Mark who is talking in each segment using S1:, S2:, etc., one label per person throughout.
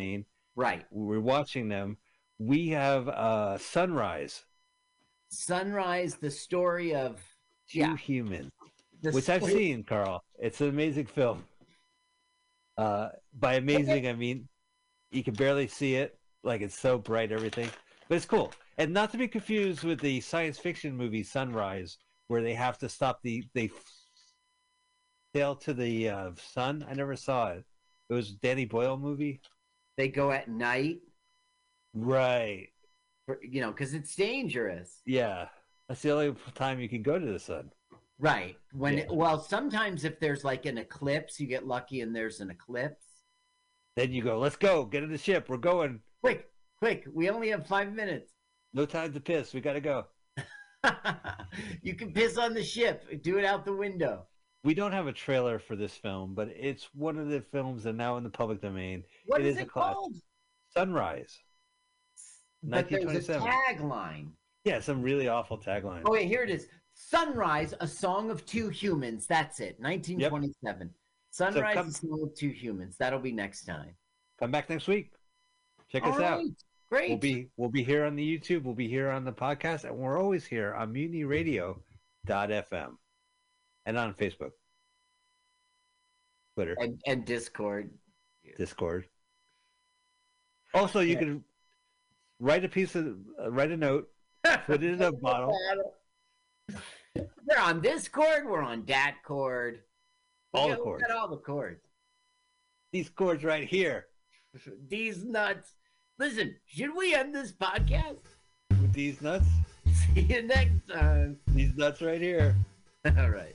S1: domain.
S2: Right.
S1: We're watching them. We have uh, Sunrise,
S2: Sunrise, the story of
S1: Two
S2: yeah,
S1: Humans,
S2: the
S1: which I've seen, Carl. It's an amazing film. Uh, by amazing, I mean you can barely see it. Like it's so bright, everything. But it's cool. And not to be confused with the science fiction movie Sunrise, where they have to stop the they sail to the uh, sun. I never saw it. It was a Danny Boyle movie.
S2: They go at night,
S1: Right.
S2: for, you know, because it's dangerous.
S1: Yeah. That's the only time you can go to the sun.
S2: Right. When
S1: Yeah.
S2: it, well, sometimes if there's like an eclipse, you get lucky and there's an eclipse.
S1: Then you go, let's go, get in the ship. We're going.
S2: Quick, quick! We only have five minutes.
S1: No time to piss. We got to go.
S2: you can piss on the ship. Do it out the window.
S1: We don't have a trailer for this film, but it's one of the films that are now in the public domain.
S2: What
S1: It
S2: is
S1: is a
S2: it called?
S1: Sunrise.
S2: But there's a
S1: 1927.
S2: tagline.
S1: Yeah, some really awful tagline.
S2: Oh wait, here it is. Sunrise, a song of two humans. That's it. 1927. Sunrise,
S1: come-
S2: a song of two humans. That'll be next time.
S1: Come back next week. Check us
S2: All
S1: out.
S2: Great.
S1: We'll be we'll be here on the YouTube. We'll be here on the podcast, and we're always here on MutinyRadio.fm and on Facebook, Twitter,
S2: and, and Discord.
S1: Discord. Also, you
S2: Yeah.
S1: can write a piece of uh, write a note, put it in a bottle.
S2: We're on this Discord. We're on Datcord. We
S1: All
S2: got-
S1: the
S2: we
S1: cords.
S2: got all the cords.
S1: These cords right here
S2: These nuts. Listen, should we end this podcast?
S1: with these nuts.
S2: See you next time.
S1: These nuts right here.
S2: All right.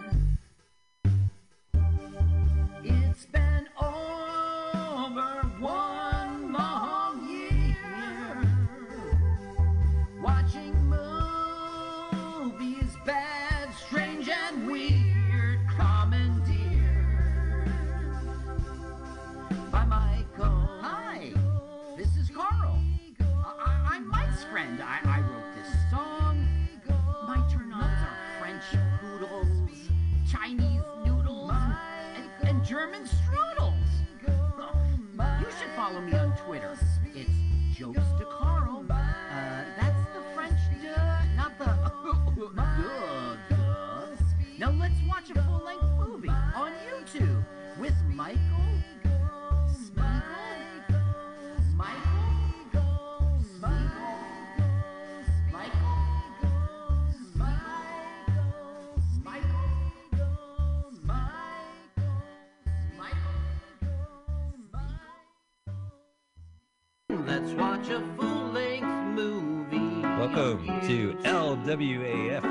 S2: Let's watch a full-length movie.
S1: Welcome to LWAFLM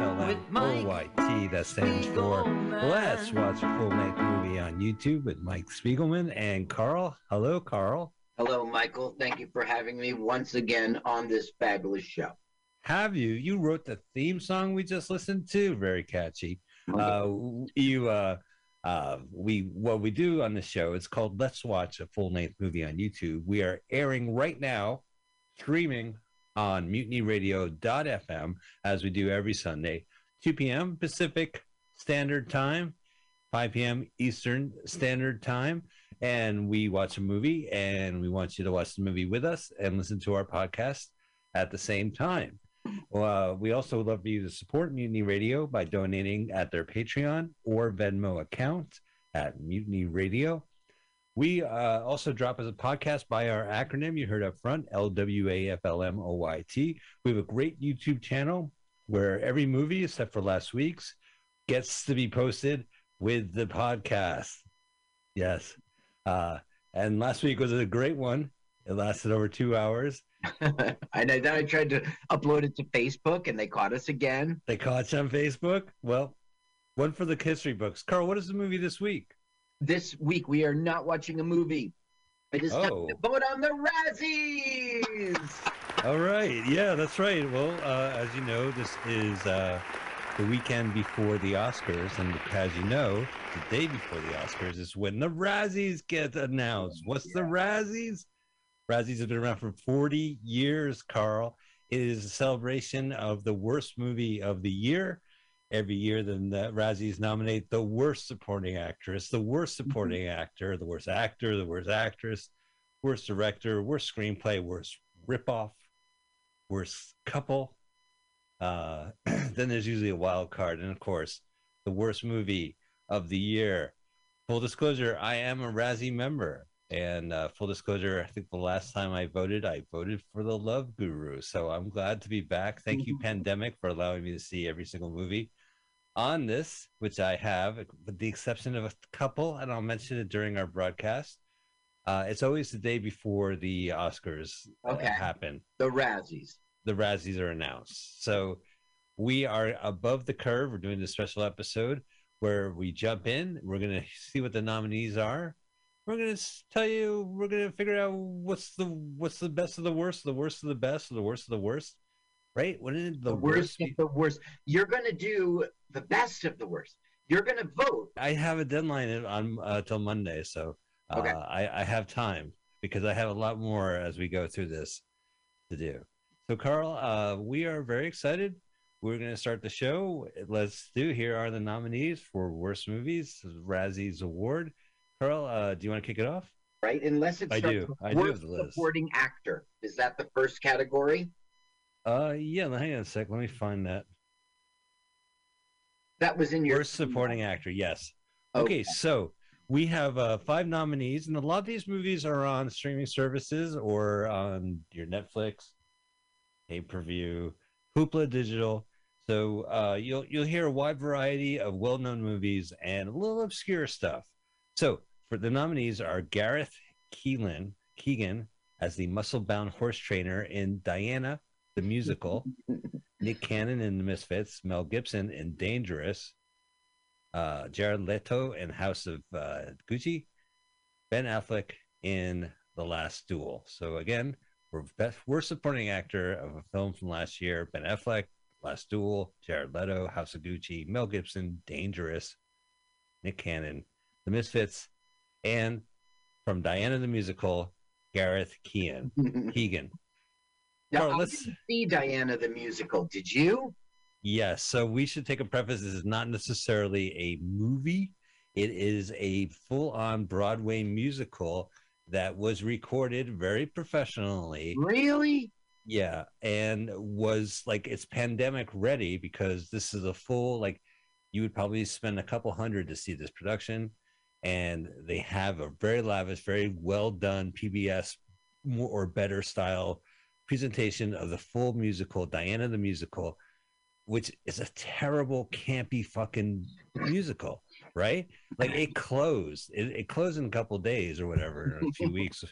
S1: That stands for Let's Watch a Full Length Movie on YouTube with Mike Spiegelman and Carl. Hello, Carl.
S3: Hello, Michael. Thank you for having me once again on this fabulous show.
S1: Have you? You wrote the theme song we just listened to. Very catchy. Uh, you, uh, uh, we, what we do on the show, it's called Let's Watch a Full Length Movie on YouTube. We are airing right now, streaming on mutinyradio.fm as we do every Sunday, 2 p.m. Pacific Standard Time, 5 p.m. Eastern Standard Time. And we watch a movie, and we want you to watch the movie with us and listen to our podcast at the same time. Uh, we also would love for you to support Mutiny Radio by donating at their Patreon or Venmo account at Mutiny Radio. We uh, also drop as a podcast by our acronym you heard up front, LWAFLMOYT. We have a great YouTube channel where every movie, except for last week's, gets to be posted with the podcast. Yes. Uh, and last week was a great one. It lasted over two hours.
S3: and I, then I tried to upload it to Facebook, and they caught us again.
S1: They caught you on Facebook. Well, one for the history books. Carl, what is the movie this week?
S3: This week we are not watching a movie. It is time
S1: Oh.
S3: to vote on the Razzies.
S1: All right. Yeah, that's right. Well, uh, as you know, this is uh, the weekend before the Oscars. And as you know, the day before the Oscars is when the Razzies get announced. What's the Razzies? Razzies have been around for 40 years, Carl. It is a celebration of the worst movie of the year. Every year, then the Razzies nominate the worst supporting actress, the worst supporting actor, the worst actor, the worst actress, worst director, worst screenplay, worst ripoff, worst couple. Uh, then there's usually a wild card, and of course, the worst movie of the year. Full disclosure: I am a Razzie member. And uh, full disclosure, I think the last time I voted, I voted for the Love Guru. So I'm glad to be back. Thank you, Pandemic, for allowing me to see every single movie on this, which I have, with the exception of a couple, and I'll mention it during our broadcast. Uh, it's always the day before the Oscars
S2: Okay.
S1: happen.
S2: The Razzies.
S1: The Razzies are announced. So we are above the curve. We're doing this special episode where we jump in. We're going to see what the nominees are. We're going to tell you, we're going to figure out what's the what's the best of the worst, the worst of the best, the worst of the worst. Right? Wouldn't it the,
S2: The,
S1: worst?
S2: worst of the worst. You're going to do the best of the worst. You're going to vote.
S1: I have a deadline on uh, till Monday, so uh,
S2: Okay.
S1: I, I have time because I have a lot more as we go through this to do. So, Carl, uh, we are very excited. We're going to start the show. Let's do. Here are the nominees for worst movies, Razzie's Award. Carl, uh, do you want to kick it off?
S2: right? Unless it's
S1: I do. I do have the list.
S2: supporting actor. Is that the first category?
S1: Uh, yeah. Hang on a sec. Let me find that.
S2: That was in your
S1: Worst supporting actor. Yes. Okay, so we have uh, five nominees, and a lot of these movies are on streaming services or on your Netflix, pay per view, Hoopla Digital. So uh, you'll you'll hear a wide variety of well known movies and a little obscure stuff. So for the nominees are Gareth Keelan Keegan as the muscle bound horse trainer in Diana the musical, Nick Cannon in The Misfits, Mel Gibson in Dangerous, uh, Jared Leto in House of uh, Gucci, Ben Affleck in The Last Duel. So again, we're best we're supporting actor of a film from last year: Ben Affleck, Last Duel, Jared Leto, House of Gucci, Mel Gibson, Dangerous, Nick Cannon, The Misfits, and from Diana the Musical, Gareth Keegan. Keegan.
S2: now,
S1: Carl, let's-
S2: didn't see Diana the musical. Did you?
S1: Yes, so we should take a preface. This is not necessarily a movie. It is a full-on Broadway musical that was recorded very professionally.
S2: Really?
S1: Yeah, and was like it's pandemic ready because this is a full like you would probably spend a couple hundred to see this production, and they have a very lavish, very well done PBS more or better style presentation of the full musical Diana the musical, which is a terrible campy fucking musical, right? Like it closed, it, it closed in a couple days or whatever, in a few weeks.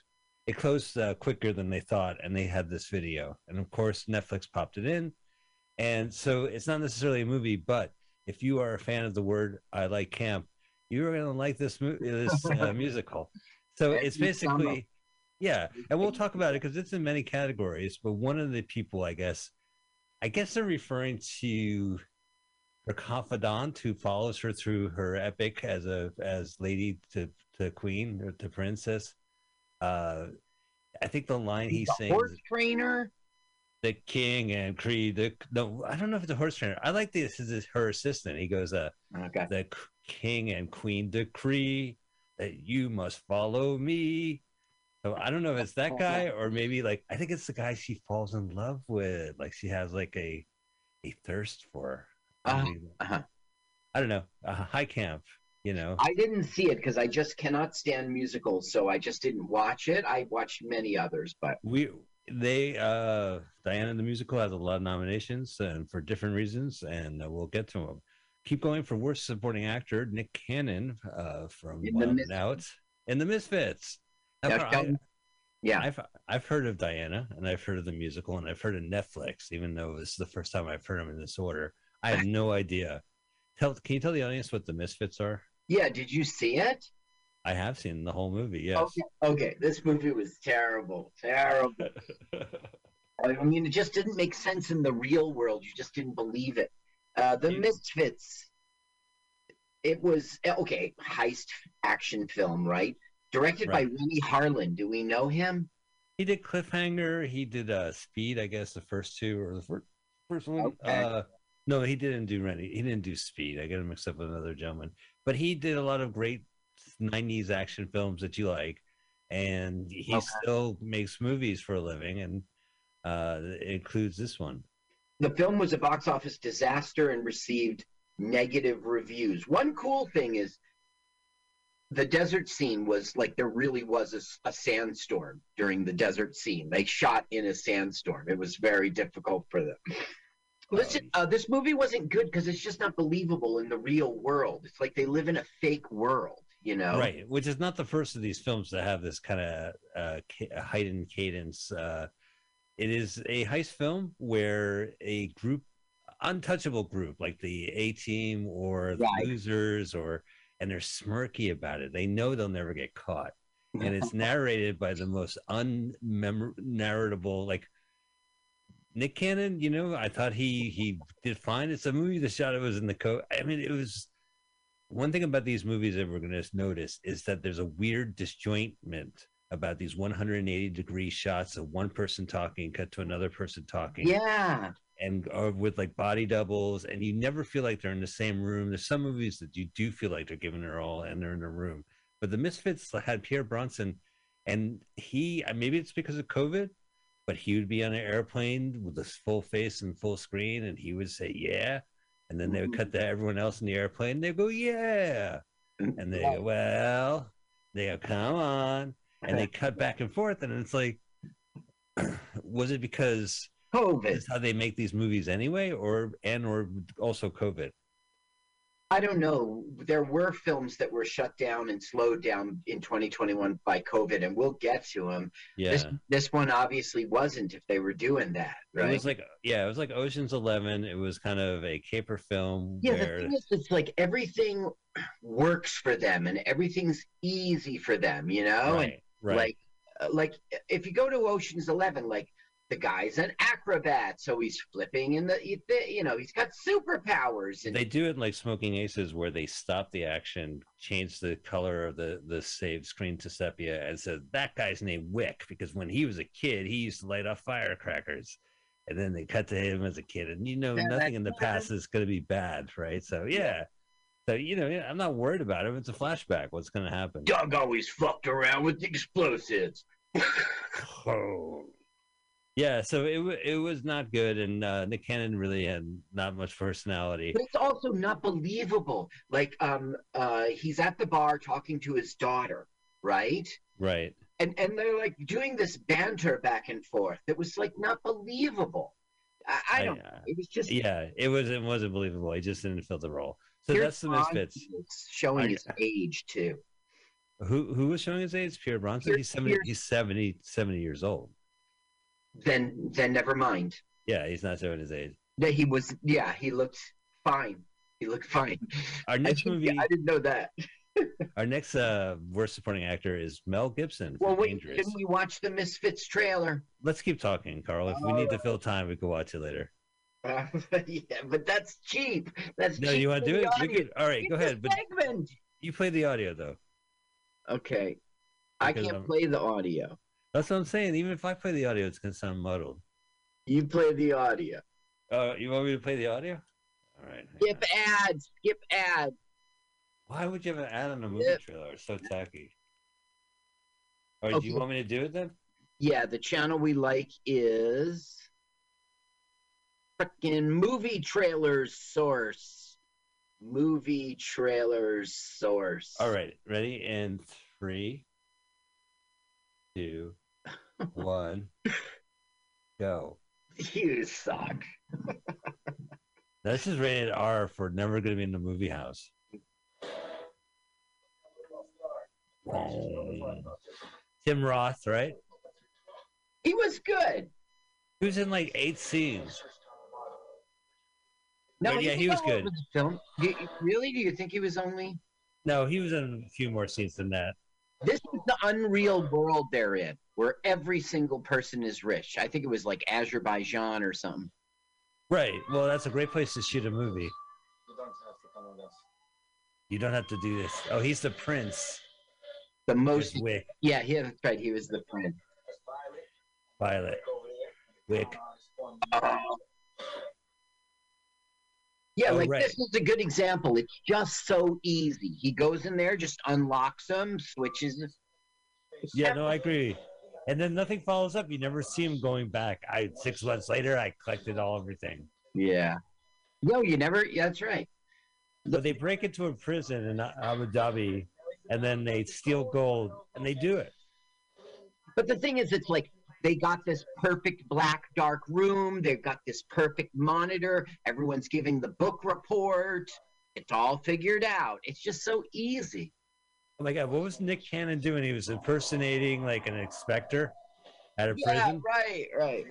S1: It closed uh, quicker than they thought and they had this video. And of course netflix popped it in. And so it's not necessarily a movie but if you are a fan of the word i like camp you're going to like this mo- this uh, musical. So it's basically yeah and we'll talk about it because it's in many categories but one of the people i guess i guess they're referring to her confidant who follows her through her epic as a as lady to to queen or to princess. Uh i think the line he
S2: the
S1: sings
S2: horse trainer.
S1: the king and creed the no i don't know if it's a horse trainer. I like this is her assistant. He goes uh
S2: Okay.
S1: the king and queen decree that you must follow me. So i don't know if it's that guy or maybe like i think it's the guy she falls in love with like she has like a a thirst for.
S2: Uh,
S1: Maybe-
S2: uh-huh.
S1: i don't know. A high camp you know?
S2: I didn't see it because I just cannot stand musicals, so I just didn't watch it. I watched many others, but
S1: we they uh diana the musical has a lot of nominations and for different reasons and uh, we'll get to them keep going for worst supporting actor nick cannon uh from
S2: In The
S1: Wild
S2: Misfits.
S1: and out in the misfits Now,
S2: Yeah,
S1: Carl,
S2: Sheldon- yeah.
S1: I, have i've heard of diana and i've heard of the musical and i've heard of netflix even though this is the first time i've heard them in this order i have no idea tell can you tell the audience what the misfits are
S2: yeah. Did you see it?
S1: i have seen the whole movie yes
S2: Okay. Okay. This movie was terrible. Terrible. I mean, it just didn't make sense in the real world. You just didn't believe it. Uh, the
S1: You-
S2: Misfits. It was okay. Heist action film, right? Directed
S1: Right.
S2: by Renny Harlin. Do we know him?
S1: He did Cliffhanger. He did uh, Speed, I guess the first two or the first first one.
S2: Okay.
S1: Uh, no, he didn't do Rennie. He didn't do Speed. I got him mixed up with another gentleman. But he did a lot of great '90s action films that you like, and he
S2: Okay.
S1: still makes movies for a living, and uh, includes this one.
S2: The film was a box office disaster and received negative reviews. One cool thing is the desert scene was like there really was a sandstorm during the desert scene. They shot in a sandstorm. It was very difficult for them. Listen, uh, this movie wasn't good because it's just not believable in the real world. It's like they live in a fake world, you know?
S1: Right, which is not the first of these films to have this kind of uh, ca- heightened cadence. Uh, it is a heist film where a group, untouchable group like the A Team or the
S2: Right.
S1: Losers, or and they're smirky about it. They know they'll never get caught, and it's narrated by the most unmemorable, like Nick Cannon. You know, I thought he he did fine. It's a movie. The shot it was in the coat. I mean, it was one thing about these movies that we're going to notice is that there's a weird disjointment about these 180 degree shots of one person talking cut to another person talking.
S2: Yeah.
S1: and or with like body doubles and you never feel like they're in the same room. There's some movies that you do feel like they're giving their all and they're in a room. But the misfits had pierre bronson and he maybe it's because of covid but he would be on an airplane with this full face and full screen and he would say yeah. And then they would mm-hmm. cut to everyone else in the airplane they go yeah. Mm-hmm. And they go well they go come on and they cut back and forth and it's like was it because
S2: COVID.
S1: is how they make these movies anyway or and or also covid
S2: I don't know. There were films that were shut down and slowed down in 2021 by COVID, and we'll get to them.
S1: yeah
S2: This this one obviously wasn't. If they were doing that, right?
S1: it was like yeah it was like oceans 11 it was kind of a caper film
S2: yeah, the thing is, it's like everything works for them, and everything's easy for them. You know, and
S1: right.
S2: Like uh, like if you go to Ocean's Eleven, like the guy's an acrobat, so he's flipping in the you know he's got superpowers and
S1: they do it like smoking aces where they stop the action change the color of the the saved screen to sepia and said that guy's named wick because when he was a kid he used to light off firecrackers and then they cut to him as a kid and you know
S2: Yeah,
S1: nothing in the past is going to be bad right? So yeah so you know yeah, i'm not worried about it it's a flashback what's going to happen
S2: Doug always fucked around with explosives.
S1: Oh. Yeah, so it it was not good, and uh, Nick Cannon really had not much personality.
S2: But it's also not believable. Like, um, uh, he's at the bar talking to his daughter, right?
S1: Right?
S2: And and they're like doing this banter back and forth. It was like not believable. I, I don't.
S1: uh,
S2: it was just
S1: yeah, it was it wasn't believable. He just didn't fill the role. So
S2: Pierce
S1: that's the misfits.
S2: showing
S1: I-
S2: his age too.
S1: Who who was showing his age? Pierre Bronson.
S2: Pierce-
S1: He's seventy.
S2: Pierce-
S1: He's 70, 70 years old.
S2: Then then never mind.
S1: Yeah, he's not showing his age.
S2: That he was. Yeah, he looked fine. He looked fine.
S1: Our next
S2: didn't-
S1: movie,
S2: I didn't know that.
S1: our next uh, worst supporting actor is Mel Gibson.
S2: Well, wait,
S1: Dangerous.
S2: didn't we watch the Misfits trailer?
S1: Let's keep talking, Carl. If we need to fill time, we can watch it later.
S2: Yeah, but that's cheap. That's
S1: No,
S2: cheap
S1: you want to do it?
S2: Audience.
S1: could, all right, go ahead. But
S2: segment.
S1: you play the audio though.
S2: Okay. I can't
S1: I'm-
S2: play the audio.
S1: That's what I'm saying. Even if I play the audio, it's gonna sound muddled.
S2: You play the audio.
S1: Uh, you want me to play the audio? All right.
S2: Skip
S1: on.
S2: ads. Skip ads.
S1: Why would you have an ad on a movie
S2: Yep.
S1: trailer? It's so tacky. All right, do you want me to do it then?
S2: Yeah, the channel we like is frickin' movie trailers source. Movie trailers source.
S1: All right, ready? And three, two, one, go.
S2: You suck.
S1: This is rated R for never going to be in the movie house. Tim Roth, right?
S2: He was good.
S1: He was in like eight scenes.
S2: No,
S1: But yeah, he
S2: was
S1: good.
S2: the Film. Do you- really? Do you think he was only?
S1: No, he was in a few more scenes than that.
S2: This is the unreal world they're in, where every single person is rich. I think it was like Azerbaijan or something.
S1: Right. Well, that's a great place to shoot a movie. You don't have to come this. You don't have to do this. Oh, he's the prince.
S2: The most,
S1: Wick,
S2: yeah, he that's right. He was the prince.
S1: Violet, Wick. Oh.
S2: Yeah, like
S1: right.
S2: this is a good example. It's just so easy. He goes in there, just unlocks them, switches.
S1: Yeah, no, I agree. And then nothing follows up. You never see him going back. I six months later, I collected all everything.
S2: Yeah. No, you never. Yeah, that's right.
S1: But they break into a prison in Abu Dhabi, and then they steal gold, and they do it.
S2: But the thing is, it's like they got this perfect black dark room. They've got this perfect monitor. Everyone's giving the book report. It's all figured out. It's just so easy.
S1: Oh my god, what was Nick Cannon doing? He was impersonating like an inspector at a
S2: Yeah,
S1: prison.
S2: right, right.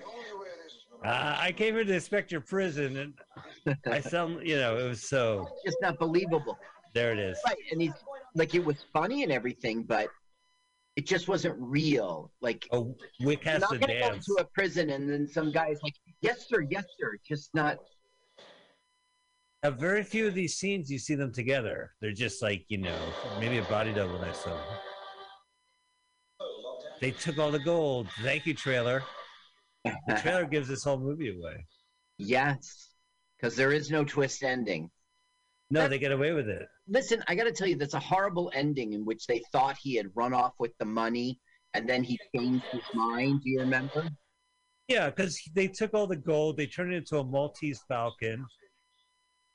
S1: Uh, I came here to inspect your prison, and I sound, you know, it was so.
S2: It's just not believable.
S1: There it is.
S2: Right, and he's like, it was funny and everything, but it just wasn't real. Like,
S1: Oh,
S2: you're not
S1: to
S2: gonna go
S1: dance.
S2: into a prison and then some guy's like, "Yes, sir, yes, sir." Just not.
S1: A very few of these scenes you see them together. They're just like you know, maybe a body double next to them. They took all the gold. Thank you, trailer. The trailer gives this whole movie away.
S2: yes, because there is no twist ending.
S1: No, they get away with it.
S2: Listen, I got to tell you, that's a horrible ending in which they thought he had run off with the money and then he changed his mind. Do you remember?
S1: Yeah, because they took all the gold, they turned it into a Maltese Falcon,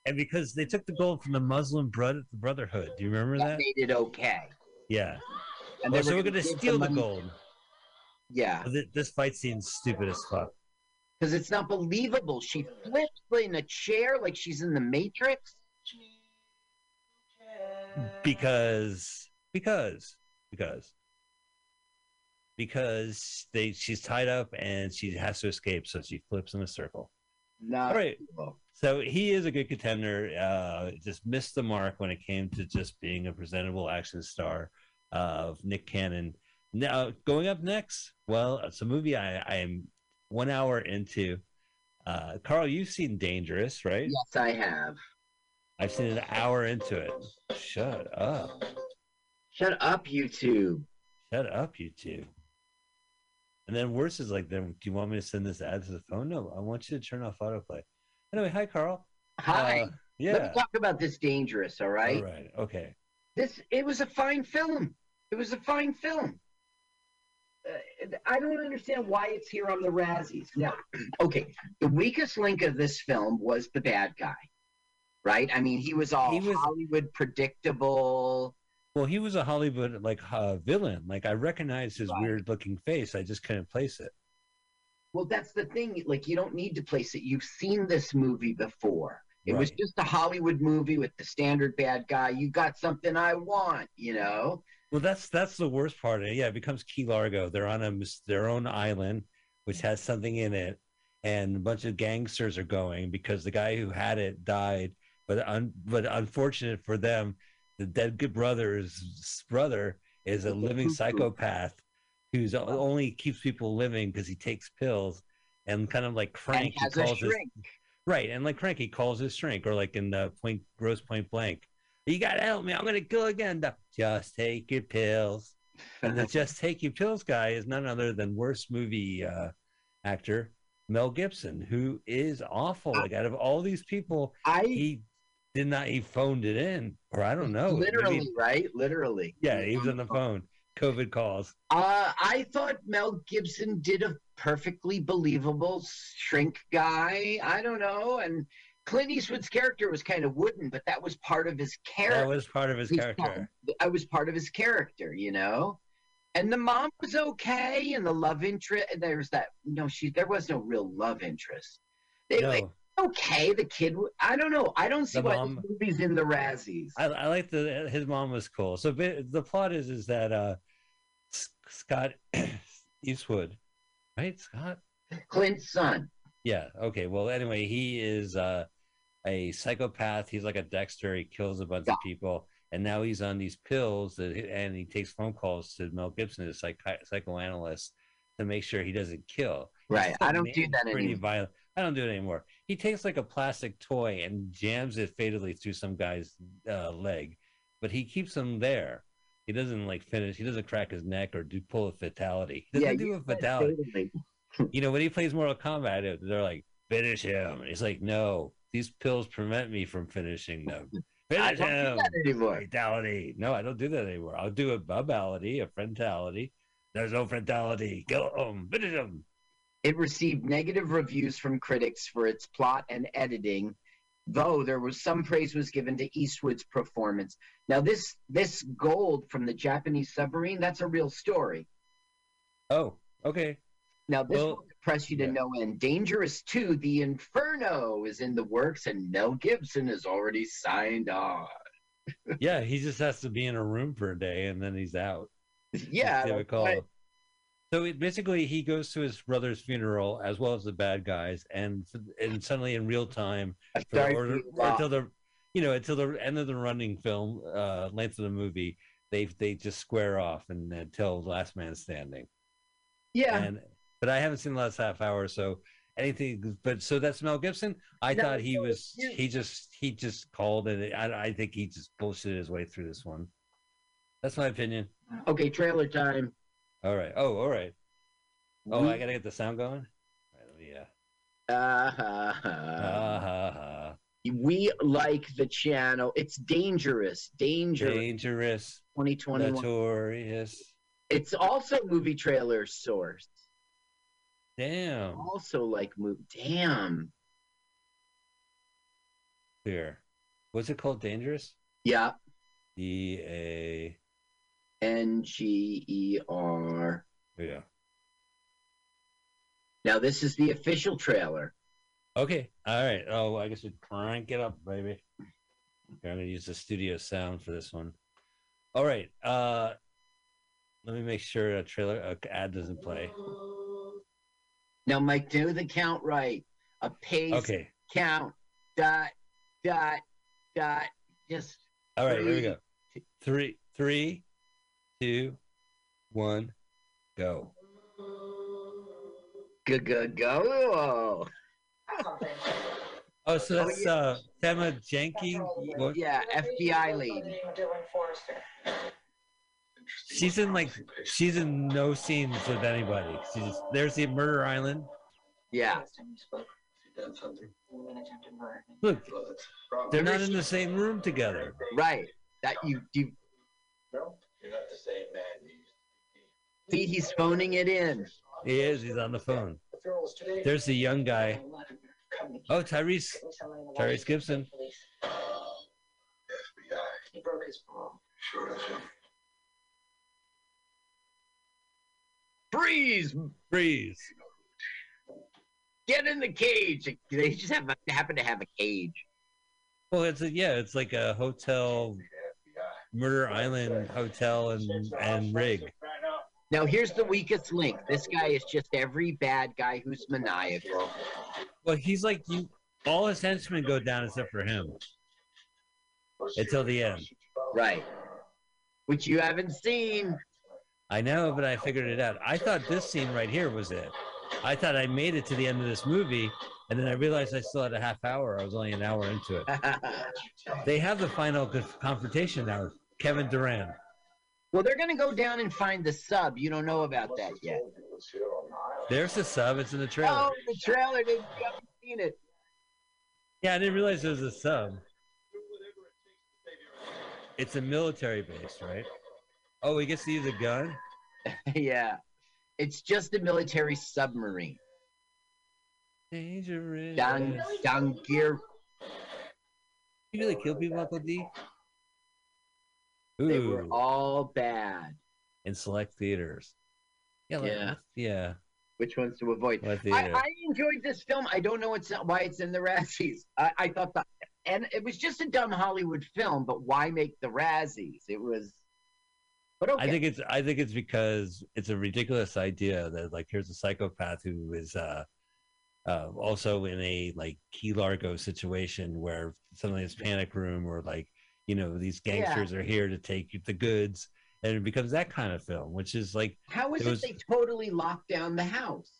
S1: and because they took the gold from the Muslim Brotherhood. Do you remember
S2: That
S1: that?
S2: made it okay.
S1: Yeah.
S2: And
S1: Oh,
S2: they
S1: so
S2: were
S1: we're gonna steal the
S2: money-
S1: gold.
S2: Yeah,
S1: Th- This fight scene's stupid as fuck.
S2: because it's not believable. She flips in a chair like she's in the Matrix.
S1: Because because because because they she's tied up and she has to escape so she flips in a circle.
S2: Not
S1: all right. so he is a good contender uh just missed the mark when it came to just being a presentable action star of nick cannon. Now going up next well it's a movie i i am one hour into. Uh carl you've seen dangerous right?
S2: Yes, I have.
S1: I've seen an hour into it shut up
S2: Shut up, YouTube.
S1: Shut up, YouTube. And then worse is like, then do you want me to send this ad to the phone? No, I want you to turn off autoplay. Anyway, hi, Carl.
S2: Hi.
S1: Uh, yeah.
S2: Let me talk about this dangerous, all right?
S1: All right. Okay.
S2: This it was a fine film. It was a fine film. Uh, I don't understand why it's here on the Razzies. Now, okay, the weakest link of this film was the bad guy, right? I mean, he was all
S1: He was-
S2: Hollywood predictable.
S1: Well, he was a Hollywood like uh, villain. Like I recognized his
S2: Right.
S1: weird looking face. I just couldn't place it.
S2: Well, that's the thing. Like, you don't need to place it. You've seen this movie before. It was just a Hollywood movie with the standard bad guy. You got something I want, you know?
S1: Well, that's that's the worst part. Yeah, it becomes Key Largo. They're on a their own island, which has something in it, and a bunch of gangsters are going because the guy who had it died. But un, but unfortunate for them, the dead good brother's brother is a living psychopath who's only keeps people living because he takes pills and kind of like
S2: has
S1: he calls his,
S2: shrink.
S1: Right, and like Cranky calls his shrink, or like in the point Grosse Pointe Blank. You gotta help me, I'm gonna kill again. The, just take your pills. And the just take your pills guy is none other than worst movie uh, actor Mel Gibson, who is awful. Like out of all these people,
S2: I
S1: he did not he phoned it in, or I don't know.
S2: literally,
S1: maybe-
S2: right? Literally.
S1: yeah, he was on the phone. COVID calls.
S2: Uh, I thought Mel Gibson did a perfectly believable shrink guy. I don't know. And Clint Eastwood's character was kind of wooden, but that was part of his character.
S1: That was part of his character.
S2: I was part of his character, you know. And the mom was okay, and the love interest. There's that. No, she. There was no real love interest. They like,
S1: No,
S2: okay. The kid. I don't know. I don't see
S1: The
S2: why
S1: mom-
S2: this movie's in the Razzies.
S1: I, I like the his mom was cool. So the plot is is that uh, Scott Eastwood, right? Scott.
S2: Clint's son.
S1: Yeah. Okay. Well, anyway, he is uh, a psychopath. He's like a Dexter. He kills a bunch of people, and now he's on these pills that, and he takes phone calls to Mel Gibson, a psych- psychoanalyst, to make sure he doesn't kill.
S2: Right. I don't do that
S1: pretty
S2: anymore.
S1: violent. I don't do it anymore. He takes like a plastic toy and jams it fatally through some guy's uh, leg, but he keeps him there. He doesn't like finish. He doesn't crack his neck or do pull a fatality. He doesn't do
S2: you
S1: a fatality. You know, when he plays Mortal Kombat, they're like, finish him. And he's like, no, these pills prevent me from finishing them. Finish
S2: do
S1: him. Fatality. No, I don't do that anymore. I'll do a bubality, a frontality. There's no frontality. Kill him. Finish him.
S2: It received negative reviews from critics for its plot and editing, though there was some praise was given to Eastwood's performance. Now this this gold from the Japanese submarine, that's a real story.
S1: Oh, okay.
S2: Now this
S1: Well,
S2: will depress you to
S1: yeah.
S2: no end. Dangerous 2, The Inferno is in the works and Mel Gibson has already signed on.
S1: Yeah, he just has to be in a room for a day and then he's out.
S2: Yeah.
S1: It's
S2: that's
S1: difficult.
S2: right.
S1: So it, basically, he goes to his brother's funeral as well as the bad guys, and and suddenly in real time, for-
S2: sorry
S1: or, or until the, you know, until the end of the running film, uh, length of the movie, they they just square off and until Last Man Standing.
S2: Yeah.
S1: And but I haven't seen the last half hour, so anything. But so that's Mel Gibson. I
S2: No,
S1: thought he was he just he just called and I I think he just bullshitted his way through this one. That's my opinion.
S2: Okay, trailer time.
S1: All right. Oh, all right. Oh, I gotta get the sound going. All right, let me, yeah. Ha ha ha.
S2: we like the channel. It's dangerous. Dangerous.
S1: Dangerous,
S2: 2021.
S1: notorious.
S2: It's also movie trailer source.
S1: Damn.
S2: Also like movie. Damn.
S1: Here. What's it called? Dangerous.
S2: Yeah.
S1: D A.
S2: N G E R.
S1: Yeah.
S2: Now this is the official trailer.
S1: Okay. All right. Oh, I guess we crank it up, baby. I'm gonna use the studio sound for this one. All right. Uh, let me make sure a trailer a ad doesn't play.
S2: Now, Mike, do the count right. A pace
S1: Okay.
S2: count. Dot. Dot. Dot. Just
S1: All right. Here we go. Three, three, two, one, go.
S2: go go go.
S1: Oh, so
S2: Oh,
S1: that's
S2: yeah.
S1: uh, Tema. What?
S2: Yeah, FBI lady.
S1: She's in like she's in no scenes with anybody. She's just, there's the Murder Island.
S2: Yeah.
S1: Look, they're not in the same room together.
S2: Right. That you you see he's phoning it in.
S1: He is. He's on the phone. There's the young guy. Oh, Tyrese. Tyrese Gibson.
S4: He broke his parole.
S2: Freeze!
S1: Freeze.
S2: Get in the cage. They just have happen to have a cage.
S1: Well, it's a, yeah, it's like a hotel, Murder Island hotel and and rig.
S2: Now here's the weakest link. This guy is just every bad guy who's maniacal.
S1: Well, he's like you. All his henchmen go down except for him until the end.
S2: Right. Which you haven't seen.
S1: I know, but I figured it out. I thought this scene right here was it. I thought I made it to the end of this movie, and then I realized I still had a half hour. I was only an hour into it. They have the final confrontation now. Kevin Durand.
S2: well, they're gonna go down and find the sub. You don't know about that yet.
S1: There's the sub. It's in the trailer.
S2: Oh, the trailer. Didn't, you haven't seen it.
S1: Yeah, I didn't realize it was a sub. It's a military base, right? Oh, he gets to use a gun.
S2: yeah. It's just a military submarine.
S1: Dangerous.
S2: Down, down gear.
S1: You really kill people, Uncle D?
S2: They were all bad.
S1: in select theaters. Yeah, like,
S2: Yeah.
S1: yeah.
S2: Which ones to avoid? I. I enjoyed this film. I don't know it's why it's in the Razzies. I, I thought that, and it was just a dumb Hollywood film. But why make the Razzies? It was. But okay.
S1: I think it's I think it's because it's a ridiculous idea that like here's a psychopath who is uh, uh also in a like Key Largo situation where suddenly his panic room or like you know these
S2: Yeah.
S1: gangsters are here to take the goods, and it becomes that kind of film, which is like
S2: How is
S1: It
S2: it,
S1: was-
S2: they totally locked down the house?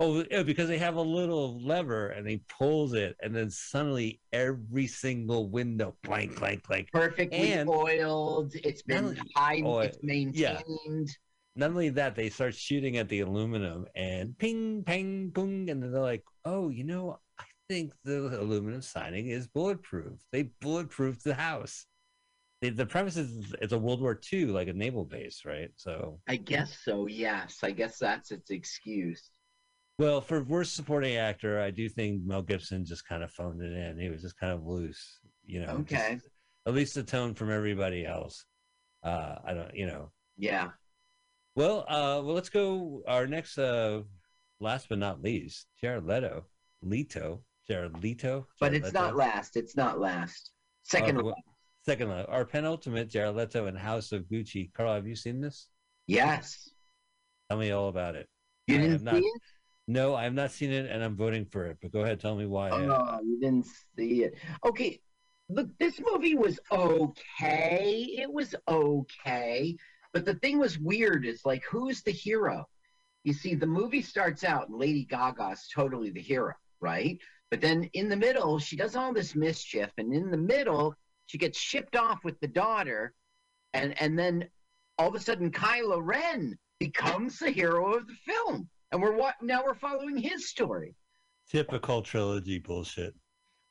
S1: oh because they have a little lever and he pulls it, and then suddenly every single window blank blank blank.
S2: Perfectly
S1: And-
S2: oiled. It's been high.
S1: oil-
S2: It's maintained.
S1: Not only that, they start shooting at the aluminum and ping pang boom, and then they're like, oh, you know, think the aluminum siding is bulletproof. They bulletproofed the house. The, the premise is it's a World War II, like a naval base, right? So,
S2: I guess so. Yes, I guess that's its excuse.
S1: well, for worst supporting actor, I do think Mel Gibson just kind of phoned it in. He was just kind of loose, you know. just-
S2: Okay.
S1: at least the tone from everybody else. Uh, I don't, you know.
S2: Yeah.
S1: Well, uh, well, let's go. Our next, uh, last but not least, Jared Leto, Leto, Jared Leto,
S2: But
S1: Jared
S2: it's
S1: Leto.
S2: not last. It's not last. Second.
S1: Wh- second, our penultimate, Jared Leto and House of Gucci. Carl, have you seen this?
S2: yes.
S1: Tell me all about it.
S2: You
S1: I
S2: didn't
S1: not-
S2: see it?
S1: No, I have not seen it, and I'm voting for it. But go ahead, tell me why.
S2: Oh, you didn't see it. Okay. Look, this movie was okay. It was okay. But the thing was weird is like, who's the hero? You see, the movie starts out and Lady Gaga's totally the hero, right? But then in the middle, she does all this mischief, and in the middle, she gets shipped off with the daughter, and and then all of a sudden, Kylo Ren becomes the hero of the film, and we're wa- now we're following his story.
S1: Typical trilogy bullshit.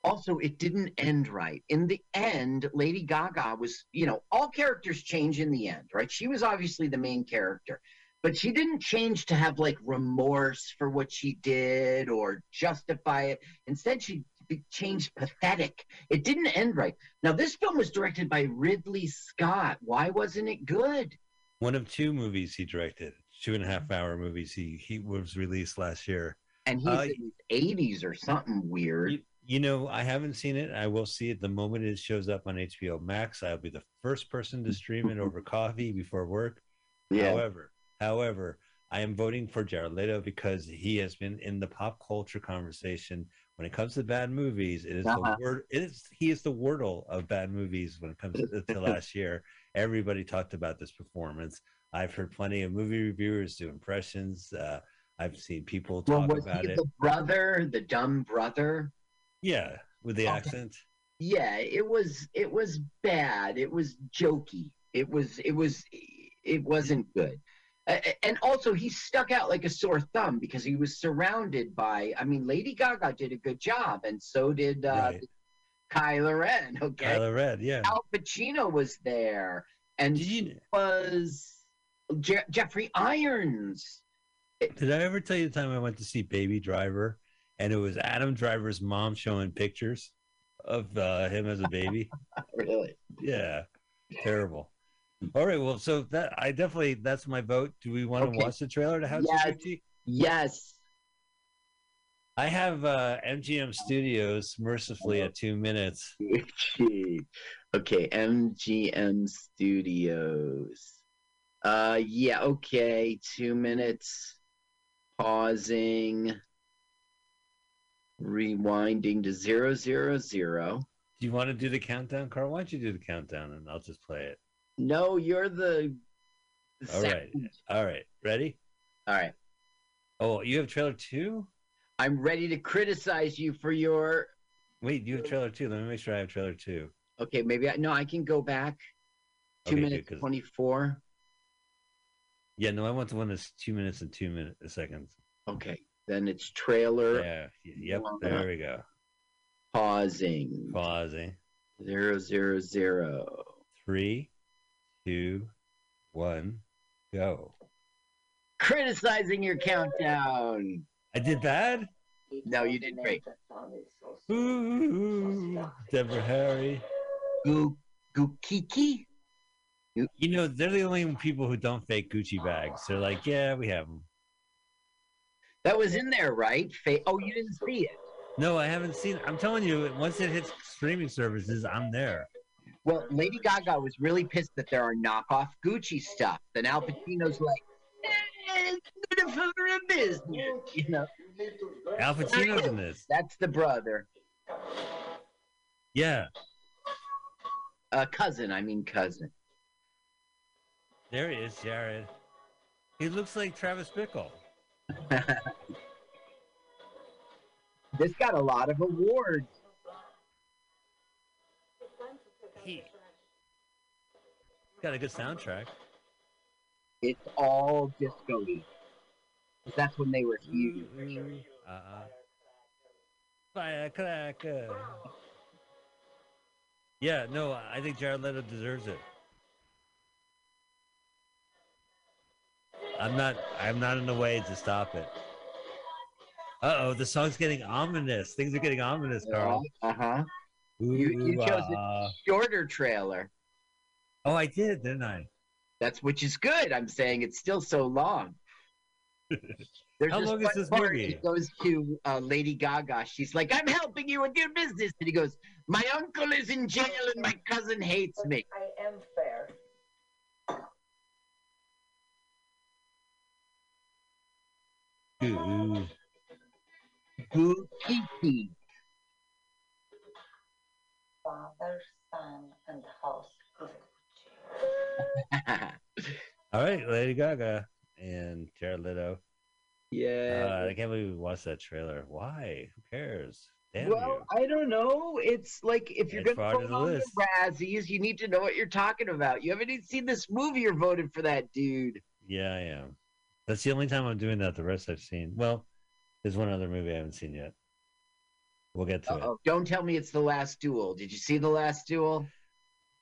S2: also it didn't end right. In the end lady gaga was you know all characters change in the end right? She was obviously the main character but she didn't change to have like remorse for what she did or justify it instead she changed pathetic it didn't end right now this film was directed by ridley scott why wasn't it good
S1: One of two movies he directed, two and a half hour movies. He he was released last year.
S2: and he's
S1: Uh,
S2: in his 80s or something weird
S1: You, you know, I haven't seen it. I will see it the moment it shows up on HBO Max. I'll be the first person to stream it over coffee before work. Yeah. However, however, I am voting for Jared Leto because he has been in the pop culture conversation when it comes to bad movies. It is
S2: Uh-huh.
S1: the word. It is he is the wordle of bad movies when it comes to, to last year. Everybody talked about this performance. I've heard plenty of movie reviewers do impressions. Uh, I've seen people
S2: well
S1: talk
S2: was
S1: about it.
S2: the brother the dumb brother
S1: Yeah, with the accent.
S2: yeah it was it was bad it was jokey it was it was it wasn't good and also he stuck out like a sore thumb because he was surrounded by i mean lady gaga did a good job and so did uh
S1: Right.
S2: ren okay
S1: Kylo Red, yeah.
S2: al pacino was there and
S1: you?
S2: was Je- jeffrey irons
S1: Did I ever tell you the time I went to see Baby Driver, and it was Adam Driver's mom showing pictures of uh, him as a baby?
S2: really
S1: yeah, terrible. All right, well, so that I definitely that's my vote. Do we want to watch the trailer to House
S2: Yes.
S1: of Gucci?
S2: yes
S1: I have uh, MGM Studios mercifully at two minutes.
S2: Okay, MGM Studios. Uh yeah, okay, 2 minutes. Pausing. Rewinding to zero zero zero.
S1: Do you want to do the countdown, Carl? Why don't you do the countdown and I'll just play it?
S2: No, you're the, the
S1: All right. All right. ready?
S2: All right.
S1: Oh, you have trailer two?
S2: I'm ready to criticize you for your
S1: Wait, you have trailer two. Let me make sure I have trailer two.
S2: Okay, maybe I no, I can go back. 2
S1: Okay, good,
S2: 24.
S1: Yeah, no, I want the one that's two minutes and two minutes uh, seconds.
S2: Okay. Then it's trailer
S1: Yeah. Yep. There we go.
S2: pausing.
S1: Pausing.
S2: Zero zero zero.
S1: Three, two, one, go.
S2: Criticizing your countdown.
S1: I did bad.
S2: No, you did great.
S1: Ooh, Deborah Harry.
S2: Gukiki?
S1: You know they're the only people who don't fake Gucci bags. They're like, yeah, we have them.
S2: That was in there, right? Fa- oh, you didn't see it.
S1: No, I haven't seen. I'm telling you, once it hits streaming services, I'm there.
S2: Well, Lady Gaga was really pissed that there are knockoff Gucci stuff. Then Al Pacino's like, eh, it's for a business. You know,
S1: Al Pacino's in this.
S2: that's the brother.
S1: Yeah.
S2: Uh, cousin, I mean cousin.
S1: There he is, Jared. He looks like Travis Bickle.
S2: This got a lot of awards.
S1: He got a good soundtrack.
S2: It's all disco-y. That's when they were huge.
S1: Uh-uh. Firecracker. Yeah, no, I think Jared Leto deserves it. I'm not. I'm not in the way to stop it. Uh oh, the song's getting ominous. Things are getting ominous, Carl.
S2: Uh huh. You- you chose it.
S1: uh,
S2: Shorter trailer.
S1: Oh, I did, didn't I?
S2: That's which is good. I'm saying it's still so long. There's
S1: How
S2: this
S1: long is
S2: one
S1: this
S2: part
S1: movie?
S2: He goes to uh, Lady Gaga. She's like, "I'm helping you with your business," and he goes, "My uncle is in jail and my cousin hates me."
S4: I am fair.
S1: Ooh.
S2: Boo-kiki.
S4: Father, son, and house.
S1: All right, Lady Gaga and Jared Leto.
S2: yeah.
S1: Uh, I can't believe we watched that trailer. Why? Who cares? Damn
S2: well,
S1: you.
S2: I don't know. It's like if you're going to
S1: of
S2: vote
S1: the
S2: on the
S1: list.
S2: Razzies, you need to know what you're talking about. You haven't even seen this movie. You're voted for that dude.
S1: Yeah, I am. That's the only time I'm doing that. The rest I've seen. Well, there's one other movie I haven't seen yet. We'll get to
S2: Uh-oh. Don't tell me it's the last duel. Did you see the last duel?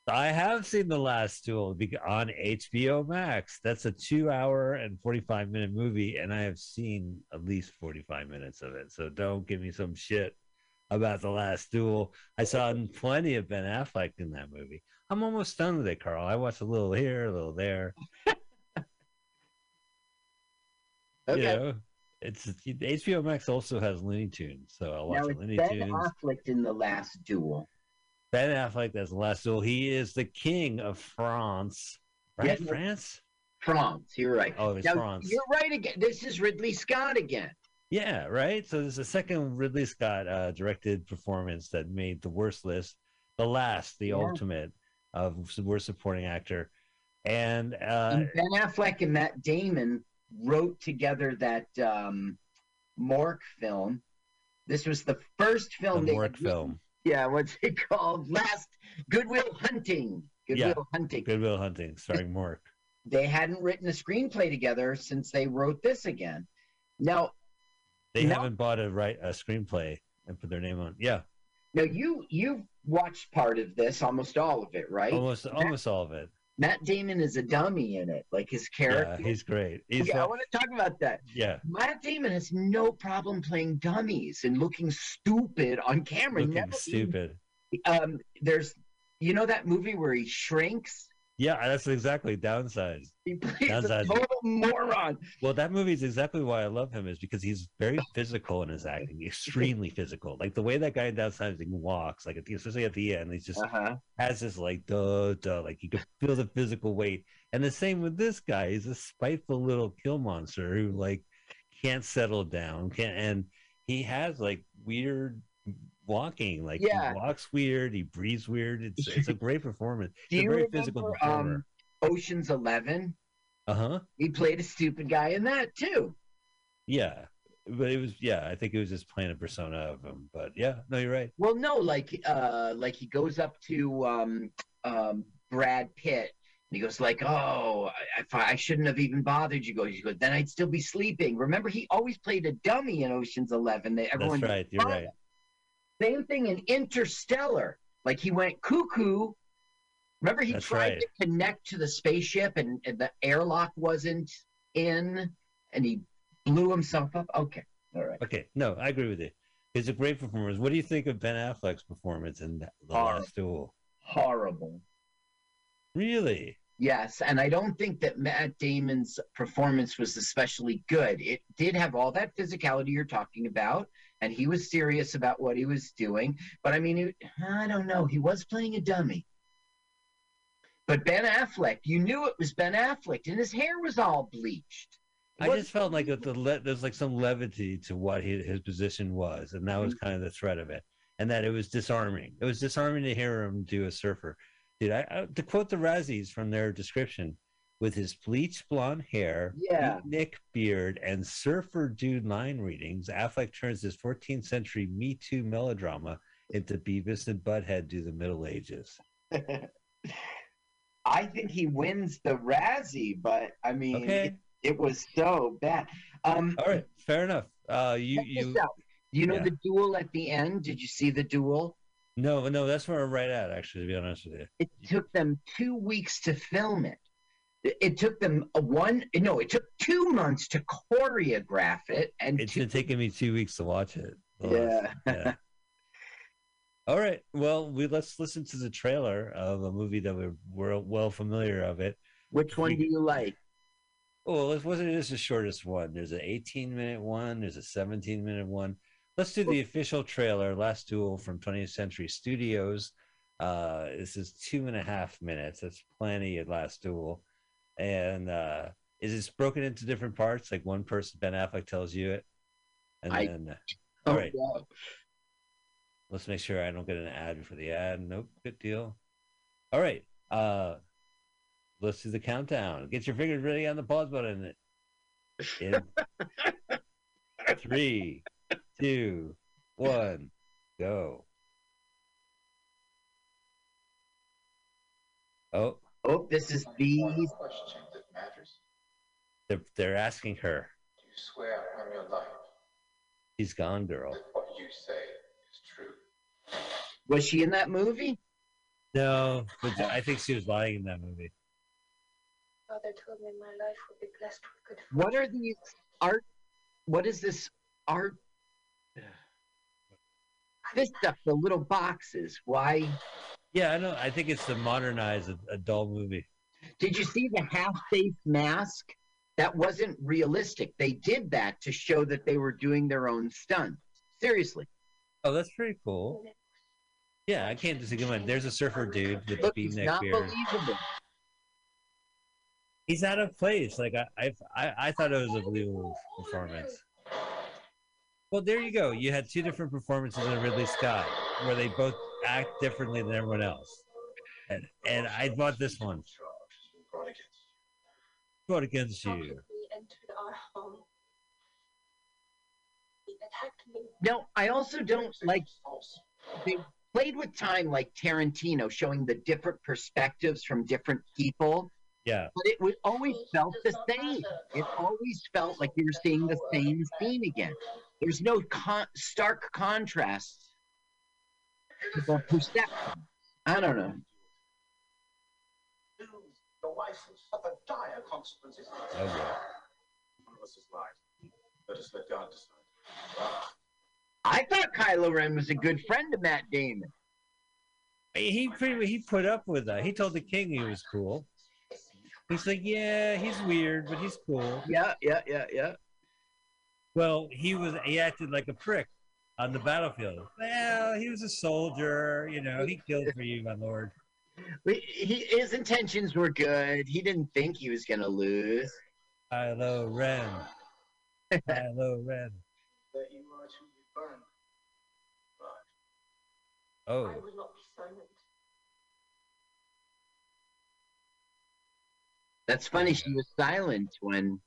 S1: I have seen The Last Duel on HBO Max. That's a two hour and 45 minute movie, and I have seen at least 45 minutes of it. So don't give me some shit about The Last Duel. I saw plenty of Ben Affleck in that movie. I'm almost done with it, Carl. I watched a little here, a little there.
S2: Okay.
S1: You know, it's HBO Max also has Looney Tunes, so I'll watch
S2: now it's
S1: Looney
S2: Ben
S1: Tunes.
S2: Affleck in the last duel.
S1: Ben Affleck, that's the last duel. He is the king of France, right? France.
S2: France. You're right.
S1: Oh, it's
S2: now,
S1: France.
S2: You're right again. This is Ridley Scott again.
S1: Yeah, right. So there's a second Ridley Scott uh, directed performance that made the worst list, the last, the
S2: Yeah.
S1: ultimate of worst supporting actor, and uh,
S2: and Ben Affleck and Matt Damon wrote together that um, Mork film. This was the first film. they
S1: Mork
S2: written-
S1: film,
S2: Yeah, what's it called? Last Good Will Hunting. Goodwill
S1: Yeah.
S2: Hunting.
S1: Good Will Hunting, starring Mork.
S2: They hadn't written a screenplay together since they wrote this again. Now,
S1: They
S2: No.
S1: haven't bought a right a screenplay and put their name on. Yeah,
S2: now you you've watched part of this, almost all of it, right?
S1: almost almost all of it.
S2: Matt Damon is a dummy in it, like his character.
S1: Yeah, he's great. He's
S2: okay, I want to talk about that.
S1: yeah,
S2: Matt Damon has no problem playing dummies and looking stupid on camera.
S1: looking
S2: Never
S1: stupid.
S2: even- um, there's, you know, that movie where he shrinks.
S1: Yeah, that's exactly downsized.
S2: He plays a
S1: Downsizing.
S2: total moron.
S1: Well, that movie is exactly why I love him, is because he's very physical in his acting, extremely physical. Like the way that guy in downsizing walks, like at the, especially at the end, he's just
S2: Uh huh.
S1: has this like duh duh, like you can feel the physical weight. And the same with this guy. He's a spiteful little kill monster who like can't settle down, can't, and he has like weird walking. Like
S2: Yeah.
S1: he walks weird, he breathes weird. It's it's a great performance.
S2: Do
S1: He's a
S2: you
S1: very
S2: remember
S1: physical performer.
S2: um, Ocean's Eleven?
S1: uh huh.
S2: He played a stupid guy in that too.
S1: Yeah. But it was yeah, I think it was just playing a persona of him. But yeah, no, you're right.
S2: Well, no, like, uh, like he goes up to um, um, Brad Pitt. And he goes like, "Oh, I, I I shouldn't have even bothered you." Goes, he goes, "Then I'd still be sleeping." Remember, he always played a dummy in Ocean's Eleven. They, everyone
S1: That's right. You're right.
S2: Same thing in Interstellar. Like he went cuckoo. Remember, he
S1: That's
S2: tried
S1: right.
S2: to connect to the spaceship, and, and the airlock wasn't in, and he blew himself up. Okay, all right.
S1: Okay. No, I agree with you. He's a great performance. What do you think of Ben Affleck's performance in The
S2: Horrible.
S1: Last Duel?
S2: Horrible.
S1: Really?
S2: Yes, and I don't think that Matt Damon's performance was especially good. It did have all that physicality you're talking about, and he was serious about what he was doing. But I mean, it, I don't know. He was playing a dummy. But Ben Affleck, you knew it was Ben Affleck, and his hair was all bleached.
S1: I just felt like the le- there's like some levity to what he, his position was, and that was
S2: Mm-hmm.
S1: kind of the threat of it, and that it was disarming. It was disarming to hear him do a surfer. Dude, I, I to quote the Razzies from their description, with his bleach blonde hair,
S2: Yeah.
S1: Nick beard, and surfer dude line readings, Affleck turns his 14th century Me Too melodrama into Beavis and Butthead do the Middle Ages.
S2: I think he wins the Razzie, but I mean,
S1: Okay,
S2: it, it was so bad. Um,
S1: all right, fair enough. Uh, you you.
S2: You know
S1: yeah.
S2: the duel at the end? Did you see the duel?
S1: no no that's where I'm right at actually. To be honest with you,
S2: It took them two weeks to film it. It- took them a one. No, it took two months to choreograph it, and
S1: it's
S2: two,
S1: been taking me two weeks to watch it.
S2: Yeah.
S1: yeah. All right. Well, we let's listen to the trailer of a movie that we're, we're well familiar of it.
S2: Which one do you like?
S1: Oh, it wasn't just the shortest one. There's an 18 minute one. There's a 17 minute one. Let's do the official trailer, Last Duel from 20th Century Studios. Uh, this is two and a half minutes. That's plenty at Last Duel. And uh, is this broken into different parts? Like one person, Ben Affleck tells you it, and
S2: I-
S1: then uh, all right.
S2: yeah.
S1: Let's make sure I don't get an ad for the ad. Nope, good deal. All right. Uh let's do the countdown. Get your fingers ready on the pause button. In three, two, one, go. Oh,
S2: Oh, this is the.
S5: Question that matters.
S1: they're, they're asking her.
S5: Do you swear on your life
S1: She's gone, girl.
S5: that what you say is true?
S2: Was she in that movie?
S1: No, but I think she was lying in that movie.
S4: Father told me my life would be blessed with good
S2: What are these art? What is this art? This stuff, the little boxes. Why?
S1: Yeah, I know. I think it's to modernize a, a dull movie.
S2: Did you see the half-face mask? That wasn't realistic. They did that to show that they were doing their own stunt. Seriously.
S1: Oh, that's pretty cool. Yeah, I can't disagree. with- There's a surfer dude with the
S2: Look, not
S1: beard.
S2: believable.
S1: He's out of place. Like I, I, I, I thought it was a believable performance. Well, there you go. You had two different performances in Ridley Scott, where they both act differently than everyone else. And and I bought this one.
S5: Brought against you.
S1: Brought against you.
S4: He entered our home. He attacked me.
S2: No, I also don't like they played with time like Tarantino, showing the different perspectives from different people.
S1: Yeah,
S2: But it was always felt the same. It always felt like you were seeing the same scene again. There's no con- stark contrasts. Perception. I don't know.
S5: Your wife will suffer dire consequences.
S1: oh yeah.
S5: One of us is right. Let us let God decide.
S2: I thought Kylo Ren was a good friend of Matt Damon.
S1: He pretty he put up with that. He told the king he was cool. He's like, yeah, he's weird, but he's cool.
S2: Yeah, yeah, yeah, yeah.
S1: Well, he was he acted like a prick on the battlefield. Well, he was a soldier, you know, he killed for you, my lord.
S2: We- He, his intentions were good. He didn't think he was going to lose.
S1: Kylo Ren. Kylo Ren.
S5: That you are to be burned. But
S1: Oh,
S4: I will not be silent.
S2: That's funny. She was silent when.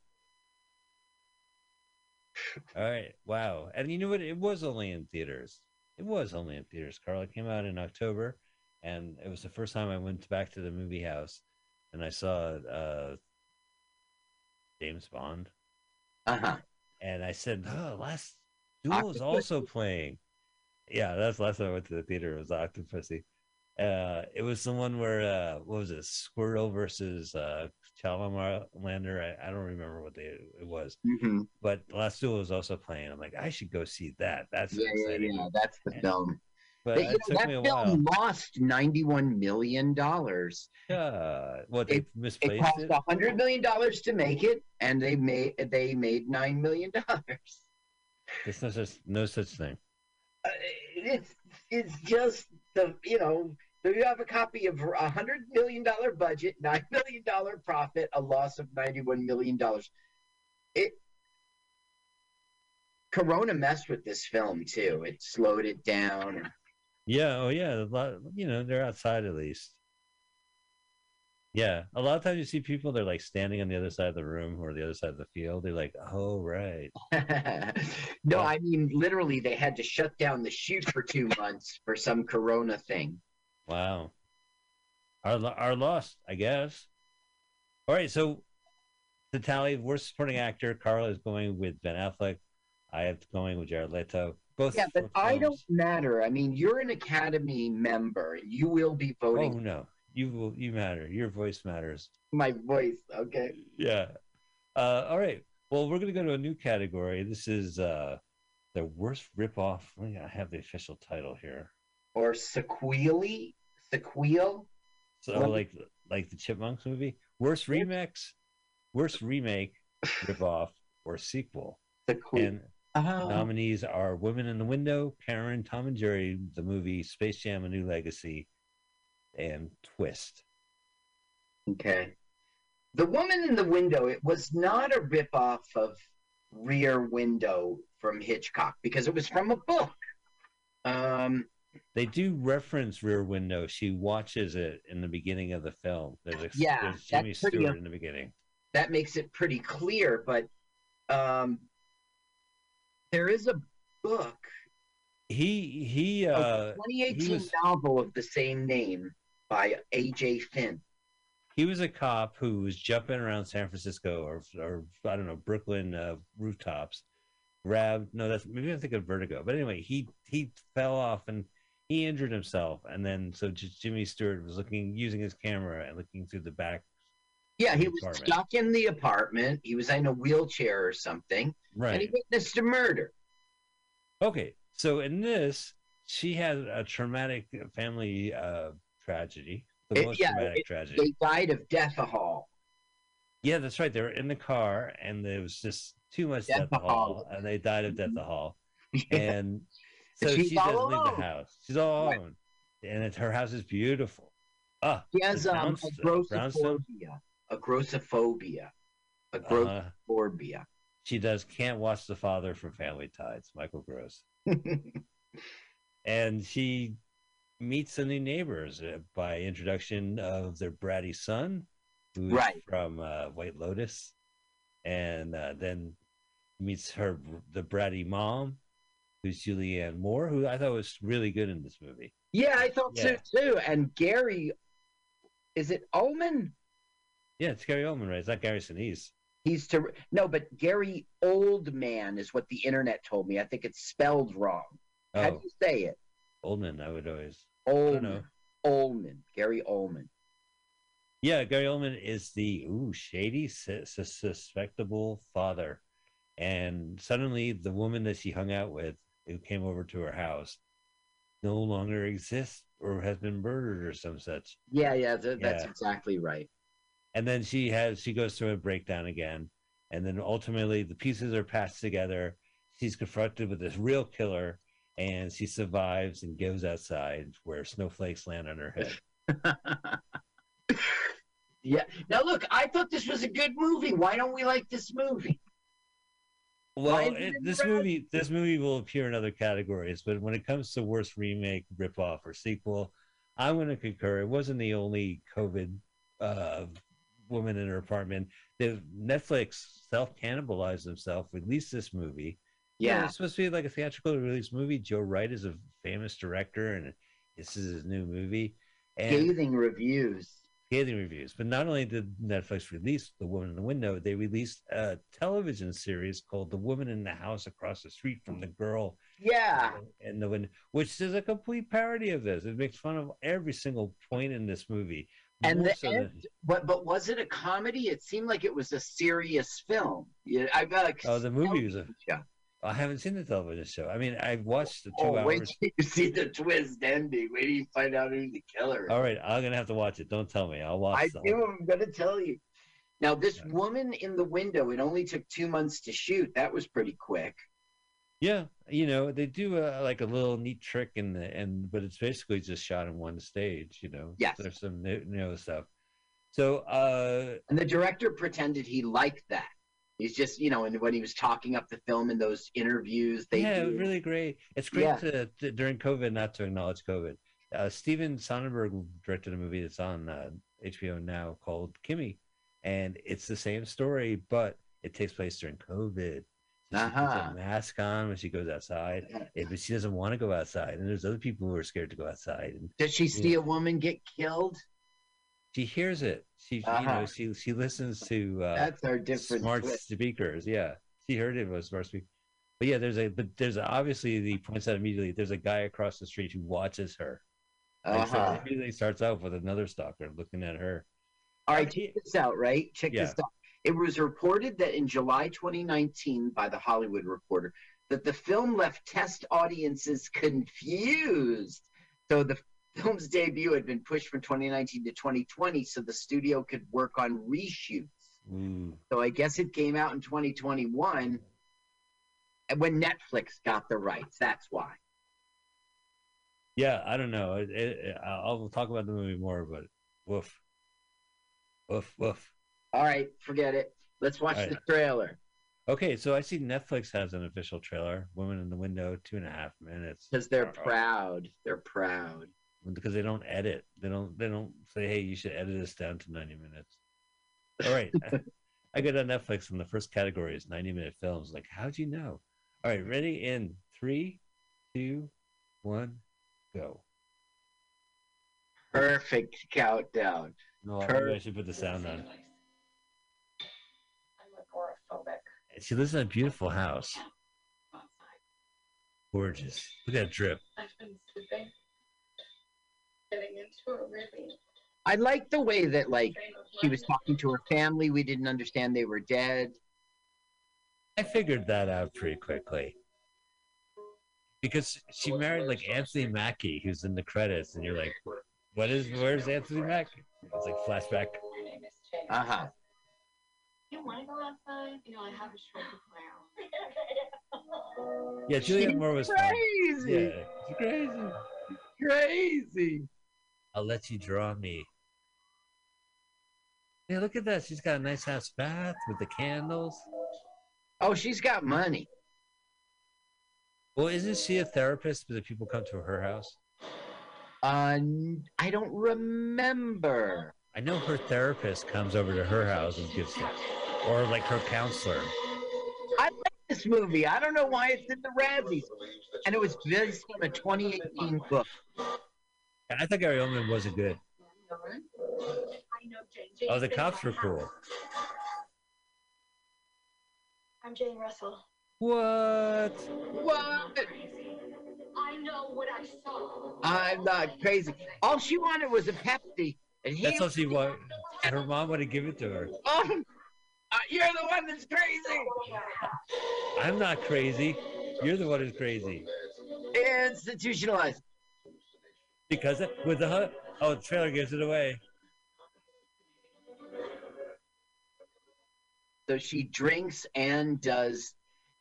S1: All right. Wow. And you know what? It was only in theaters. It was only in theaters, Carl. It came out in October, and it was the first time I went back to the movie house and I saw uh, James Bond.
S2: Uh huh.
S1: and I said, "Oh, Last Duel is also playing." Yeah, that's the last time I went to the theater. It was Octopussy. Uh, it was the one where uh, what was it, Squirrel versus uh, Chalamander? I, I don't remember what they it was,
S2: hmm
S1: but Last Duel was also playing. I'm like, I should go see that. That's
S2: Yeah,
S1: exciting.
S2: yeah. That's the
S1: Yeah.
S2: film.
S1: But
S2: But, you
S1: it
S2: know, that film
S1: while.
S2: lost ninety-one million dollars.
S1: Yeah, what they
S2: It- It
S1: misplaced
S2: cost
S1: it.
S2: a hundred million dollars to make it, and they made they made nine million dollars.
S1: There's no such no such thing.
S2: Uh, it's it's just the you know so you have a copy of a hundred million dollar budget, nine million dollar profit, a loss of ninety one million dollars. It Corona messed with this film too. It slowed it down.
S1: Yeah, oh yeah, a lot, you know they're outside at least. Yeah, a lot of times you see people they're like standing on the other side of the room or the other side of the field. They're like, "Oh, right."
S2: no, I mean literally they had to shut down the shoot for two months for some corona thing.
S1: Wow. Our our loss, I guess. All right, so the tally worst supporting actor, Carl is going with Ben Affleck. I have going with Jared Leto. Both.
S2: Yeah, but
S1: for
S2: I don't matter. I mean, you're an Academy member. You will be
S1: Oh
S2: voting
S1: no, you will. You matter. Your voice matters.
S2: my voice. Okay.
S1: Yeah. Uh, all right. Well, we're gonna go to a new category. This is uh, the worst ripoff. I have the official title here.
S2: Or sequely, sequel.
S1: So
S2: What?
S1: like like the Chipmunks movie, worst remix, worst remake, ripoff, or sequel.
S2: Sequel.
S1: And
S2: Oh,
S1: nominees are Women in the Window, Karen, Tom and Jerry, the movie, Space Jam: A New Legacy, and Twist.
S2: okay. The woman in the window. It was not a ripoff of Rear Window from Hitchcock because it was from a book. Um,
S1: They do reference Rear Window. She watches it in the beginning of the film. There's, a,
S2: Yeah,
S1: there's Jimmy
S2: pretty
S1: Stewart
S2: un-
S1: in the beginning.
S2: that makes it pretty clear. But um, there is a book,
S1: He he
S2: a
S1: uh
S2: 2018
S1: he was-
S2: novel of the same name by A.J. Finn.
S1: he was a cop who was jumping around San Francisco or or I don't know Brooklyn uh, rooftops. Grabbed no, that's maybe I think of Vertigo, but anyway, he he fell off and he injured himself, and then so J- Jimmy Stewart was looking using his camera and looking through the back.
S2: Yeah, he was
S1: apartment.
S2: stuck in the apartment. He was in a wheelchair or something, and
S1: Right.
S2: he witnessed a murder.
S1: Okay. So in this, she had a traumatic family uh, tragedy, the
S2: It-
S1: most
S2: yeah,
S1: traumatic
S2: it-
S1: tragedy.
S2: They died of deathahol.
S1: Yeah, that's right. They were in the car, and there was just too much
S2: Death
S1: death
S2: hall.
S1: and they died of death hall. And so she doesn't leave the house. She's all
S2: Right.
S1: alone, and it's, her house is beautiful. Ah,
S2: He has um, a grossophobia. A grossophobia. A
S1: uh, she does can't watch the father from Family Ties, Michael Gross, and she meets the new neighbors uh, by introduction of their bratty son, who's
S2: Right.
S1: from uh, White Lotus, and uh, then meets her the bratty mom, who's Julianne Moore, who I thought was really good in this movie.
S2: yeah, I thought
S1: Yeah.
S2: so too. And Gary, is it Ullman?
S1: Yeah, it's Gary Oldman, right? It's not Gary Sinise.
S2: He's to no, but Gary Oldman is what the internet told me. I think it's spelled wrong. How do
S1: Oh,
S2: you say it?
S1: Oldman, I would always. Don't.
S2: Oldman. Gary Ullman.
S1: Yeah, Gary Oldman is the ooh shady, sus- sus- suspectable father, and suddenly the woman that she hung out with, who came over to her house, no longer exists or has been murdered or some such.
S2: Yeah, yeah, th- that's
S1: Yeah.
S2: exactly right.
S1: And then she has she goes through a breakdown again, and then ultimately the pieces are passed together. She's confronted with this real killer, and she survives and goes outside where snowflakes land on her head.
S2: yeah. Now look, I thought this was a good movie. Why don't we like this movie?
S1: Well,
S2: it
S1: this
S2: red?
S1: movie this movie will appear in other categories, but when it comes to worst remake, ripoff, or sequel, I'm going to concur. It wasn't the only COVID uh, woman in her apartment. The Netflix self cannibalized themselves, released this movie.
S2: Yeah.
S1: it's supposed to be like a theatrical release movie. Joe Wright is a famous director, and this is his new movie. And
S2: Scathing reviews.
S1: Scathing reviews. But not only did Netflix release The Woman in the Window, they released a television series called The Woman in the House Across the Street from the Girl
S2: Yeah.
S1: in the Window, which is a complete parody of this. It makes fun of every single point in this movie.
S2: And the
S1: so than-
S2: end, but but was it a comedy? It seemed like it was a serious film. Yeah, I got like
S1: Oh, the movie was a.
S2: Yeah.
S1: I haven't seen the television show. I mean, I've watched the two
S2: Oh, wait
S1: hours.
S2: till you see the twist ending. Wait till you find out who the killer is.
S1: All right, I'm gonna have to watch it. Don't tell me. I'll watch.
S2: I do. I'm going to tell you. Now, this
S1: Yeah.
S2: woman in the window, it only took two months to shoot. That was pretty quick.
S1: Yeah, you know they do a, like a little neat trick in the and but it's basically just shot in one stage. You know,
S2: Yes.
S1: There's some new, new stuff. So uh
S2: And the director pretended he liked that. He's just, you know, and when he was talking up the film in those interviews, they
S1: yeah, it
S2: do.
S1: was really great. It's great
S2: Yeah.
S1: to, to during COVID not to acknowledge COVID. Uh, Steven Soderbergh directed a movie that's on uh, HBO now called Kimi, and it's the same story, but it takes place during COVID. So She puts
S2: Uh-huh.
S1: a mask on when she goes outside, eh, but she doesn't want to go outside. And there's other people who are scared to go outside. And
S2: Does she see a woman get killed?
S1: She hears it. She, you
S2: Uh-huh.
S1: know, she she listens to uh,
S2: That's our different.
S1: smart
S2: twist.
S1: speakers. Yeah, she heard it was smart speaker. But yeah, there's a but there's a, obviously the points out immediately. There's a guy across the street who watches her.
S2: Uh-huh.
S1: it immediately starts off with another stalker looking at her.
S2: All right, check this out, right? Check
S1: Yeah.
S2: this out. It was reported that in July 2019 by the Hollywood Reporter that the film left test audiences confused. So the film's debut had been pushed from 2019 to 2020 so the studio could work on reshoots.
S1: Ooh.
S2: So I guess it came out in 2021 and when Netflix got the rights. That's why.
S1: Yeah, I don't know. It, it, I'll talk about the movie more, but woof, woof, woof.
S2: All right, forget it. Let's watch
S1: All
S2: the trailer
S1: Okay, so I see Netflix has an official trailer. Women in the Window, two and a half minutes.
S2: because they're proud. They're proud.
S1: Because they don't edit. They don't. They don't say, "Hey, you should edit this down to ninety minutes." All right, I go to Netflix, and the first category is ninety-minute films. Like, how'd you know? All right, ready in three, two, one, go.
S2: Perfect countdown.
S1: No,
S2: Perfect.
S1: I should put the sound on.
S4: I'm agoraphobic.
S1: She lives in a beautiful house. Gorgeous. Look at that drip.
S4: I've been sleeping, getting into a really
S2: I like the way that like
S4: train
S2: she was talking to her family. We didn't understand they were dead.
S1: I figured that out pretty quickly. Because she married like Anthony Mackie, who's in the credits, and you're like, what is where's Anthony Mackie? It's like flashback.
S4: Your name is Jane.
S2: Uh huh.
S4: You want to go outside? You know, I have a shirt to play on.
S1: Yeah, Julianne Moore was fun.
S2: crazy.
S1: Yeah, she's crazy.
S2: Crazy.
S1: I'll let you draw me. Yeah, look at that. She's got a nice house bath with the candles.
S2: Oh, she's got money.
S1: Well, isn't she a therapist because people come to her house?
S2: Uh, I don't remember.
S1: I know her therapist comes over to her house and gives stuff. Or like her counselor.
S2: I like this movie. I don't know why it's in the Razzies. And it was based on a 2018 book.
S1: I thought Gary Oldman wasn't good.
S4: I know Jane.
S1: Oh, the cops were cool.
S4: I'm Jane Russell.
S1: What?
S2: What?
S4: I know what I saw.
S2: I'm not crazy. All she wanted was a Pepsi. And he
S1: That's all she wanted. And her mom would have given it to her.
S2: Oh, uh, you're the one that's crazy.
S1: I'm not crazy. You're the one who's crazy.
S2: Institutionalized.
S1: Because with the oh, the trailer gives it away.
S2: So she drinks and does,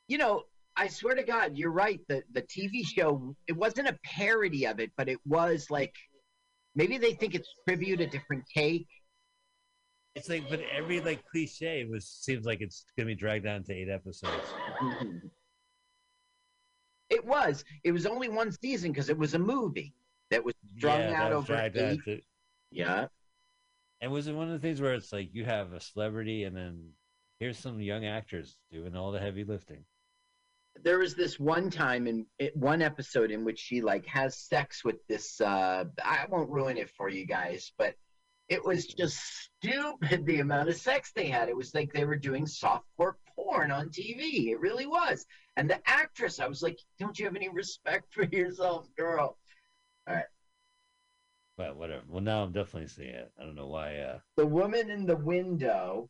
S2: you know, I swear to God, you're right. The the TV show, it wasn't a parody of it, but it was like maybe they think it's tribute, a different take.
S1: It's like, but every like cliche was seems like it's gonna be dragged down to eight episodes. Mm-hmm.
S2: It was. It was only one season because it was a movie that was strung
S1: Yeah,
S2: out
S1: was
S2: over
S1: out
S2: eight. Yeah.
S1: And was it one of the things where it's like you have a celebrity and then here's some young actors doing all the heavy lifting?
S2: There was this one time in it, one episode in which she like has sex with this. uh I won't ruin it for you guys, but it was just stupid the amount of sex they had. It was like they were doing softcore porn on TV. It really was. And the actress, I was like, "Don't you have any respect for yourself, girl?"
S1: But whatever. Well, now I'm definitely seeing it. I don't know why. Uh,
S2: The woman in the window.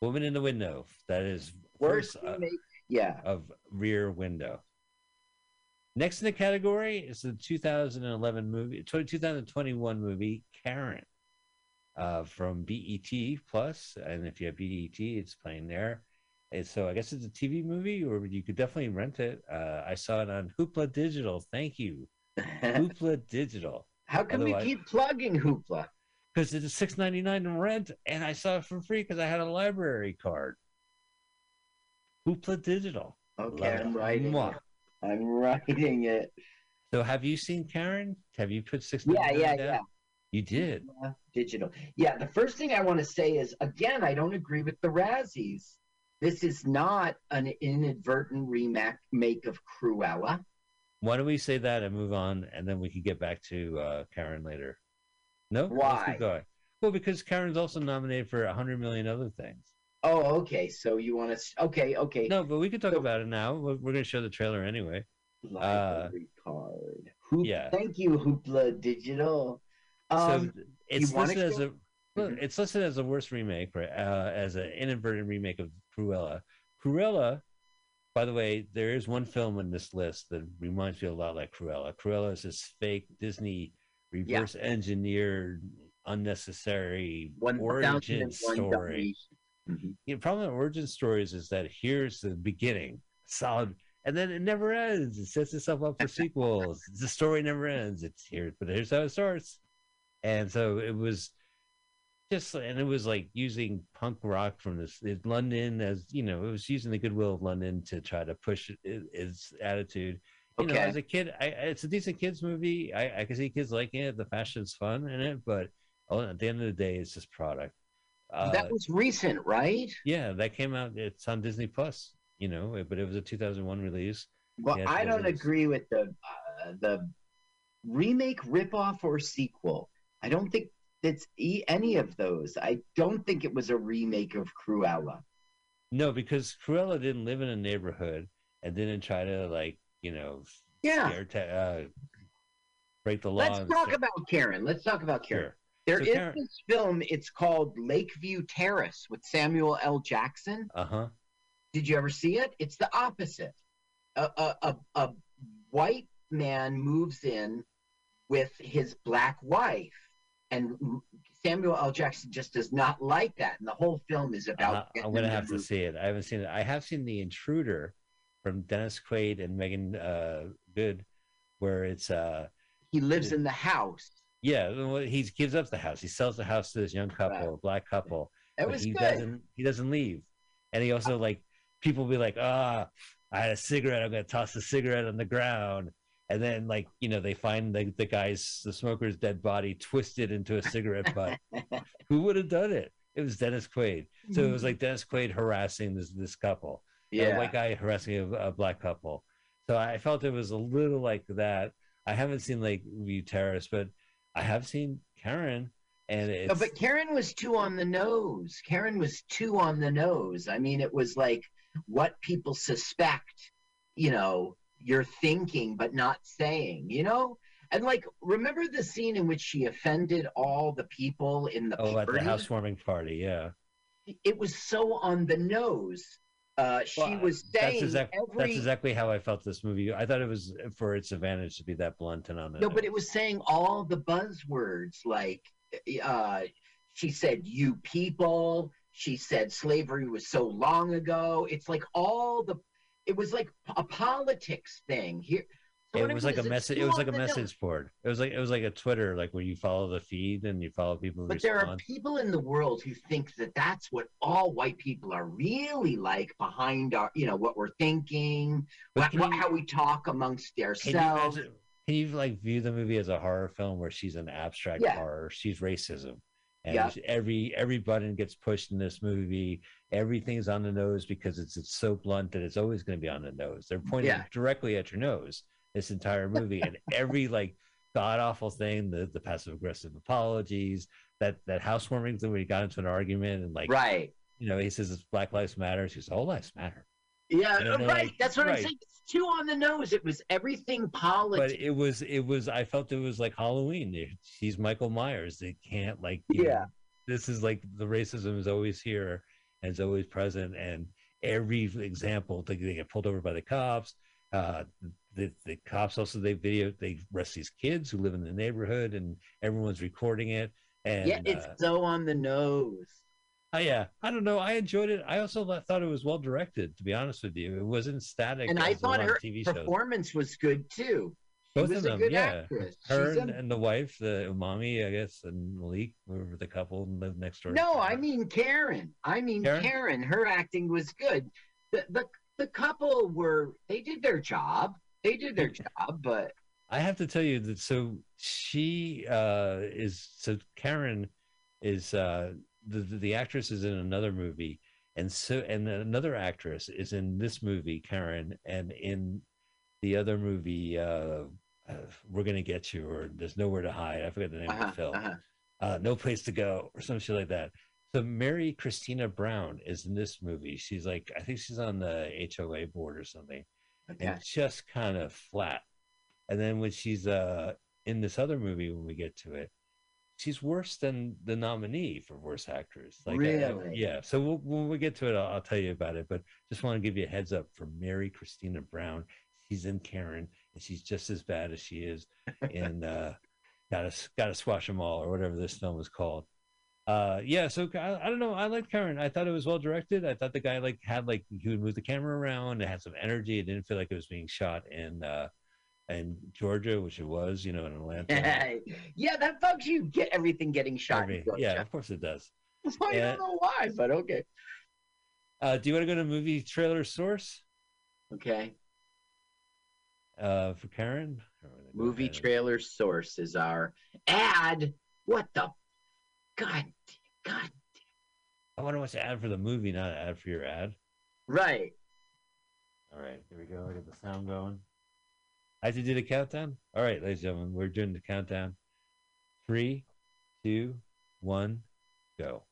S1: Woman in the Window. That is
S2: Worst
S1: first, uh.
S2: Yeah.
S1: of Rear Window. Next in the category is the 2011 movie, 2021 movie Karen, uh, from BET Plus, and if you have BET, it's playing there. And so I guess it's a TV movie, or you could definitely rent it. Uh, I saw it on Hoopla Digital. Thank you, Hoopla Digital,
S2: How come
S1: Otherwise-
S2: we keep plugging Hoopla?
S1: because it's six ninety nine to rent, and I saw it for free because I had a library card. Hoopla Digital.
S2: Okay,
S1: Love.
S2: I'm writing.
S1: Mwah.
S2: it. I'm writing it.
S1: So have you seen Karen? Have you put six?
S2: Yeah, yeah, yeah.
S1: You did.
S2: Uh, digital. Yeah, the first thing I want to say is again, I don't agree with the Razzies. This is not an inadvertent remake of Cruella.
S1: Why don't we say that and move on, and then we can get back to uh, Karen later? No,
S2: Why?
S1: Well, because Karen's also nominated for a hundred million other things.
S2: Oh, okay. So you want to? Okay, okay.
S1: No, but we can talk
S2: So-
S1: about it now. We're, we're going to show the trailer anyway.
S2: Library card. Hoop,
S1: yeah.
S2: Thank you, Hoopla Digital. Um,
S1: so it's listed as a well,
S2: Mhm.
S1: it's listed as a worst remake, right? Uh, as an inadvertent remake of Cruella. Cruella, by the way, there is one film in this list that reminds me a lot like Cruella. Cruella is this fake Disney reverse engineered, unnecessary
S2: one
S1: origin story.
S2: Mhm.
S1: The problem with origin stories is that here's the beginning, solid, and then it never ends. It sets itself up for sequels. the story never ends. It's here, but here's how it starts. And so it was just, and it was like using punk rock from this London as you know, it was using the goodwill of London to try to push its attitude. You know,
S2: Okay.
S1: as a kid, I, it's a decent kids movie. I, I can see kids liking it. The fashion's fun in it, but at the end of the day, it's just product. Uh,
S2: that was recent, right?
S1: yeah, that came out. It's on Disney Plus, you know, but it was a 2001 release.
S2: Well, I don't agree with the uh, the remake, ripoff, or sequel. I don't think it's e- any of those. I don't think it was a remake of Cruella.
S1: No, because Cruella didn't live in a neighborhood and didn't try to like, you know,
S2: Yeah.
S1: scare ta- uh, break the law.
S2: Let's talk
S1: stuff.
S2: about Karen. Let's talk about Karen.
S1: Sure.
S2: There
S1: So
S2: is
S1: Karen-
S2: this film. It's called Lakeview Terrace with Samuel L. Jackson.
S1: Uh huh.
S2: Did you ever see it? It's the opposite. A, a, a, a white man moves in with his black wife, and Samuel L. Jackson just does not like that. And the whole film is about.
S1: Uh, I'm gonna
S2: them
S1: have to see it. I haven't seen it. I have seen The Intruder from Dennis Quaid and Meagan uh, Good, where it's uh
S2: He lives in the house.
S1: yeah, he gives up the house. He sells the house to this young couple, a black couple.
S2: It was
S1: he
S2: good.
S1: doesn't he doesn't leave and he also like people be like ah i had a cigarette i'm gonna toss the cigarette on the ground and then like you know they find the, the guy's the smoker's dead body twisted into a cigarette butt. Who would have done it? It was dennis quaid. So it was mm-hmm. like dennis quaid harassing this this couple. A
S2: yeah.
S1: white guy harassing a, a black couple. So i felt it was a little like that. I haven't seen Lakeview Terrace but i have seen karen and it's
S2: No, but Karen was too on the nose. Karen was too on the nose. I mean, it was like what people suspect, you know, you're thinking but not saying, you know? And like, remember the scene in which she offended all the people in the
S1: oh at the housewarming party yeah
S2: It was so on the nose. Uh, she
S1: Well,
S2: was saying
S1: that's, exact,
S2: every
S1: that's exactly how I felt this movie. I thought it was for its advantage to be that blunt and on the
S2: No, but it was saying all the buzzwords like uh she said you people, she said slavery was so long ago. It's like all the it was like a politics thing. Here so what
S1: it was like a message. It was like a message board. It was like it was like a Twitter, like where you follow the feed and you follow people
S2: But there are people in the world who think that that's what all white people are really like behind our, you know, what we're thinking, what, what,
S1: you-
S2: how we talk amongst
S1: Can you
S2: ourselves.
S1: imagine? Can you like view the movie as a horror film where she's an abstract
S2: Yeah.
S1: horror? She's racism, and
S2: Yeah.
S1: every every button gets pushed in this movie. Everything's on the nose because it's it's so blunt that it's always going to be on the nose. They're pointing
S2: Yeah.
S1: directly at your nose this entire movie, and every like god awful thing, the the passive aggressive apologies, that that housewarming thing where he got into an argument and like
S2: right.
S1: you know he says it's Black Lives Matter. She says all lives matter.
S2: Yeah, right.
S1: like,
S2: That's what I'm saying. It's too on the nose. It was everything politics.
S1: but it was it was i felt it was like halloween he's michael myers they can't like you know,
S2: Yeah.
S1: this is like the racism is always here and it's always present and every example they, they get pulled over by the cops uh the, the cops also they video they arrest these kids who live in the neighborhood and everyone's recording it and
S2: yeah, it's
S1: uh,
S2: so on the nose.
S1: oh, yeah. I don't know. I enjoyed it. I also thought it was well directed to be honest with you. It wasn't static
S2: And I thought her
S1: tv shows.
S2: performance was good too.
S1: Both
S2: was
S1: of
S2: a
S1: them,
S2: good
S1: yeah.
S2: actress.
S1: her and,
S2: a-
S1: and the wife, the umami, I guess, and Malik were the couple and lived next door.
S2: no, I mean Karen. I mean
S1: Karen?
S2: Karen? Her acting was good. The, the the couple were they did their job. They did their job, but
S1: I have to tell you that so she uh is so Karen is uh the the, actress is in another movie and so and another actress is in this movie Karen and in the other movie uh we're gonna get you or there's nowhere to hide I forget the name of
S2: Uh-huh,
S1: the film
S2: uh-huh.
S1: uh, no place to go or some shit like that so Mary Christina Brown is in this movie she's like I think she's on the HOA board or something
S2: Okay.
S1: and just kind of flat. And then when she's uh in this other movie, when we get to it, she's worse than the nominee for worst actress. Like, I- I-
S2: Really?
S1: yeah. So we'll, when we get to it, I'll, I'll tell you about it. But just want to give you a heads up for Mary Christina Brown. She's in Karen, she's just as bad as she is in uh, "Gotta Gotta Squash Them All" or whatever this film is called. Uh, yeah, so I, I don't know. I like Karen. I thought it was well directed. I thought the guy like had like he would move the camera around. It had some energy. It didn't feel like it was being shot in uh, in Georgia, which it was. You know, in Atlanta.
S2: yeah, that bugs you. Get everything getting shot.
S1: I yeah, of course it does.
S2: I
S1: Yeah.
S2: don't know why, but okay.
S1: Uh, do you want to go to movie trailer source
S2: Okay.
S1: Uh, for Karen? Or wanna go
S2: Movie trailer source is our ad. What the? God. God.
S1: I wonder what's the ad for the movie, not an ad for your ad.
S2: Right.
S1: All right, here we go. I get the sound going. I have to do the countdown. All right, ladies and gentlemen, we're doing the countdown. Three, two, one, go.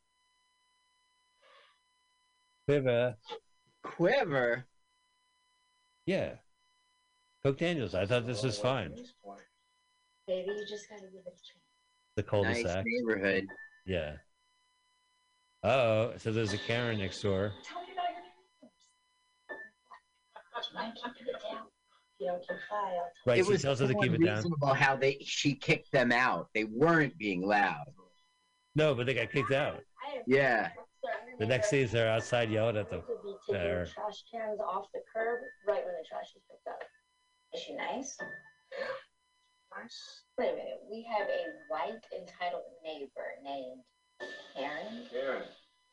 S1: Quiver.
S2: Quiver.
S1: Yeah. Coke Daniels. I thought this was fine.
S4: Baby, you just gotta give it a chance.
S1: The cul-de-sac.
S2: neighborhood.
S1: Yeah. Uh oh. So there's a Karen next door.
S4: Tell me about your neighbors. You might keep it down. If you don't keep quiet,
S1: Right.
S2: it
S1: she
S2: was
S1: tells her to
S2: so
S1: keep it down.
S2: unreasonable how they she kicked them out. They weren't being loud.
S1: No, but they got kicked out.
S2: Yeah.
S1: The next
S4: neighbors
S1: day, they're outside yelling at them.
S4: Could be taking
S1: there.
S4: trash cans off the curb right when the trash is picked up. Is she nice?
S5: Nice.
S4: Wait a minute. We have a white entitled neighbor named Karen.
S5: Karen.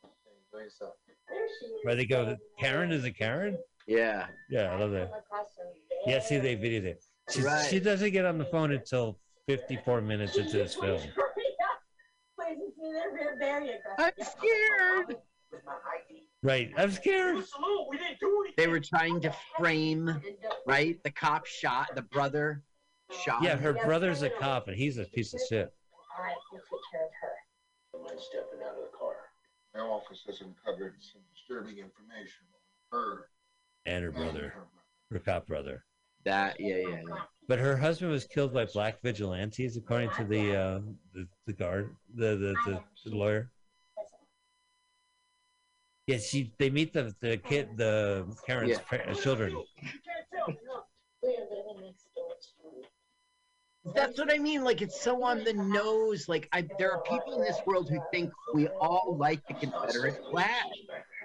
S5: Enjoy yourself.
S4: She.
S1: Where they go, Karen is a Karen?
S2: Yeah.
S1: Yeah, I love that.
S4: Come across some
S1: Yeah, see, they
S4: video
S1: videoed it. She,
S2: Right.
S1: she doesn't get on the phone until 54 minutes into this film.
S4: Please, it's me. They're very.
S2: I'm scared.
S5: With my ID.
S1: Right. I'm scared.
S5: We didn't do anything.
S2: They were trying to frame, right? The cop shot, the brother shot.
S1: Yeah, her brother's a cop and he's a piece of shit.
S4: All right, we'll take care of her.
S5: Don't stepping out of the car.
S6: My office has uncovered some disturbing information on her
S1: And her
S6: and
S1: brother,
S6: her
S1: her cop brother.
S2: That, yeah, yeah, yeah.
S1: But her husband was killed by black vigilantes, according to the uh, the, the guard, the the, the, the lawyer. Yeah, she they meet the the kid, the Karen's
S2: Yeah.
S1: pa- uh, children.
S4: We're living next door to
S2: That's what I mean. Like it's so on the nose. Like I, there are people in this world who think we all like the Confederate flag.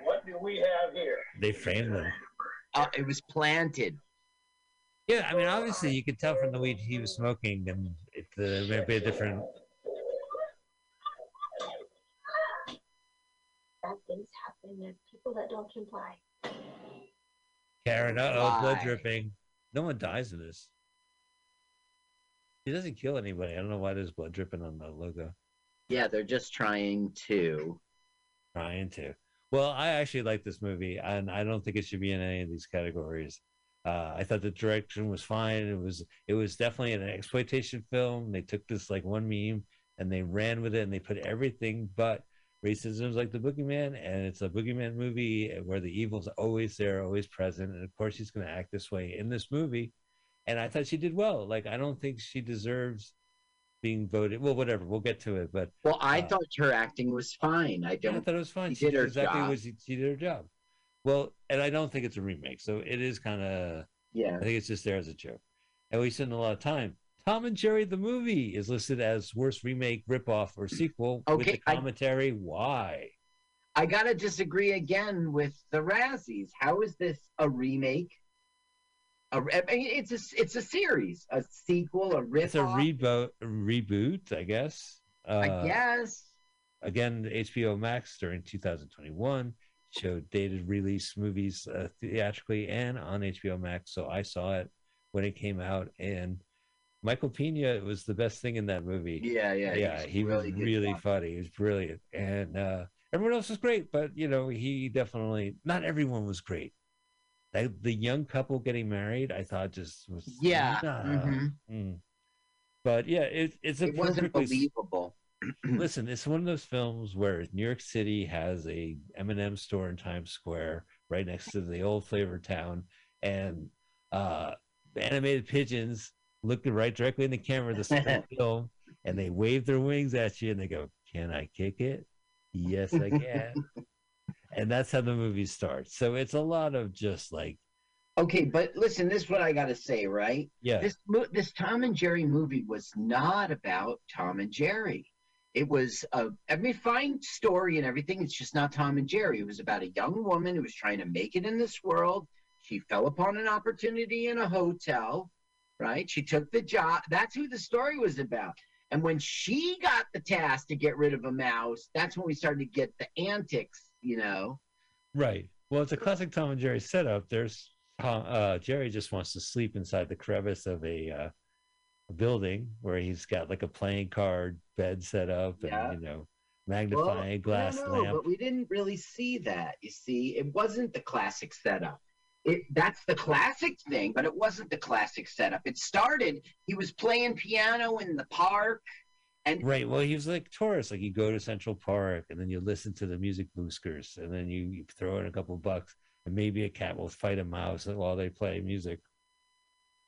S5: What do we have here?
S1: They framed them.
S2: Uh, it was planted.
S1: Yeah, I mean, obviously you could tell from the weed he was smoking, and it uh, may be a different.
S4: bad things happen. There's people that don't comply.
S1: Karen, uh oh, blood
S2: Why?
S1: dripping. No one dies in this. He doesn't kill anybody. I don't know why there's blood dripping on the logo.
S2: Yeah, they're just trying to.
S1: Trying to. Well, I actually like this movie, and I don't think it should be in any of these categories. Uh, I thought the direction was fine. It was it was definitely an exploitation film. They took this like one meme and they ran with it, and they put everything but racism is like the boogeyman, and it's a boogeyman movie where the evil's always there, always present, and of course she's going to act this way in this movie. And I thought she did well. Like I don't think she deserves being voted. Well, whatever. We'll get to it, but
S2: Well, I
S1: Uh,
S2: thought her acting was fine. I
S1: yeah, I
S2: don't.
S1: thought it was fine.
S2: She did her
S1: exactly
S2: job.
S1: what she, she did her job. Well, and I don't think it's a remake, so it is kind of.
S2: Yeah.
S1: I think it's just there as a joke. And we spend a lot of time. Tom and Jerry the movie is listed as worst remake, ripoff, or sequel with
S2: Okay,
S1: the
S2: I-
S1: commentary. Why?
S2: I gotta disagree again with the Razzies. How is this a remake? A, I mean, it's a it's a series, a sequel, a riff.
S1: It's a reboot, reboot, I guess. Uh,
S2: I guess.
S1: again, HBO Max during 2021 showed dated release movies uh, theatrically and on HBO Max. So I saw it when it came out, and Michael Pena was the best thing in that movie.
S2: Yeah, yeah,
S1: yeah, he was
S2: really
S1: really funny. He was brilliant, and uh, everyone else was great. But you know, he definitely not everyone was great. That, the young couple getting married, I thought just was
S2: Yeah,
S1: nah.
S2: mhm.
S1: Mm. But yeah, it, it's a
S2: it wasn't believable.
S1: listen. It's one of those films where New York City has a M&M store in Times Square right next to the old flavor town, and uh, animated pigeons look right directly in the camera the the film, and they wave their wings at you, and they go, "Can I kick it? Yes, I can." and that's how the movie starts. So it's a lot of just like,
S2: Okay, but listen, this is what I got to say, right?
S1: yeah,
S2: This this Tom and Jerry movie was not about Tom and Jerry. It was a I mean fine story and everything. It's just not Tom and Jerry. It was about a young woman who was trying to make it in this world. She fell upon an opportunity in a hotel, right? She took the job. That's who the story was about. And when she got the task to get rid of a mouse, that's when we started to get the antics, you know.
S1: right. Well, it's a classic Tom and Jerry setup. There's Tom, uh, Jerry just wants to sleep inside the crevice of a, uh, building where he's got like a playing card bed set up and
S2: Yeah.
S1: you know magnifying glass
S2: no, no,
S1: lamp.
S2: But we didn't really see that. You see, it wasn't the classic setup. It that's the classic thing, but it wasn't the classic setup. It started. He was playing piano in the park, and
S1: Right. Well, he was like tourists. Like you go to Central Park and then you listen to the music boosters and then you, you throw in a couple bucks and maybe a cat will fight a mouse while they play music.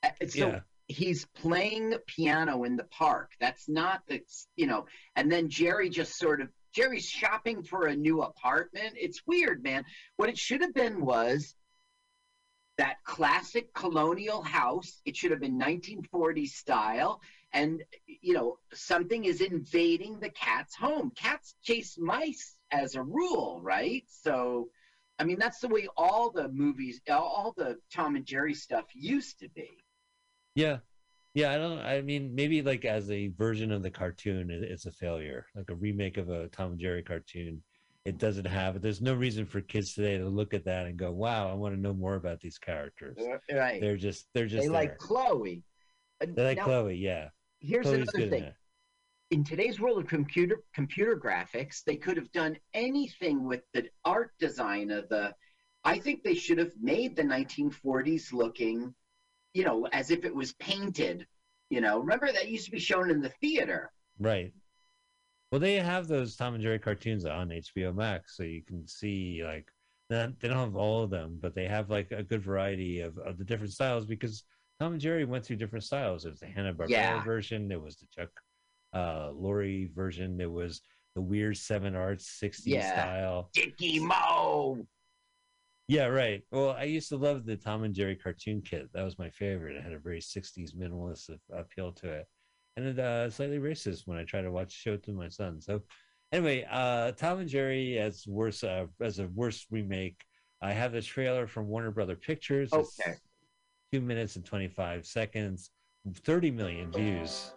S2: uh, so
S1: yeah.
S2: he's playing piano in the park. That's not the you know. And then Jerry just sort of Jerry's shopping for a new apartment. It's weird, man. What it should have been was that classic colonial house. It should have been 1940s style. And, you know, something is invading the cat's home. Cats chase mice as a rule, right? So, I mean, that's the way all the movies, all- all the Tom and Jerry stuff used to be.
S1: Yeah. Yeah. I don't, I mean, maybe like as a version of the cartoon, it's a failure. Like a remake of a Tom and Jerry cartoon. It doesn't have it. There's no reason for kids today to look at that and go, wow, I want to know more about these characters.
S2: Right.
S1: They're just, they're just,
S2: they like. Chloe.
S1: They like
S2: now,
S1: Chloe. Yeah.
S2: Here's
S1: Chloe's
S2: another thing. in today's world of computer computer graphics, they could have done anything with the art design of the. I think they should have made the 1940s looking, you know, as if it was painted. You know, remember that used to be shown in the theater.
S1: Right. Well, they have those Tom and Jerry cartoons on HBO Max, so you can see like they they don't have all of them, but they have like a good variety of, of the different styles because Tom and Jerry went through different styles. There was the Hanna Barbera
S2: Yeah.
S1: version, there was the Chuck uh, Lorre version, there was the weird Seven Arts 60s
S2: Yeah.
S1: style.
S2: Dicky Mo.
S1: Yeah, right. Well, I used to love the Tom and Jerry cartoon kit. That was my favorite. It had a very 60s minimalist appeal to it. And uh slightly racist when I try to watch the show to my son. So anyway, uh Tom and Jerry as worse uh, as a worse remake. I have the trailer from Warner Brother Pictures. It's
S2: Okay.
S1: two minutes and 25 seconds, 30 million views.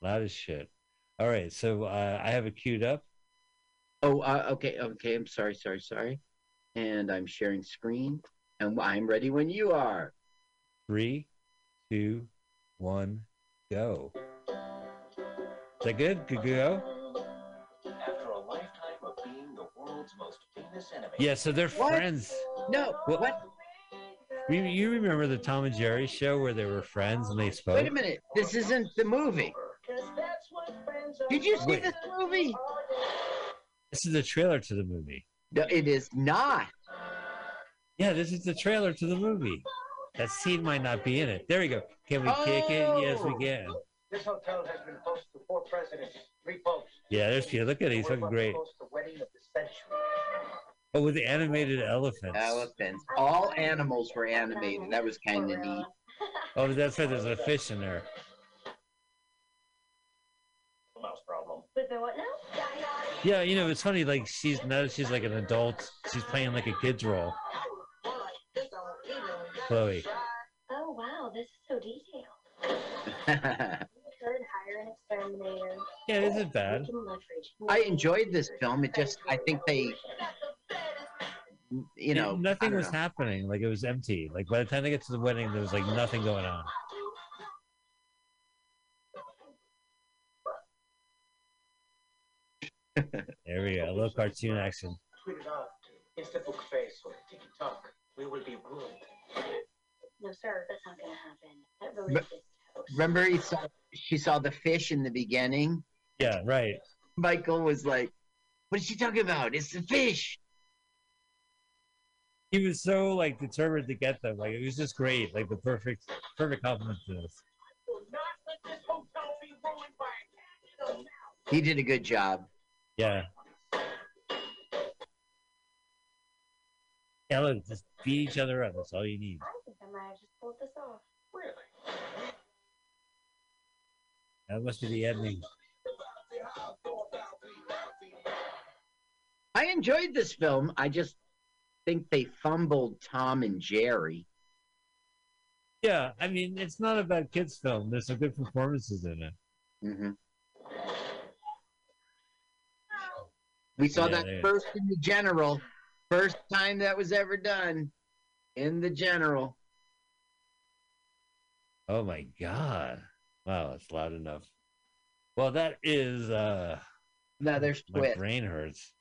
S1: Loud as shit. All right, so uh, I have it queued up.
S2: Oh, uh, okay, okay. I'm sorry, sorry, sorry. And I'm sharing screen, and I'm ready when you are.
S1: Three, two, one, go. Is that good? Good go?
S7: After a lifetime of being the world's most famous enemy.
S1: Yeah, so they're
S2: What?
S1: friends.
S2: No,
S1: What?
S2: what?
S1: You, you remember the Tom and Jerry show where they were friends and they spoke?
S2: Wait a minute. This isn't the movie. Did you see
S1: Wait.
S2: this movie?
S1: This is the trailer to the movie.
S2: No, it is not.
S1: Yeah, this is the trailer to the movie. That scene might not be in it. There we go. Can we kick it? Yes, we
S2: Oh.
S1: can.
S5: This hotel has been host to four presidents, three popes.
S1: Yeah, there's you. look at it. He's looking great.
S5: host the wedding of the century.
S1: Oh, with the animated elephants.
S2: Elephants. All animals were animated. That was kind of neat.
S1: Oh, that's right. There's a fish in there.
S7: Mouse problem.
S4: With the what now?
S1: Yeah, you know, it's funny. Like she's now she's like an adult. She's playing like a kid's role. Chloe.
S4: Oh wow, this is so detailed. hire an exterminator.
S1: Yeah, this is bad.
S2: I enjoyed this film. It just, I think they, you know,
S1: nothing was
S2: know.
S1: happening. Like it was empty. Like by the time they get to the wedding, there was like nothing going on. there we go. A little cartoon action.
S7: Tweet it out. Book face or TikTok. We will be ruined.
S4: No, sir, that's not gonna happen. That really
S2: But-
S4: is toast.
S2: Remember, he saw she saw the fish in the beginning.
S1: Yeah, right.
S2: Michael was like, "What is she talking about? It's the fish."
S1: He was so like determined to get them. Like it was just great. Like the perfect, perfect compliment to this.
S7: will not let this hotel be ruined by a cat in a mouth.
S2: He did a good job.
S1: Yeah. Yeah, look, just beat each other up. That's all you need.
S4: I think I might have just pulled this off.
S7: Really?
S1: That must be the ending.
S2: I enjoyed this film. I just think they fumbled Tom and Jerry.
S1: Yeah, I mean, it's not a bad kids' film. There's some good performances in it.
S2: hmm We saw
S1: Yeah,
S2: that first in the general. First time that was ever done in the general.
S1: Oh my god! Wow, it's loud enough. Well, that is. uh
S2: Now there's
S1: My
S2: twist.
S1: brain hurts.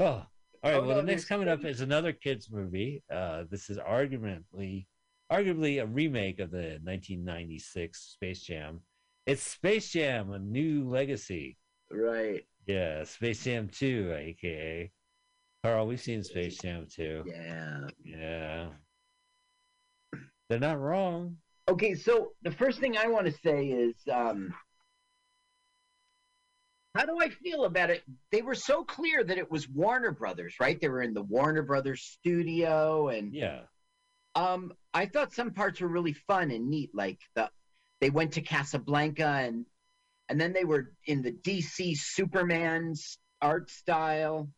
S1: Oh, all right.
S2: Oh,
S1: well,
S2: no,
S1: the next coming up is another kids movie. Uh, this is arguably, arguably a remake of the 1996 Space Jam. It's Space Jam: A New Legacy.
S2: Right.
S1: Yeah, Space Jam 2, aka Carl. We've seen Space Jam too.
S2: Yeah.
S1: Yeah, they're not wrong.
S2: Okay, so the first thing I want to say is um how do I feel about it? They were so clear that it was Warner Brothers, right? They were in the Warner Brothers studio and
S1: Yeah,
S2: um I thought some parts were really fun and neat like the they went to Casablanca and and then they were in the DC Superman's art style.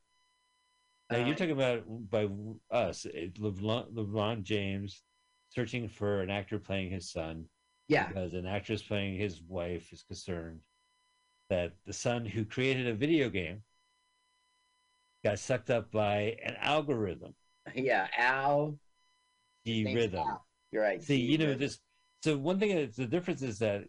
S1: Now,
S2: Uh,
S1: you're talking about by us, it- LeBron, LeBron James searching for an actor playing his son.
S2: yeah,
S1: because an actress playing his wife is concerned that the son who created a video game got sucked up by an algorithm,
S2: yeah, Al.
S1: the rhythm.
S2: Al. You're right.
S1: See, you know, this. So one thing is the difference is that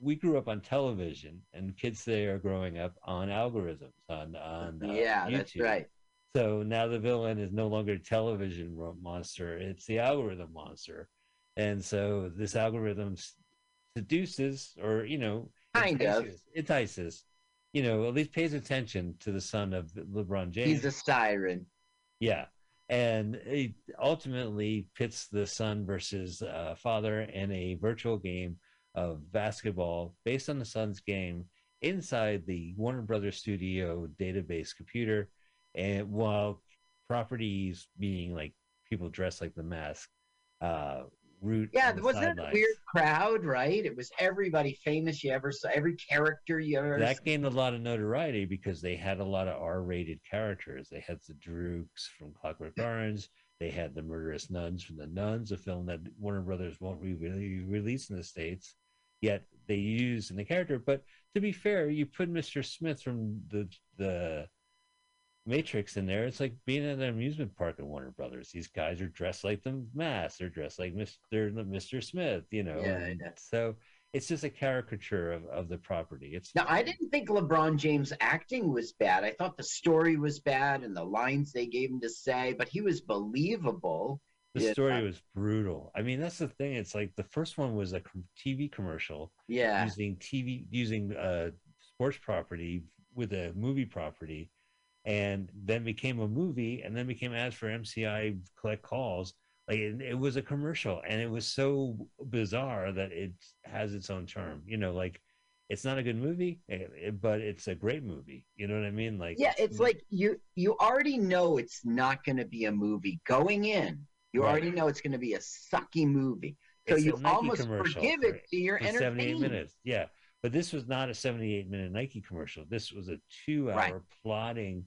S1: we grew up on television, and kids today are growing up on algorithms on on uh,
S2: yeah, that's right.
S1: So now the villain is no longer a television monster; it's the algorithm monster, and so this algorithm seduces, or you know,
S2: Kind of.
S1: entices, entices, you know, at least pays attention to the son of LeBron James.
S2: He's a siren.
S1: Yeah. And it ultimately pits the son versus uh, father in a virtual game of basketball based on the son's game inside the Warner Brothers Studio database computer. And while properties being like people dressed like the mask, uh, root.
S2: Yeah,
S1: the
S2: wasn't it a weird crowd, right? It was everybody famous you ever saw, every character you ever
S1: that
S2: saw.
S1: gained a lot of notoriety because they had a lot of R-rated characters. They had the Droogs from Clockwork Orange. They had the Murderous Nuns from the Nuns, a film that Warner Brothers won't re- really release in the states. Yet they used in the character. But to be fair, you put Mr. Smith from the the Matrix in there. It's like being at an amusement park at Warner Brothers. These guys are dressed like the mask. They're dressed like Mr. Mr. Smith. You know.
S2: Yeah,
S1: and
S2: yeah.
S1: So it's just a caricature of, of the property. It's
S2: Now, I didn't think LeBron James' acting was bad. I thought the story was bad and the lines they gave him to say, but he was believable.
S1: The story was brutal. I mean, that's the thing. It's like the first one was a TV commercial
S2: Yeah.
S1: using TV using uh sports property with a movie property, and then became a movie, and then became ads for MCI collect calls. Like it, it was a commercial, and it was so bizarre that it has its own charm. You know, like it's not a good movie, eh, eh, but it's a great movie. You know what I mean? Like
S2: Yeah, it's like you you already know it's not going to be a movie going in. You
S1: Right.
S2: already know it's going to be a sucky movie. So
S1: It's
S2: you almost forgive
S1: for-
S2: it to your
S1: for 78
S2: entertainment.
S1: minutes. Yeah. But this was not a 78 minute Nike commercial. This was a two hour
S2: Right.
S1: plotting,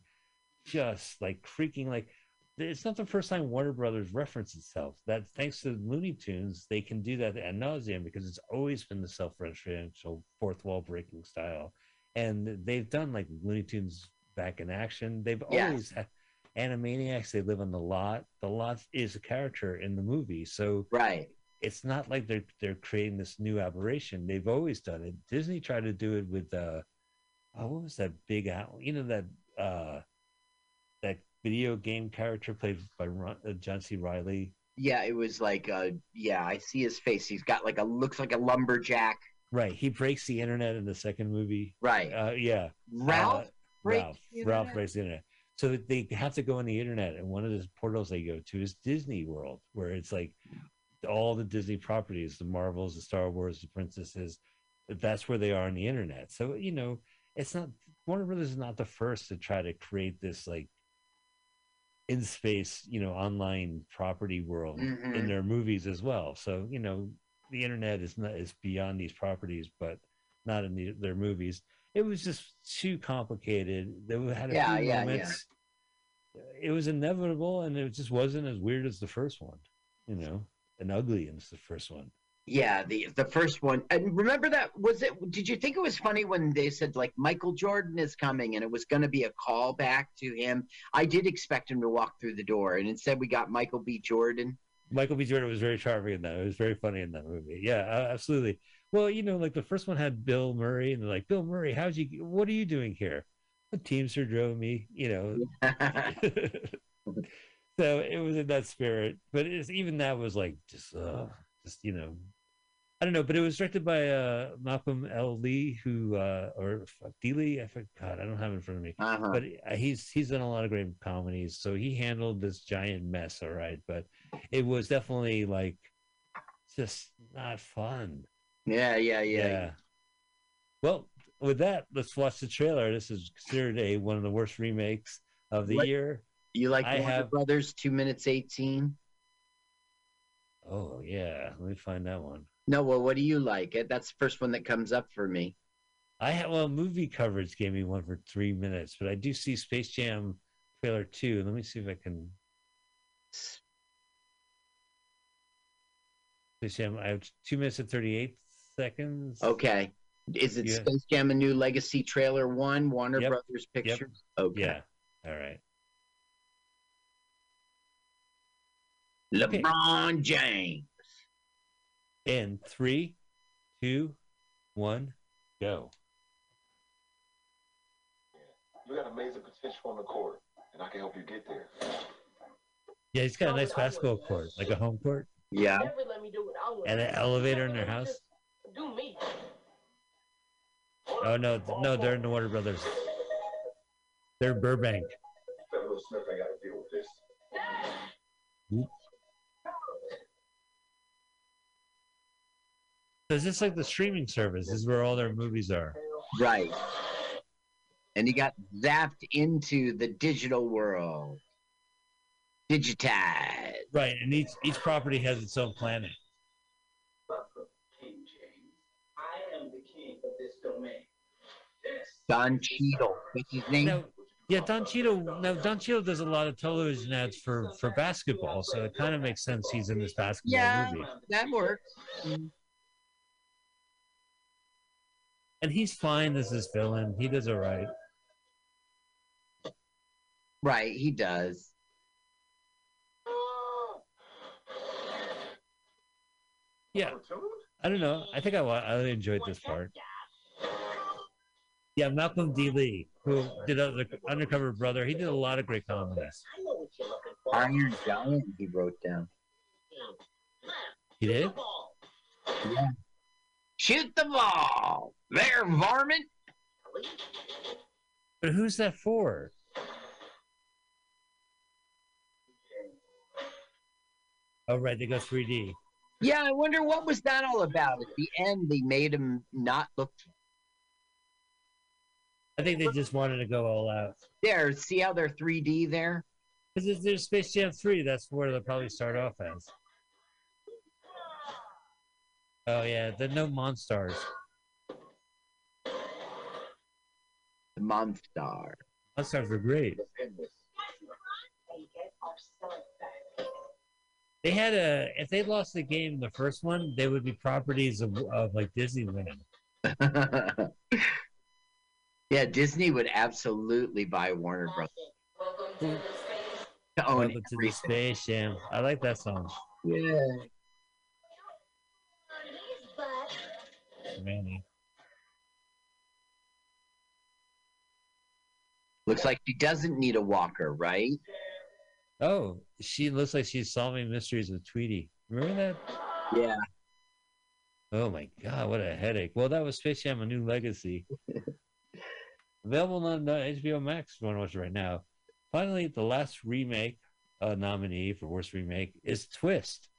S1: just like freaking like it's not the first time Warner Brothers referenced itself. That thanks to Looney Tunes, they can do that ad nauseum because it's always been the self referential fourth wall breaking style. And they've done like Looney Tunes back in action. They've
S2: Yes.
S1: always had Animaniacs, they live on the lot. The lot is a character in the movie. So
S2: Right.
S1: it's not like they're they're creating this new aberration. They've always done it. Disney tried to do it with uh oh, what was that big out? You know that uh that video game character played by Ron, uh, John C. Reilly.
S2: Yeah, it was like uh yeah, I see his face. He's got like a looks like a lumberjack.
S1: Right, he breaks the internet in the second movie.
S2: Right.
S1: Uh, yeah,
S2: Ralph
S1: uh,
S2: breaks
S1: Ralph. Ralph breaks the internet. So they have to go on the internet, and one of the portals they go to is Disney World, where it's like all the Disney properties, the Marvels, the Star Wars, the princesses. That's where they are on the internet. So you know, it's not Warner Brothers is not the first to try to create this like in space, you know, online property world
S2: Mhm.
S1: in their movies as well. So you know, the internet is not is beyond these properties, but not in the, their movies. It was just too complicated. They had a
S2: Yeah,
S1: few
S2: yeah, yeah.
S1: moments. It was inevitable, and it just wasn't as weird as the first one, you know, and ugly as the first one.
S2: Yeah, the the first one. And remember that was it did you think it was funny when they said like Michael Jordan is coming and it was going to be a callback to him? I did expect him to walk through the door and instead we got Michael B Jordan.
S1: Michael B. Jordan was very charming in that. It was very funny in that movie. Yeah, absolutely. Well, you know, like the first one had Bill Murray, and they're like, "Bill Murray, how'd you? What are you doing here?" The Teamster drove me. You know, so it was in that spirit but it's, even that was like just uh just you know i don't know but it was directed by uh malcolm l. Lee who uh or d. Lee? I forgot i don't have it in front of me.
S2: Uh-huh.
S1: but uh, he's he's done a lot of great comedies so he handled this giant mess all right? But it was definitely like just not fun.
S2: Yeah, yeah, yeah.
S1: well with that let's watch the trailer. This is considered a one of the worst remakes of the
S2: What-
S1: year.
S2: You like
S1: I
S2: Warner
S1: have-
S2: Brothers 2 minutes 18?
S1: oh yeah. Let me find that one
S2: No, well what do you like? That's the first one that comes up for me.
S1: I have well, movie coverage gave me one for three minutes, but I do see Space Jam trailer two. Let me see if I can. Space Jam. I have two minutes and thirty eight seconds.
S2: Okay. Is it
S1: Yeah.
S2: Space Jam a new legacy trailer 1 Warner
S1: Yep.
S2: Brothers Pictures? Okay.
S1: Yeah. All right.
S2: LeBron James.
S1: In three, two, one, go.
S6: You got amazing potential on the court, and I can help you get there.
S1: Yeah, he's got a nice basketball court, like a home court,
S2: Yeah.
S8: Never let me do what I want.
S1: and an elevator in their house.
S8: Do me.
S1: Oh no, no, they're in the Warner Brothers. They're Burbank.
S6: Will Smith ain't got to deal with this.
S1: it's just like the streaming service. This is where all their movies are.
S2: Right. And he got zapped into the digital world. Digitized.
S1: Right, and each each property has its own planet.
S8: King James. I am the king of this domain.
S2: Don Cheadle. What's his name?
S1: Now, yeah, Don Cheadle. Now, Don Cheadle does a lot of television ads for for basketball, so it kind of makes sense he's in this basketball
S2: yeah,
S1: movie.
S2: that works.
S1: And he's fine as this villain. He does all right.
S2: Right, he does.
S1: Yeah, I don't know. I think I I enjoyed this part. Yeah, Malcolm D. Lee, who did other, Undercover Brother. He did a lot of great comedies.
S8: I know what you're looking for.
S2: Iron Giant, he wrote down.
S1: He did.
S8: Ball.
S2: Shoot the ball. There, varmint.
S1: But who's that for? Oh, right, they go 3D.
S2: Yeah, I wonder what was that all about. At the end, they made him not look
S1: I think they just wanted to go all out.
S2: there. See how they're 3D there?
S1: Because there's Space Jam 3, that's where they'll probably start off as. Oh, yeah, the no monsters.
S2: The Monstar.
S1: Monstars were great. They had a, if they lost the game in the first one, they would be properties of, of like Disneyland.
S2: yeah, Disney would absolutely buy Warner Brothers to own
S1: Welcome to the
S2: everything.
S1: Space Jam. I like that song.
S2: Yeah.
S1: Manny.
S2: Looks like she doesn't need a walker, right?
S1: Oh, she looks like she's solving mysteries with Tweety. Remember that?
S2: Yeah.
S1: Oh my god, what a headache. Well, that was Space Jam: A New Legacy. Available on uh, HBO Max. If you want to watch it right now. Finally, the last remake uh, nominee for worst remake is Twist.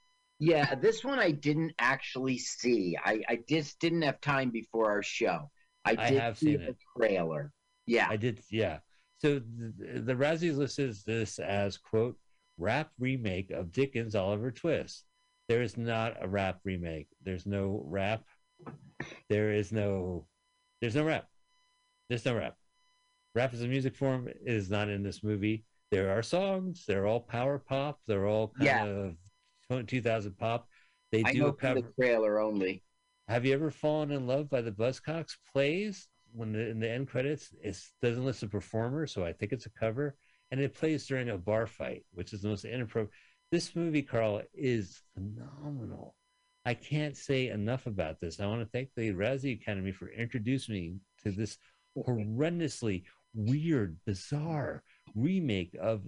S2: Yeah, this one I didn't actually see. I, I just didn't have time before our show. I
S1: I
S2: did
S1: have
S2: see
S1: seen
S2: the
S1: it.
S2: trailer. Yeah.
S1: I did, yeah. So the, the Razzies listed this as quote rap remake of Dickens' Oliver Twist. There is not a rap remake. There's no rap. There is no. There's no rap. There's no rap. Rap as a music form is not in this movie. There are songs. They're all power pop. They're all kind
S2: Yeah.
S1: of 2000 pop. They
S2: I
S1: do a cover.
S2: the trailer only.
S1: Have you ever fallen in love by the Buzzcocks plays when the, in the end credits it doesn't list the performer, so I think it's a cover, and it plays during a bar fight, which is the most inappropriate. This movie, Carl, is phenomenal. I can't say enough about this. I want to thank the Razzie Academy for introducing me to this horrendously weird, bizarre remake of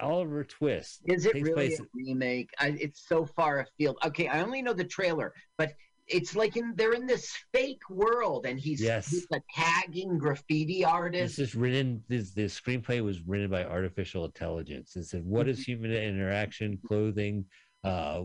S1: Oliver Twist.
S2: Is it really
S1: place-
S2: a remake? I, it's so far afield. Okay, I only know the trailer, but it's like in they're in this fake world, and he's,
S1: Yes.
S2: he's a tagging graffiti artist.
S1: This is written. This the screenplay was written by artificial intelligence. It said, "What
S2: Mm-hmm.
S1: human interaction, clothing?" Uh,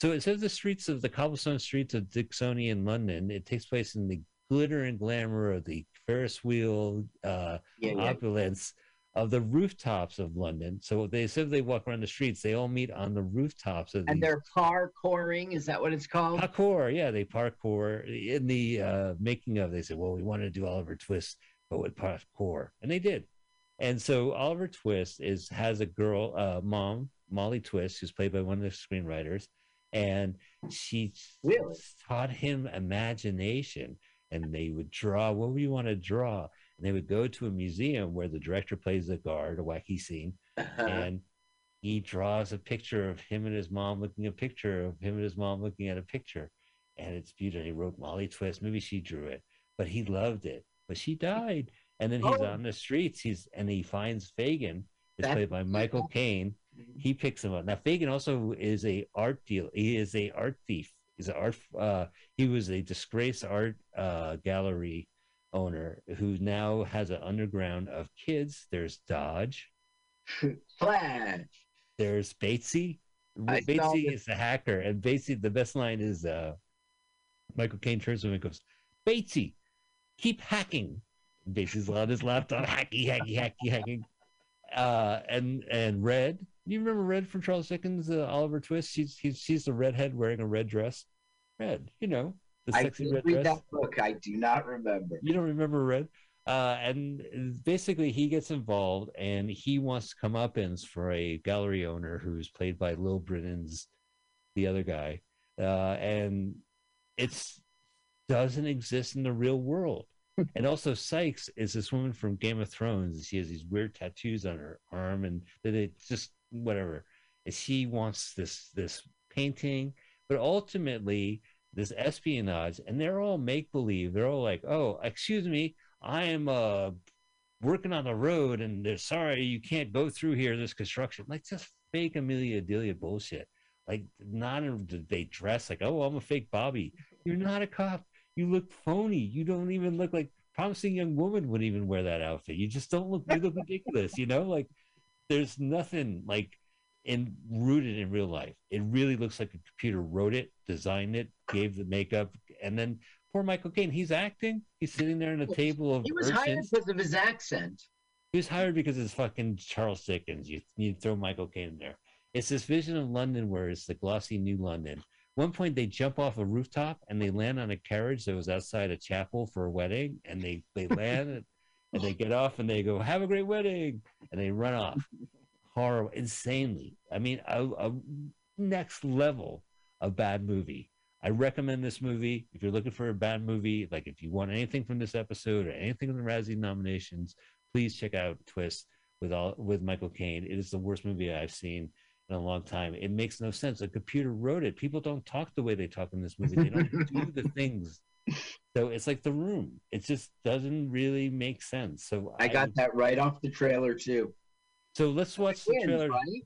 S1: so it says the streets of the cobblestone streets of Dickensian London. It takes place in the glitter and glamour of the Ferris wheel uh,
S2: Yeah, yeah.
S1: opulence of the rooftops of London. So they said they walk around the streets. They all meet on the rooftops of
S2: And they're parkouring. Is that what it's called?
S1: parkour yeah they parkour in the uh making of they said well we want to do oliver twist but with parkour and they did and so oliver twist is has a girl uh mom molly twist who's played by one of the screenwriters and she
S2: Really?
S1: taught him imagination and they would draw what would you want to draw and they would go to a museum where the director plays the guard a wacky scene
S2: Uh-huh.
S1: and he draws a picture of him and his mom looking at a picture of him and his mom looking at a picture. And it's beautiful. He wrote molly twist. Maybe she drew it but he loved it. But she died. And then he's
S2: Oh.
S1: on the streets. He's and he finds Fagin. It's
S2: That's-
S1: played by michael caine. He picks him up. Now Fagin also is a art deal he is a art thief. He's an art uh he was a disgraced art uh gallery owner who now has an underground of kids there's dodge
S2: Flash.
S1: there's Batesy.
S2: I
S1: Batesy is the hacker, and Batesy. The best line is uh, Michael Caine turns to him and goes, "Batesy, keep hacking." Batesy's on his laptop, hacky, hacky, hacky, hacking. Uh, and and Red, you remember Red from Charles Dickens' uh, Oliver Twist? She's she's she's the redhead wearing a red dress. Red, you know the
S2: I
S1: sexy
S2: did
S1: red
S2: read
S1: dress.
S2: that book. I do not remember.
S1: You don't remember Red? Uh, and basically, he gets involved and he wants to come up ins for a gallery owner who's played by Little Britain's the other guy. Uh, and it's doesn't exist in the real world. and also, Sikes is this woman from Game of Thrones. And she has these weird tattoos on her arm, and that it's just whatever. And she wants this this painting, but ultimately, this espionage, and they're all make believe. They're all like, "Oh, excuse me, I am uh working on the road, and they're sorry you can't go through here. This construction, like just fake Amelia Delia bullshit. Like not they dress like, oh, I'm a fake Bobby. You're not a cop. You look phony. You don't even look like promising young woman would even wear that outfit. You just don't look. You look ridiculous. You know, like there's nothing like in rooted in real life. It really looks like a computer wrote it, designed it, gave the makeup, and then poor Michael Caine. He's acting. He's sitting there in a table of
S2: He was hired because of his accent.
S1: He was hired because it's fucking Charles Dickens. You you throw Michael Caine in there. It's this vision of London where it's the glossy new London. One point they jump off a rooftop and they land on a carriage that was outside a chapel for a wedding, and they they land and, and they get off and they go have a great wedding and they run off. Horrible, insanely. I mean, a, a next level of bad movie. I recommend this movie if you're looking for a bad movie. Like if you want anything from this episode or anything from the Razzie nominations, please check out Twist with all with Michael Caine. It is the worst movie I've seen in a long time. It makes no sense. A computer wrote it. People don't talk the way they talk in this movie. They don't do the things So it's like the room. It just doesn't really make sense. So
S2: I got that right off the trailer too.
S1: So let's watch the trailer.
S2: right?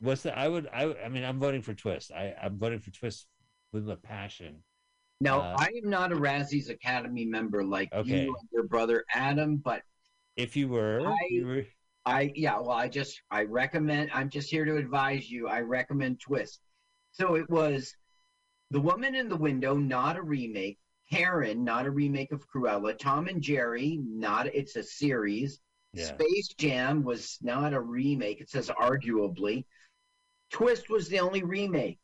S1: What's the? I would. I. I mean, I'm voting for Twist. I. I'm voting for Twist with a passion.
S2: Now,
S1: Uh,
S2: I am not a Razzies Academy member like
S1: Okay.
S2: you and your brother Adam, but
S1: If you were,
S2: I-
S1: you were
S2: I yeah, well, I just I recommend. I'm just here to advise you. I recommend Twist. So it was The Woman in the Window, not a remake. Karen, not a remake of Cruella. Tom and Jerry, not. It's a series.
S1: Yeah.
S2: Space Jam was not a remake. It says arguably. Twist was the only remake.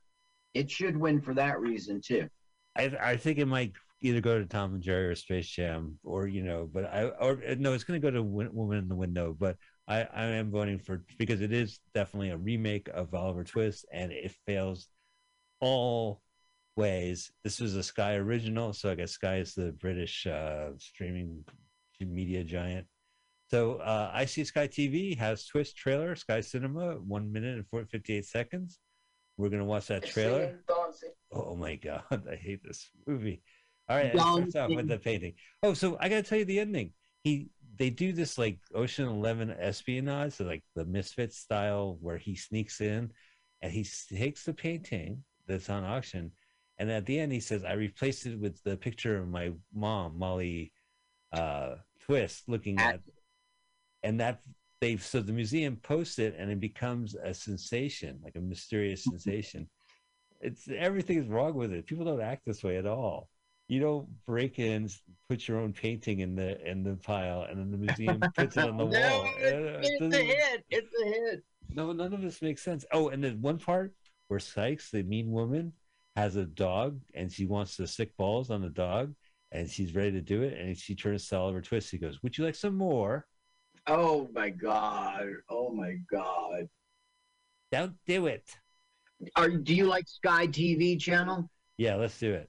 S2: It should win for that reason too.
S1: I. I think it might either go to Tom and Jerry or Space Jam, or you know, but I. Or no, it's going to go to Woman in the Window. But I. I am voting for because it is definitely a remake of Oliver Twist, and it fails all ways. This was a Sky original, so I guess Sky is the British uh, streaming media giant. So uh, I see Sky TV has Twist trailer, Sky Cinema, one minute and 4, 58 seconds. We're gonna watch that trailer. Oh my god, I hate this movie. All right, it starts off with the painting. Oh, so I gotta tell you the ending. He they do this like Ocean Eleven espionage, so like the Misfit style, where he sneaks in and he takes the painting that's on auction, and at the end he says, "I replaced it with the picture of my mom, Molly uh, Twist, looking
S2: At-
S1: at," and that they so the museum posts it, and it becomes a sensation, like a mysterious mm-hmm. sensation it's everything is wrong with it. People don't act this way at all. You don't break in, put your own painting in the in the pile, and then the museum puts it on the
S2: No,
S1: wall.
S2: it's, it's a hit. It's a hit.
S1: no, none of this makes sense. Oh, and then one part where Sikes, the mean woman, has a dog and she wants to stick balls on the dog, and she's ready to do it, and she turns to Oliver Twist. He goes, "Would you like some more?"
S2: Oh my god. Oh my god.
S1: Don't do it.
S2: Are do you like Sky TV channel?
S1: Yeah, let's do it.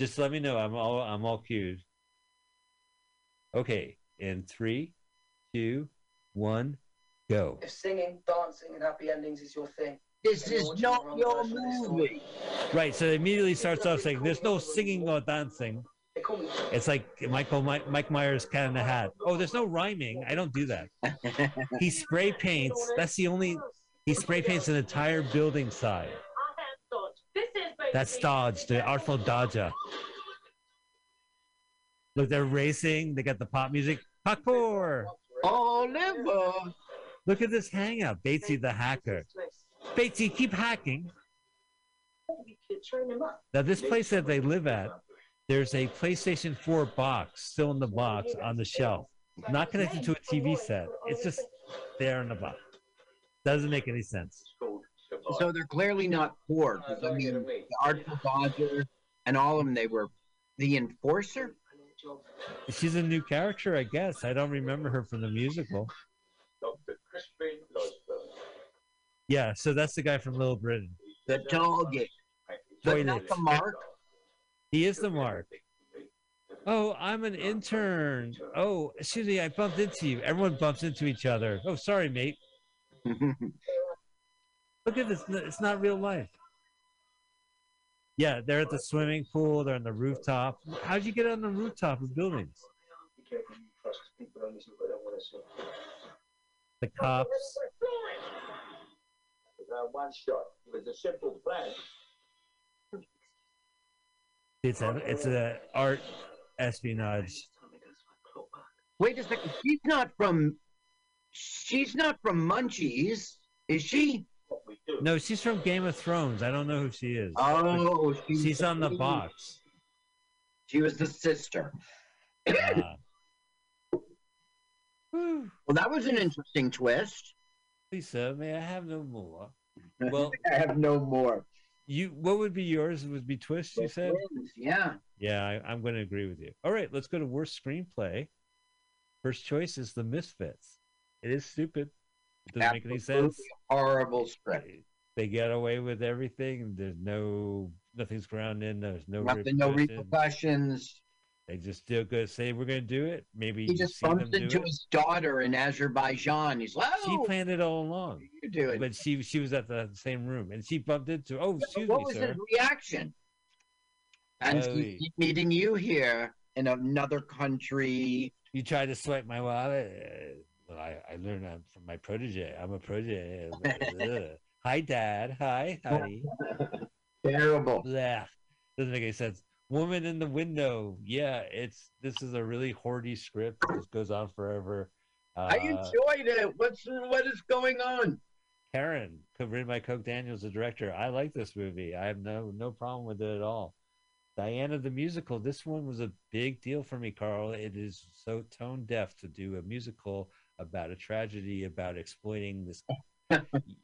S1: Just let me know. I'm all I'm all cued. Okay, in three, two, one, go.
S8: If singing, dancing, and happy endings is your thing,
S2: This is
S8: watching
S2: not your
S8: version of this
S2: movie.
S1: Right, so it immediately starts off saying there's no singing or dancing.
S8: They call.
S1: It's like Michael Mike, Mike Myers cat in the hat. Oh, there's no rhyming. I don't do that. He spray paints. That's the only. He spray paints an entire building side. That's Dodge, the Artful Dodger. Look, they're racing. They got the pop music. Parkour.
S2: Oliver.
S1: Look at this hangout. Batesy the hacker. Batesy, keep hacking.
S8: Train him up.
S1: Now, this place that they live at, there's a PlayStation 4 box still in the box on the shelf, not connected to a TV set. It's just there in the box. Doesn't make any sense.
S2: So they're clearly not poor I mean the Artful Dodger and all of them they were the enforcer.
S1: She's a new character, I guess. I don't remember her from the musical.
S5: Dr. Crispin Losberg.
S1: Yeah, so that's the guy from Little Britain.
S2: The target. But not the mark.
S1: He is the mark. Oh, I'm an intern. Oh, excuse me, I bumped into you. Everyone bumps into each other. Oh, sorry, mate. Look at this. It's not real life. Yeah, they're at the swimming pool. They're on the rooftop. How'd you get on the rooftop of buildings?
S8: Be careful, you trust people only see what they don't want to see.
S1: The cops.
S7: Without one shot, with a simple plan.
S1: It's a it's a art espionage.
S2: Wait a second. She's not from. She's not from Munchies, is she?
S7: What we do.
S1: No, she's from Game of Thrones. I don't know who she is.
S2: Oh, she's,
S1: she's on the box.
S2: She was the sister.
S1: Uh.
S2: Well, that was an interesting twist.
S1: Lisa, may I have no more? Well,
S2: I have no more.
S1: You what would be yours? It would be Twist. You said.
S2: Yeah.
S1: Yeah, I, I'm going to agree with you. All right, let's go to worst screenplay. First choice is The Misfits. It is stupid. It doesn't make any
S2: Absolutely
S1: sense.
S2: Horrible script.
S1: They get away with everything. There's no nothing's grounded. There's no
S2: Nothing, no
S1: repercussions. They just do good. Say we're going to do it. Maybe
S2: He just
S1: them
S2: into his daughter in Azerbaijan. He's like,
S1: She
S2: oh,
S1: planned it all along,
S2: you do it.
S1: but she she was at the same room and she bumped into. Oh, excuse
S2: what
S1: me,
S2: was
S1: sir.
S2: his reaction? And
S1: Chloe.
S2: meeting you here in another country.
S1: You tried to swipe my wallet. Well, I, I learned that from my protege. I'm a protege. Hi, Dad. Hi, honey.
S2: Terrible.
S1: Blah. Doesn't make any sense. Woman in the window. Yeah, it's this is a really hoardy script. This goes on forever. Uh,
S2: I enjoyed it. What's what is going on?
S1: Karen, written by Coke Daniels, the director. I like this movie. I have no no problem with it at all. Diana the musical. This one was a big deal for me, Carl. It is so tone deaf to do a musical about a tragedy about exploiting this.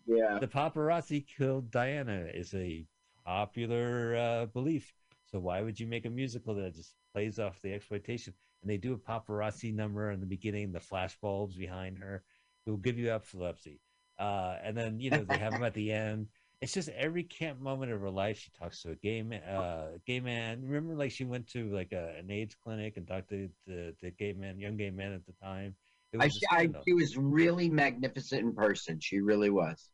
S2: Yeah.
S1: the paparazzi killed Diana is a popular uh, belief. So why would you make a musical that just plays off the exploitation? And they do a paparazzi number in the beginning, the flash bulbs behind her. It will give you epilepsy. Uh, and then you know they have them at the end. It's just every camp moment of her life. She talks to a gay man. Uh, gay man. Remember, like she went to like a, an AIDS clinic and talked to the, the gay man, young gay man at the time. It
S2: I,
S1: was
S2: I,
S1: scandal.
S2: she was really magnificent in person. She really was.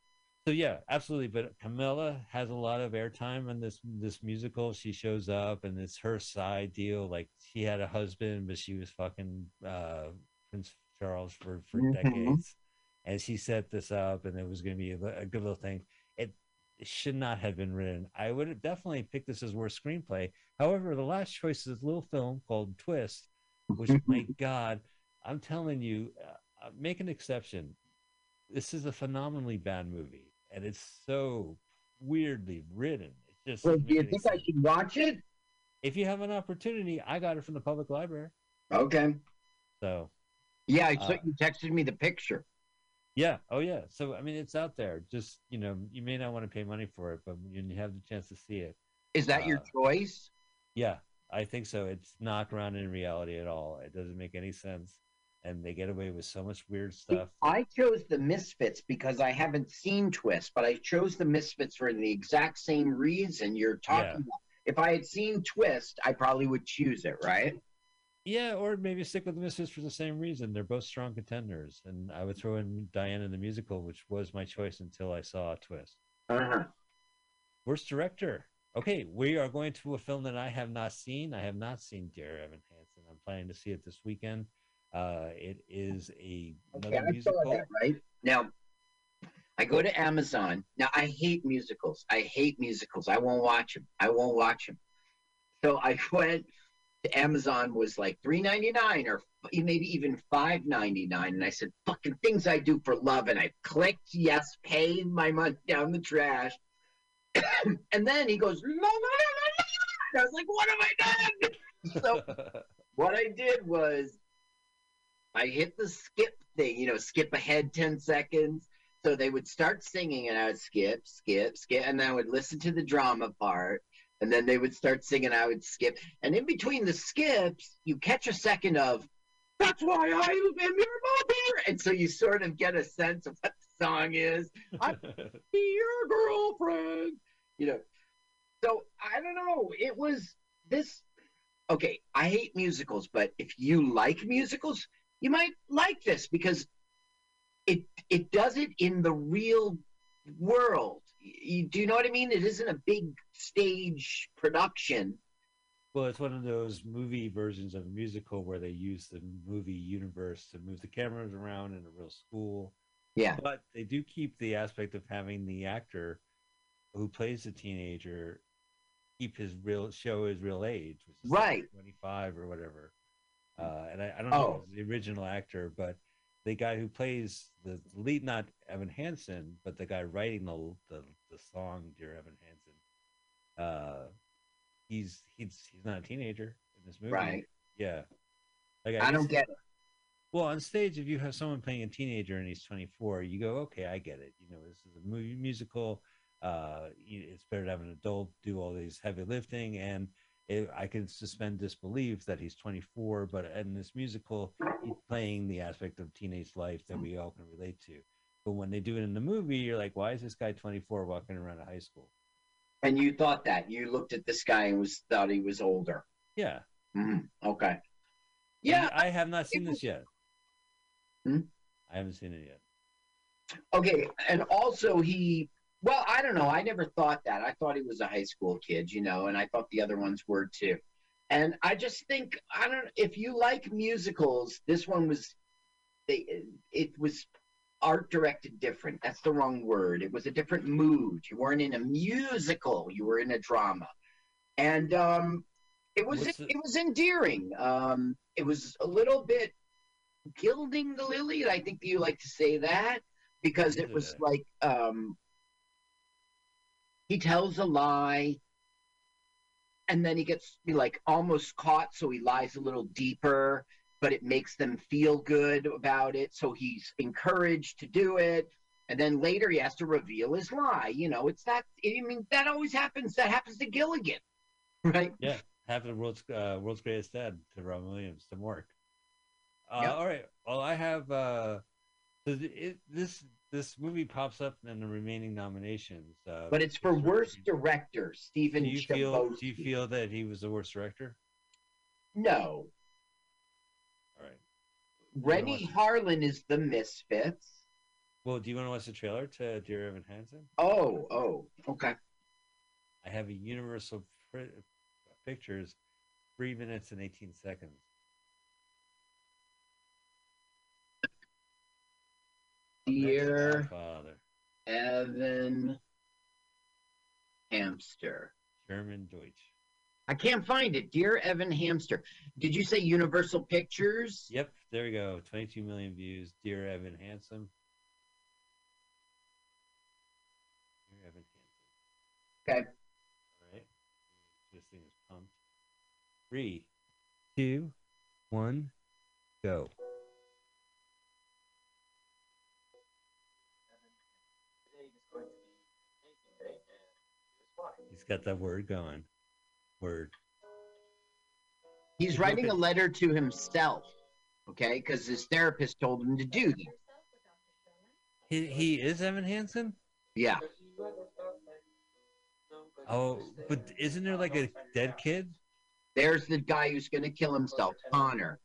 S1: So yeah, absolutely. But Camilla has a lot of airtime in this this musical. She shows up, and it's her side deal. Like she had a husband, but she was fucking uh, Prince Charles for for
S2: Mhm.
S1: decades, and she set this up, and it was going to be a, a good little thing. It, should not have been written. I would have definitely picked this as worst screenplay. However, the last choice is a little film called Twist, which my God, I'm telling you, uh, uh, make an exception. This is a phenomenally bad movie, and it's so weirdly written. It just
S2: Well, do you think I should watch it?
S1: If you have an opportunity, I got it from the public library.
S2: Okay.
S1: So
S2: Yeah, I saw
S1: Uh,
S2: you texted me the picture.
S1: yeah, oh yeah. So I mean, it's out there. Just you know, you may not want to pay money for it, but when you have the chance to see it,
S2: Is that your
S1: Uh,
S2: choice?
S1: yeah, I think so. It's not grounded in reality at all. It doesn't make any sense, and they get away with so much weird stuff.
S2: I chose the Misfits because I haven't seen Twist, but I chose the Misfits for the exact same reason you're talking
S1: Yeah.
S2: about. If I had seen Twist, I probably would choose it, right?
S1: Yeah, or maybe stick with the Misfits for the same reason. They're both strong contenders, and I would throw in Diana the musical, which was my choice until I saw Twist.
S2: Uh-huh.
S1: Worst director. Okay, we are going to a film that I have not seen. I have not seen Dear Evan Hansen. I'm planning to see it this weekend. Uh, it is a
S2: Okay,
S1: another
S2: I saw
S1: musical.
S2: that, right? Now, I go to Amazon. Now, I hate musicals. I hate musicals. I won't watch them. I won't watch them. So I went to Amazon was like three ninety nine or maybe even five ninety nine, and I said, "Fucking things I do for love," and I clicked yes, paid my money down the trash, and then he goes, "No, no, no, no, no!" I was like, "What have I done?" So what I did was I hit the skip thing, you know, skip ahead 10 seconds. So they would start singing and I would skip, skip, skip, and then I would listen to the drama part. And then they would start singing, I would skip. And in between the skips, you catch a second of, that's why I am your mother. And so you sort of get a sense of what the song is. I'm your girlfriend. You know. So I don't know. It was this okay, I hate musicals, but if you like musicals, you might like this because it it does it in the real world. You, do you know what I mean? It isn't a big stage production.
S1: well, it's one of those movie versions of a musical where they use the movie universe to move the cameras around in a real school.
S2: Yeah.
S1: But they do keep the aspect of having the actor who plays the teenager keep his real show his real age, which is like
S2: Right.
S1: 25 or whatever. Uh, and I, I don't know
S2: Oh.
S1: if the original actor, but the guy who plays the lead, not Evan Hansen, but the guy writing the the, the song "Dear Evan Hansen," uh, he's he's he's not a teenager in this movie,
S2: Right.
S1: Yeah, like
S2: I don't get it.
S1: well, on stage, if you have someone playing a teenager and he's 24, you go, okay, I get it. You know, this is a movie musical. Uh, it's better to have an adult do all these heavy lifting, and it, I can suspend disbelief that he's 24. But in this musical, he's playing the aspect of teenage life that we all can relate to. But when they do it in the movie, you're like, why is this guy 24 walking around a high school?
S2: And you thought that. You looked at this guy and was thought he was older.
S1: Yeah.
S2: Mhm. Okay.
S1: And
S2: Yeah.
S1: I have not seen this yet.
S2: Hmm?
S1: I haven't seen it yet.
S2: Okay. And also he Well, I don't know. I never thought that. I thought he was a high school kid, you know, and I thought the other ones were too. And I just think I don't. If you like musicals, this one was. They, it was art directed different. That's the wrong word. It was a different mood. You weren't in a musical. You were in a drama, and um, it was it,
S1: it-
S2: was endearing. Um, it was a little bit gilding the lily. I think you like to say that because it was like um, he tells a lie and then he gets like almost caught so he lies a little deeper but it makes them feel good about it so he's encouraged to do it and then later he has to reveal his lie you know it's that i mean that always happens that happens to gilligan right
S1: Yeah, happened the world's uh, world's greatest dad to Robin Williams to work Uh,
S2: Yep.
S1: All right. Well, I have uh, it, this this movie pops up in the remaining nominations. Uh,
S2: but it's for worst
S1: Do
S2: director stephen
S1: you feel do you feel that he was the worst director?
S2: no
S1: All right. Renny
S2: Harlin is the misfits
S1: Well, do you want to watch the trailer to Dear Evan Hansen?
S2: oh oh okay
S1: I have a Universal Pictures, three minutes and eighteen seconds.
S2: Dear
S1: Father,
S2: evan hamster
S1: German Deutsch.
S2: I can't find it. Dear Evan Hamster. Did you say Universal Pictures?
S1: Yep, there we go. Twenty-two million views. Dear Evan Hansen. Dear Evan Hansen.
S2: Okay.
S1: All right. This thing is pumped. Three, two, one, go. Got that word going. Word.
S2: He's
S1: He's
S2: writing a letter to himself, okay? Because his therapist told him to do that.
S1: He he is Evan Hansen.
S2: Yeah.
S1: Oh, but isn't there like a dead kid?
S2: There's the guy who's going to kill himself, Connor.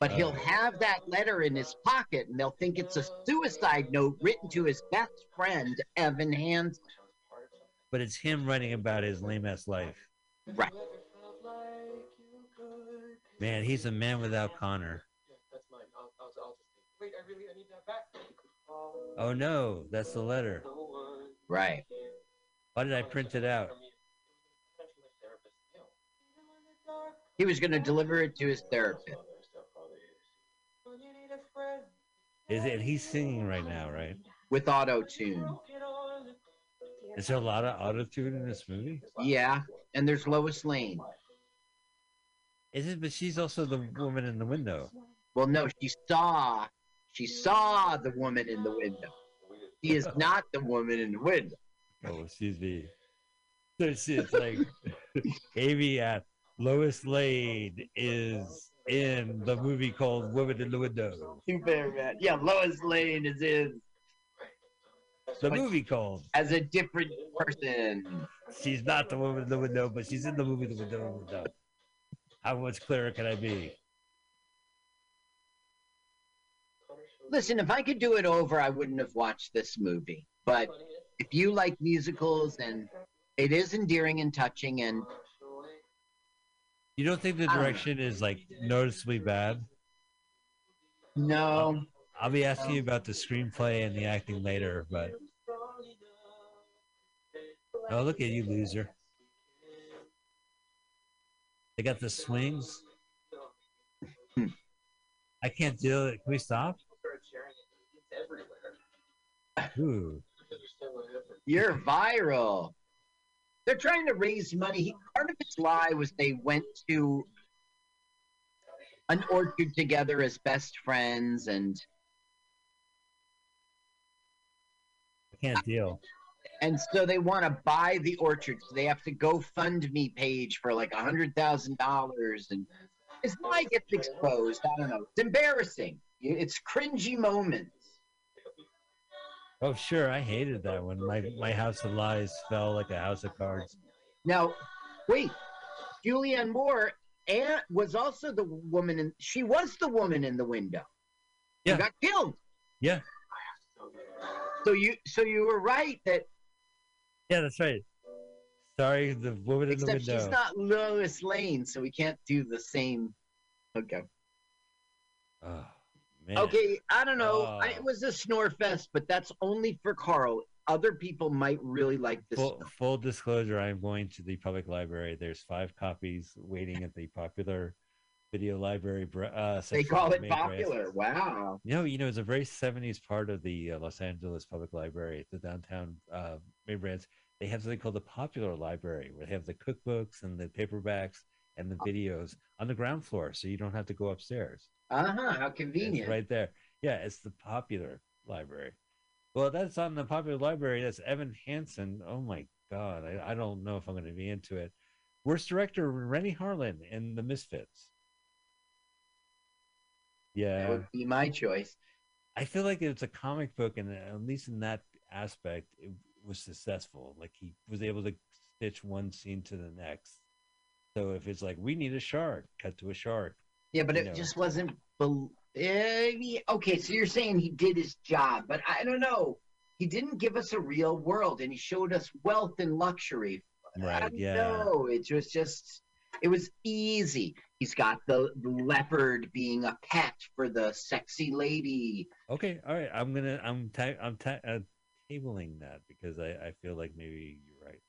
S2: But he'll
S1: Oh.
S2: have that letter in his pocket and they'll think it's a suicide note written to his best friend, Evan Hansen.
S1: But it's him writing about his lame ass life.
S2: Right.
S1: Man, he's a man without Connor.
S7: Yeah, that's mine. I'll, I'll, I'll just take. Wait, I really, I need that back.
S1: Oh no, that's the letter.
S2: Right.
S1: Why did I print it out?
S2: He was going to deliver it to his therapist.
S1: Is it? He's singing right now, right?
S2: with auto tune.
S1: Is there a lot of auto tune in this movie?
S2: Yeah. And there's Lois Lane.
S1: Is it? But she's also the woman in the window.
S2: Well, no, she saw, she saw the woman in the window. She is not the woman in the window.
S1: Oh, she's the. So it's, it's like Amy at Lois Lane is in the movie called Woman in the Window.
S2: Too bad, man. Yeah, Lois Lane is in
S1: The movie called.
S2: as a different person.
S1: She's not the woman in the window, but she's in the movie The Window. Window. How much clearer can I be?
S2: Listen, if I could do it over, I wouldn't have watched this movie. But if you like musicals and it is endearing and touching, and
S1: You don't think the direction is like noticeably bad?
S2: no,
S1: I'll be asking you about the screenplay and the acting later, but oh, look at you, loser! They got the swings.
S2: Hmm.
S1: I can't do it. Can we stop?
S7: sharing it. Everywhere.
S1: Ooh,
S7: Understand what happened.
S2: you're viral. They're trying to raise money. He- Part of his lie was they went to an orchard together as best friends, and
S1: I can't deal.
S2: and so they want to buy the orchard. So they have to go fund me page for like a hundred thousand dollars, and his lie gets exposed. I don't know. It's embarrassing. It's cringy moments.
S1: Oh, sure. I hated that when my my house of lies fell like a house of cards.
S2: Now, wait, Julianne Moore and was also the woman in. She was the woman in the window.
S1: Yeah.
S2: got killed.
S1: Yeah.
S2: So you so you were right that
S1: Yeah, that's right. Sorry, the woman in the
S2: except
S1: window.
S2: she's not Lois Lane, so we can't do the same. Okay.
S1: Oh, man.
S2: Okay, I don't know. I,
S1: Oh.
S2: it was a snore fest, but that's only for Carl. Other people might really like this.
S1: Full, full disclosure, I'm going to the public library. There's five copies waiting at the popular video library. Uh,
S2: They call it popular. Wow.
S1: No, you know, it's a very 70s part of the uh, Los Angeles Public Library, the downtown uh, May Branch. They have something called the Popular Library, where they have the cookbooks and the paperbacks and the videos on the ground floor, so you don't have to go upstairs.
S2: Uh huh. How convenient.
S1: right there. Yeah, it's the Popular Library. Well, that's on the Popular Library. That's Evan Hansen. Oh my God, I, I don't know if I'm going to be into it. Worst director Renny Harlin in The Misfits.
S2: That
S1: Yeah,
S2: would be my choice.
S1: I feel like it's a comic book, and at least in that aspect, it was successful. Like he was able to stitch one scene to the next. So if it's like we need a shark, cut to a shark.
S2: Yeah, but it
S1: know.
S2: just wasn't. Bel- eh, okay, so you're saying he did his job, but I don't know. He didn't give us a real world, and he showed us wealth and luxury. I
S1: Right?
S2: don't
S1: Yeah.
S2: know. It was just. It was easy. He's got the, the leopard being a pet for the sexy lady.
S1: Okay. All right. I'm gonna. I'm. Ta- I'm ta- uh, tabling that because I. I feel like maybe you're right.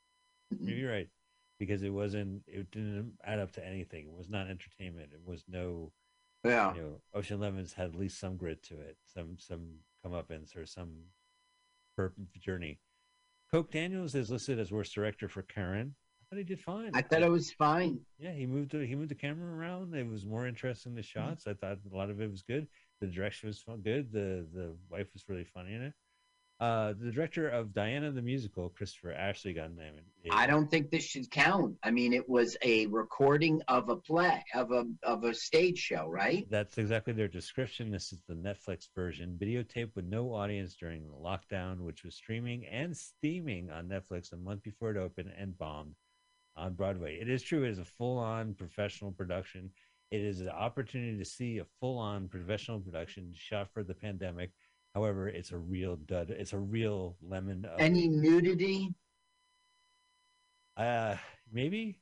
S1: Maybe you're right because it wasn't. It didn't add up to anything. It was not entertainment. It was no.
S2: Yeah.
S1: You know, Ocean Lemons had at least some grit to it. Some some comeuppance or some per- journey. Coke Daniels is listed as worst director for Karen. Thought he did fine.
S2: I thought it was fine.
S1: Yeah, he moved the, he moved the camera around. It was more interesting the shots. I thought a lot of it was good. The direction was fun, good. The the wife was really funny in it. Uh, the director of Diana the musical, Christopher Ashley, got named.
S2: I don't think this should count. I mean, it was a recording of a play of a of a stage show, right?
S1: That's exactly their description. This is the Netflix version, videotaped with no audience during the lockdown, which was streaming and steaming on Netflix a month before it opened and bombed on Broadway. It is true; it is a full-on professional production. It is an opportunity to see a full-on professional production shot for the pandemic. However, it's a real dud. It's a real lemon. of-
S2: Any nudity?
S1: uh, maybe.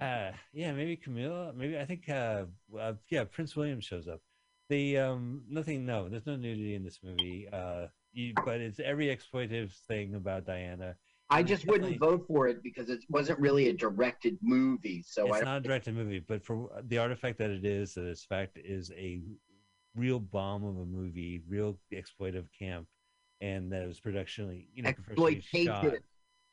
S1: Uh, yeah, maybe Camilla. Maybe I think. Uh, uh, yeah, Prince William shows up. The um, nothing. No, there's no nudity in this movie. Uh, you, but it's every exploitive thing about Diana.
S2: I just wouldn't vote for it because it wasn't really a directed movie. So
S1: it's
S2: I
S1: not a directed movie, but for the artifact that it is, that its fact is a real bomb of a movie, real exploitive camp, and that it was productionally, you know, shot.
S2: exploitative.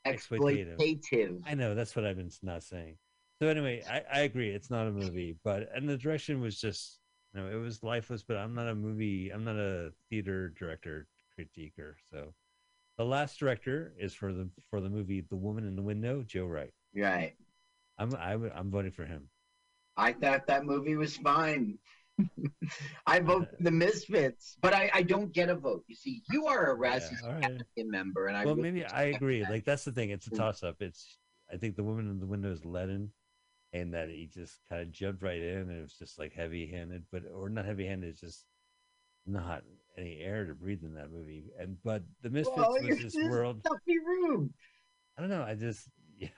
S1: Exploitative.
S2: Exploitative.
S1: I know that's what I've been not saying. So anyway, I, I agree. It's not a movie, but and the direction was just you know it was lifeless. But I'm not a movie. I'm not a theater director critiquer. So the last director is for the for the movie The Woman in the Window, Joe Wright.
S2: Right.
S1: I'm I, would- I'm voting for him.
S2: I thought that movie was fine. I vote for the Misfits, but I, I don't get a vote. You see, you are a Razzie
S1: all right.
S2: Member, and I
S1: well,
S2: really
S1: maybe I agree.
S2: that.
S1: Like that's the thing. It's a
S2: Mm.
S1: toss up. It's I think The Woman in the Window is Lennon, and that he just kind of jumped right in. and It was just like heavy handed, but or not heavy handed. It's just not any air to breathe in that movie. And but the Misfits
S2: Well,
S1: was this world.
S2: Stuffy room.
S1: I don't know. I just yeah.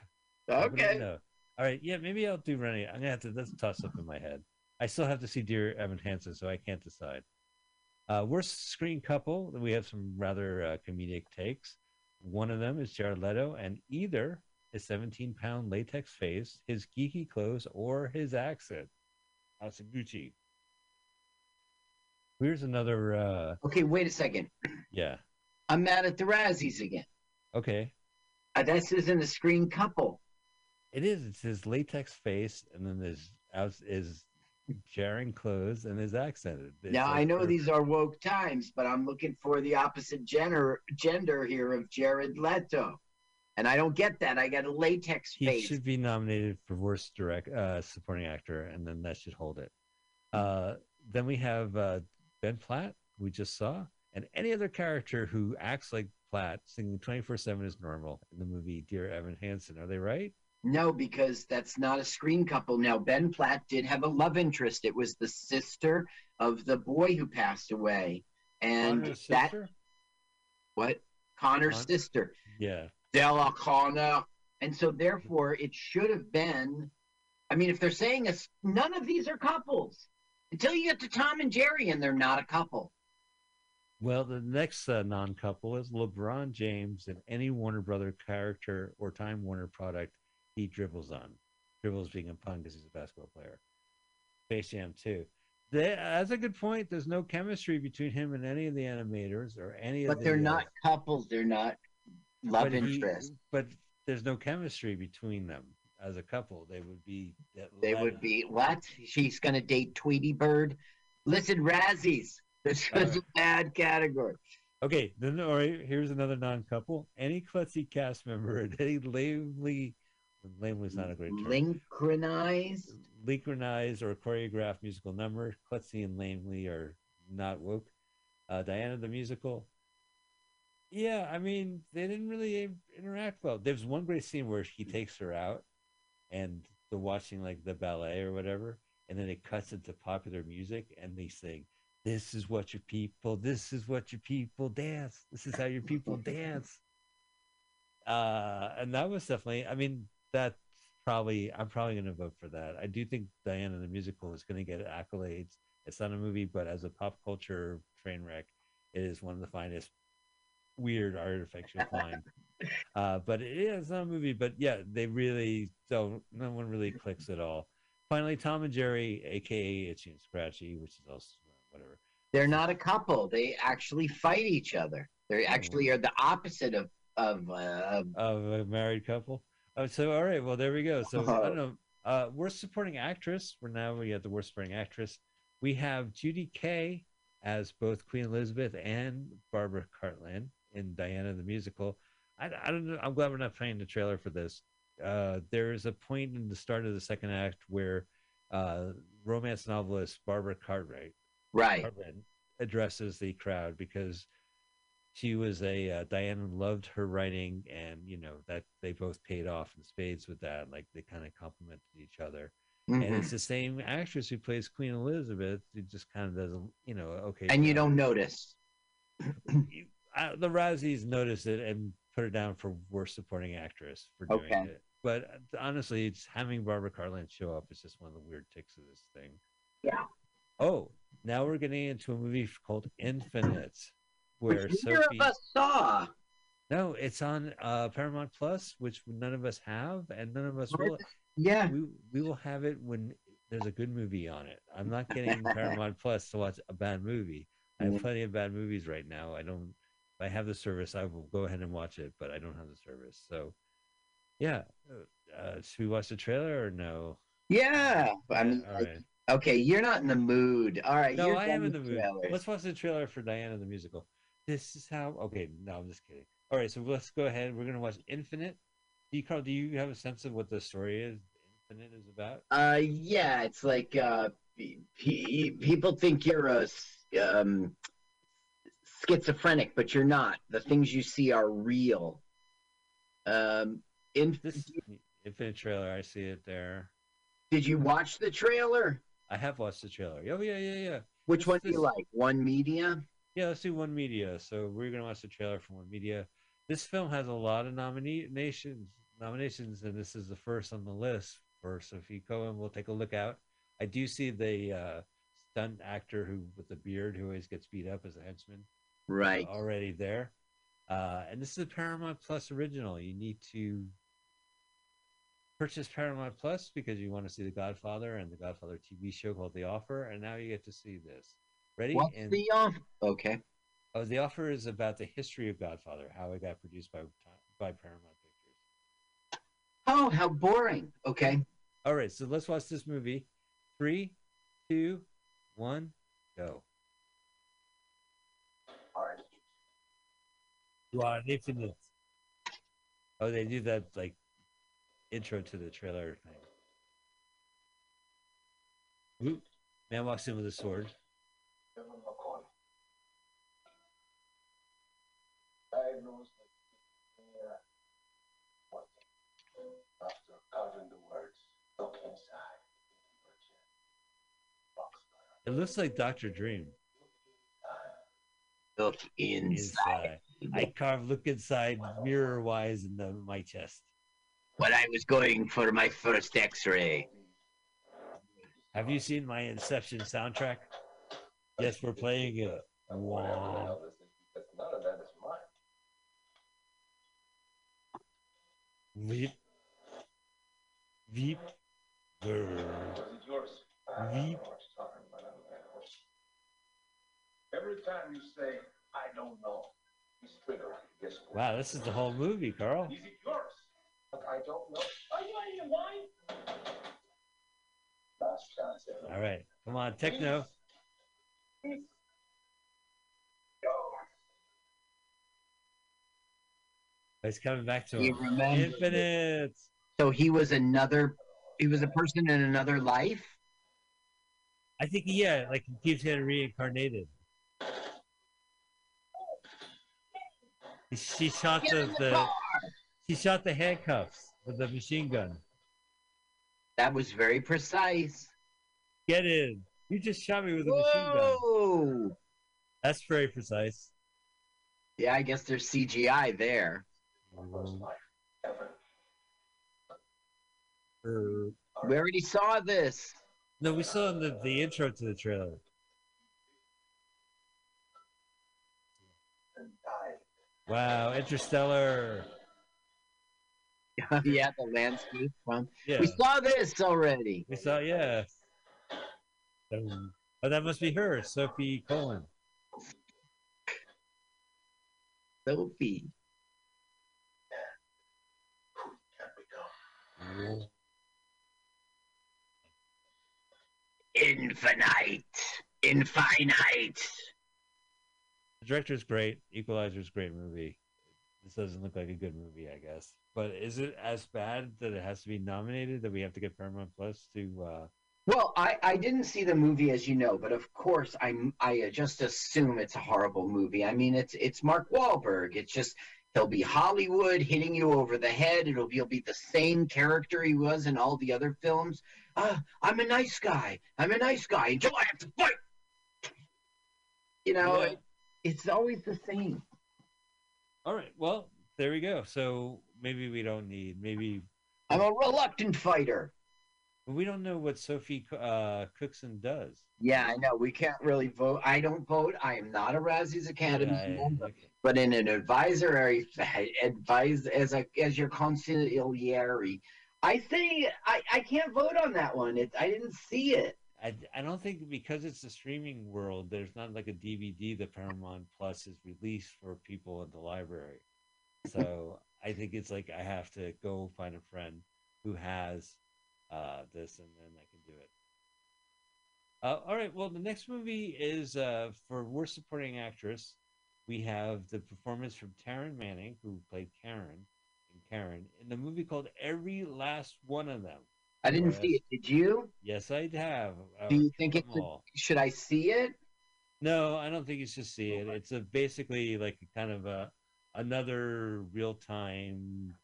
S2: Okay.
S1: know. All right. Yeah. Maybe I'll do Renny. I'm gonna have to. That's toss up in my head. I still have to see Dear Evan Hansen, so I can't decide. Uh, worst screen couple. We have some rather uh, comedic takes. One of them is Jared Leto, and either his 17 pound latex face, his geeky clothes, or his accent. Asaguchi. Here's another. Uh,
S2: Okay, wait a second.
S1: yeah.
S2: I'm mad at the Razzies again.
S1: Okay.
S2: Uh, this isn't a screen couple.
S1: It is. It's his latex face, and then there's out is jarring clothes, and his accent. It's
S2: now
S1: like
S2: I know these are woke times, but I'm looking for the opposite gender gender here of Jared Leto, and I don't get that. I got a latex
S1: He
S2: face.
S1: should be nominated for worst direct uh, supporting actor, and then that should hold it. Uh, then we have uh, Ben Platt, we just saw, and any other character who acts like Platt singing 24 7 is normal in the movie Dear Evan Hansen. Are they right?
S2: No, because that's not a screen couple. Now, Ben Platt did have a love interest. It was the sister of the boy who passed away. And
S1: Connor's
S2: that,
S1: sister?
S2: what? Connor's
S1: Con-
S2: sister,
S1: Yeah.
S2: Della Connor. And so therefore it should have been I mean, if they're saying a, none of these are couples until you get to Tom and Jerry and they're not a couple.
S1: Well, the next uh, non-couple is LeBron James and any Warner Brother character or Time Warner product he dribbles on. Dribbles being a pun because he's a basketball player. Space Jam 2. They, that's a good point. There's no chemistry between him and any of the animators or any of
S2: But
S1: the.
S2: they're
S1: uh,
S2: not couples, they're not love
S1: but he-
S2: interest.
S1: but there's no chemistry between them as a couple. They would be.
S2: They would be what? She's gonna date Tweety Bird. Listen, Razzies. This
S1: right.
S2: a bad category.
S1: Okay, then all right. Here's another non-couple. Any klutzy cast member and any lamely, lamely's not a great term.
S2: Lincolnized.
S1: Synchronized or choreographed musical number. Klutzy and lamely are not woke. Uh, Diana the musical. Yeah, I mean they didn't really interact well. There's one great scene where he takes her out, and they're watching like the ballet or whatever, and then it cuts into popular music, and they sing, "This is what your people. This is what your people dance. This is how your people dance." Uh, and that was definitely. I mean, that's probably. I'm probably going to vote for that. I do think Diana the musical is going to get accolades. It's not a movie, but as a pop culture train wreck, it is one of the finest weird artifacts you'll find. Uh, but it is not a movie. But yeah, they really don't. No one really clicks at all. Finally, Tom and Jerry, aka Itchy and Scratchy, which is also whatever.
S2: They're not a couple. They actually fight each other. They actually are the opposite of of uh,
S1: of a married couple. Oh, so all right. Well, there we go. So I don't know. Uh, worst supporting actress. We're now we got the worst supporting actress. We have Judy Kaye as both Queen Elizabeth and Barbara Cartland in Diana the musical. I, I don't know. I'm glad we're not playing the trailer for this. Uh, there is a point in the start of the second act where uh, romance novelist Barbara Cartwright
S2: right.
S1: Cartwright addresses the crowd because she was a uh, Diana loved her writing, and you know that they both paid off in spades with that. Like they kind of complemented each other. And
S2: Mhm.
S1: it's the same actress who plays Queen Elizabeth. Who just kind of does, a, you know, okay.
S2: And you don't notice.
S1: You- uh, the Razzies notice it and put her down for worst supporting actress for doing
S2: Okay.
S1: it. But uh, honestly, it's having Barbara Cartland show up is just one of the weird ticks of this thing.
S2: Yeah.
S1: Oh, now we're getting into a movie called Infinite, where
S2: Which neither
S1: Sophie.
S2: of us saw.
S1: No, it's on uh, Paramount Plus, which none of us have, and none of us will.
S2: Yeah.
S1: We we will have it when there's a good movie on it. I'm not getting Paramount Plus to watch a bad movie. I have plenty of bad movies right now. I don't. I have the service, I will go ahead and watch it, but I don't have the service. So, yeah. Uh, should we watch the trailer or no?
S2: Yeah. I mean,
S1: All right.
S2: okay, you're not in the mood. All right.
S1: No,
S2: you're
S1: I am in the mood.
S2: trailers.
S1: Let's watch the trailer for Diana the musical. This is how. Okay, no, I'm just kidding. All right, so let's go ahead. We're gonna watch Infinite. Do you, Carl? Do you have a sense of what the story is? Infinite is about.
S2: Uh, yeah, it's like uh, pe- pe- people think you're a um, schizophrenic, but you're not. The things you see are real. Um, in,
S1: This Infinite trailer. I see it there.
S2: did you watch the trailer?
S1: I have watched the trailer. Oh yeah, yeah, yeah.
S2: Which
S1: This-
S2: one do you
S1: this-
S2: like? One Media?
S1: Yeah, let's do One Media. So we're gonna watch the trailer for One Media. This film has a lot of nominations, nominations, and this is the first on the list for Sophie Cookson. We'll take a look out. I do see the uh, stunt actor who with the beard who always gets beat up as a henchman
S2: Right.
S1: already there. Uh, and this is a Paramount Plus original. You need to purchase Paramount Plus because you want to see The Godfather and The Godfather TV show called The Offer, and now you get to see this. Ready?
S2: What's
S1: and
S2: the off? Okay.
S1: Oh, the offer is about the history of Godfather, how it got produced by by Paramount Pictures.
S2: Oh, how boring. Okay.
S1: All right, so let's watch this movie. Three, two, one, go. You are an infinite. Oh, they do that like intro to the trailer thing. Oop. Man walks in with a sword.
S6: Kevin McCoy. Diagnosed with schizophrenia. What?
S7: After uttering the words, look inside.
S1: It looks like Doctor Dream
S2: Look inside.
S1: inside. I carved look inside mirror wise in the my chest.
S2: When I was going for my first X-ray.
S1: Have you seen my Inception soundtrack? Yes, we're playing it. One.
S7: Because none of that is.
S1: Veep. Veep. Grr.
S5: It yours?
S7: I don't know
S1: Veep.
S7: what you're talking about on that horse.
S5: Every time you say, I don't know,
S7: He's trigger. Guess what?
S1: Wow, this is the whole movie, Carl.
S5: is it yours?
S7: But I don't know.
S8: Are you out of your mind?
S7: Last chance. Evan.
S1: All right, come on, techno. Oh, he's coming back to him. Infinite.
S2: So he was another. He was a person in another life.
S1: I think yeah, like he keeps getting reincarnated. She shot the,
S2: the
S1: the she shot the handcuffs with the machine gun.
S2: That was very precise.
S1: Get in. You just shot me with a machine gun.
S2: Whoa!
S1: That's very precise.
S2: Yeah, I guess there's CGI there.
S7: First life. Evan.
S1: Er,
S2: We already saw this.
S1: No, we saw in the, the intro to the trailer.
S7: And died.
S1: Wow, Interstellar.
S2: yeah, the landscape. From
S1: Yeah,
S2: we saw this already.
S1: we saw. Yeah. Oh, that must be her, Sophie Cookson.
S2: Sophie.
S7: Can't be done.
S2: Infinite. Infinite.
S1: The director's great. Equalizer's great movie. This doesn't look like a good movie, I guess. But is it as bad that it has to be nominated that we have to get Paramount Plus to? uh
S2: Well, I, I didn't see the movie as you know, but of course I I just assume it's a horrible movie. I mean, it's it's Mark Wahlberg. It's just he'll be Hollywood hitting you over the head. It'll be, he'll be the same character he was in all the other films. Uh, I'm a nice guy. I'm a nice guy until I have to fight. You know,
S1: Yeah.
S2: It, it's always the same.
S1: All right. Well, there we go. So maybe we don't need. Maybe
S2: I'm a reluctant fighter.
S1: we don't know what Sophie uh, Cookson does.
S2: Yeah, I know. We can't really vote. I don't vote. I am not a Razzies Academy
S1: Yeah,
S2: member.
S1: okay.
S2: but in an advisory advise as a as your consigliere i say i i can't vote on that one it i didn't see it
S1: I, I don't think because it's a streaming world, there's not like a DVD that Paramount Plus is released for people at the library. So I think it's like I have to go find a friend who has uh, this, and then I can do it. Uh, all right. Well, the next movie is uh, for worst supporting actress. We have the performance from Taryn Manning, who played Karen in Karen, in the movie called Every Last One of Them.
S2: I didn't
S1: Yes.
S2: see it did you
S1: Yes, I have. Uh,
S2: do you think
S1: it
S2: should i see it
S1: No, I don't think you should see it. It's a basically like a kind of a another real time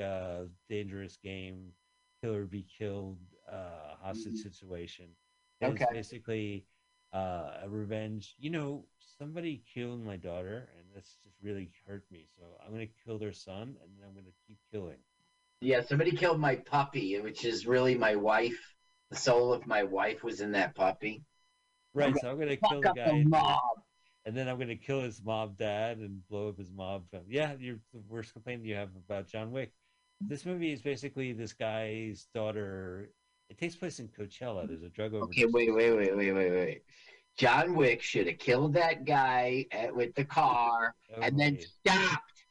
S1: uh dangerous game, kill or be killed uh hostage situation. And
S2: Okay.
S1: It's basically uh a revenge. You know, somebody killed my daughter and this just really hurt me. So I'm gonna kill their son and then I'm gonna keep killing.
S2: Yeah somebody killed my puppy which is really my wife the soul of my wife was in that puppy
S1: Right, so I'm gonna kill the guy.
S2: the
S1: and-
S2: mob
S1: and then I'm gonna kill his mob dad and blow up his mob. Yeah, you're the worst complaint you have about John Wick. This movie is basically this guy's daughter. It takes place in Coachella. There's a drug overdose.
S2: okay wait wait wait wait wait wait john wick should have killed that guy at, with the car and then stopped.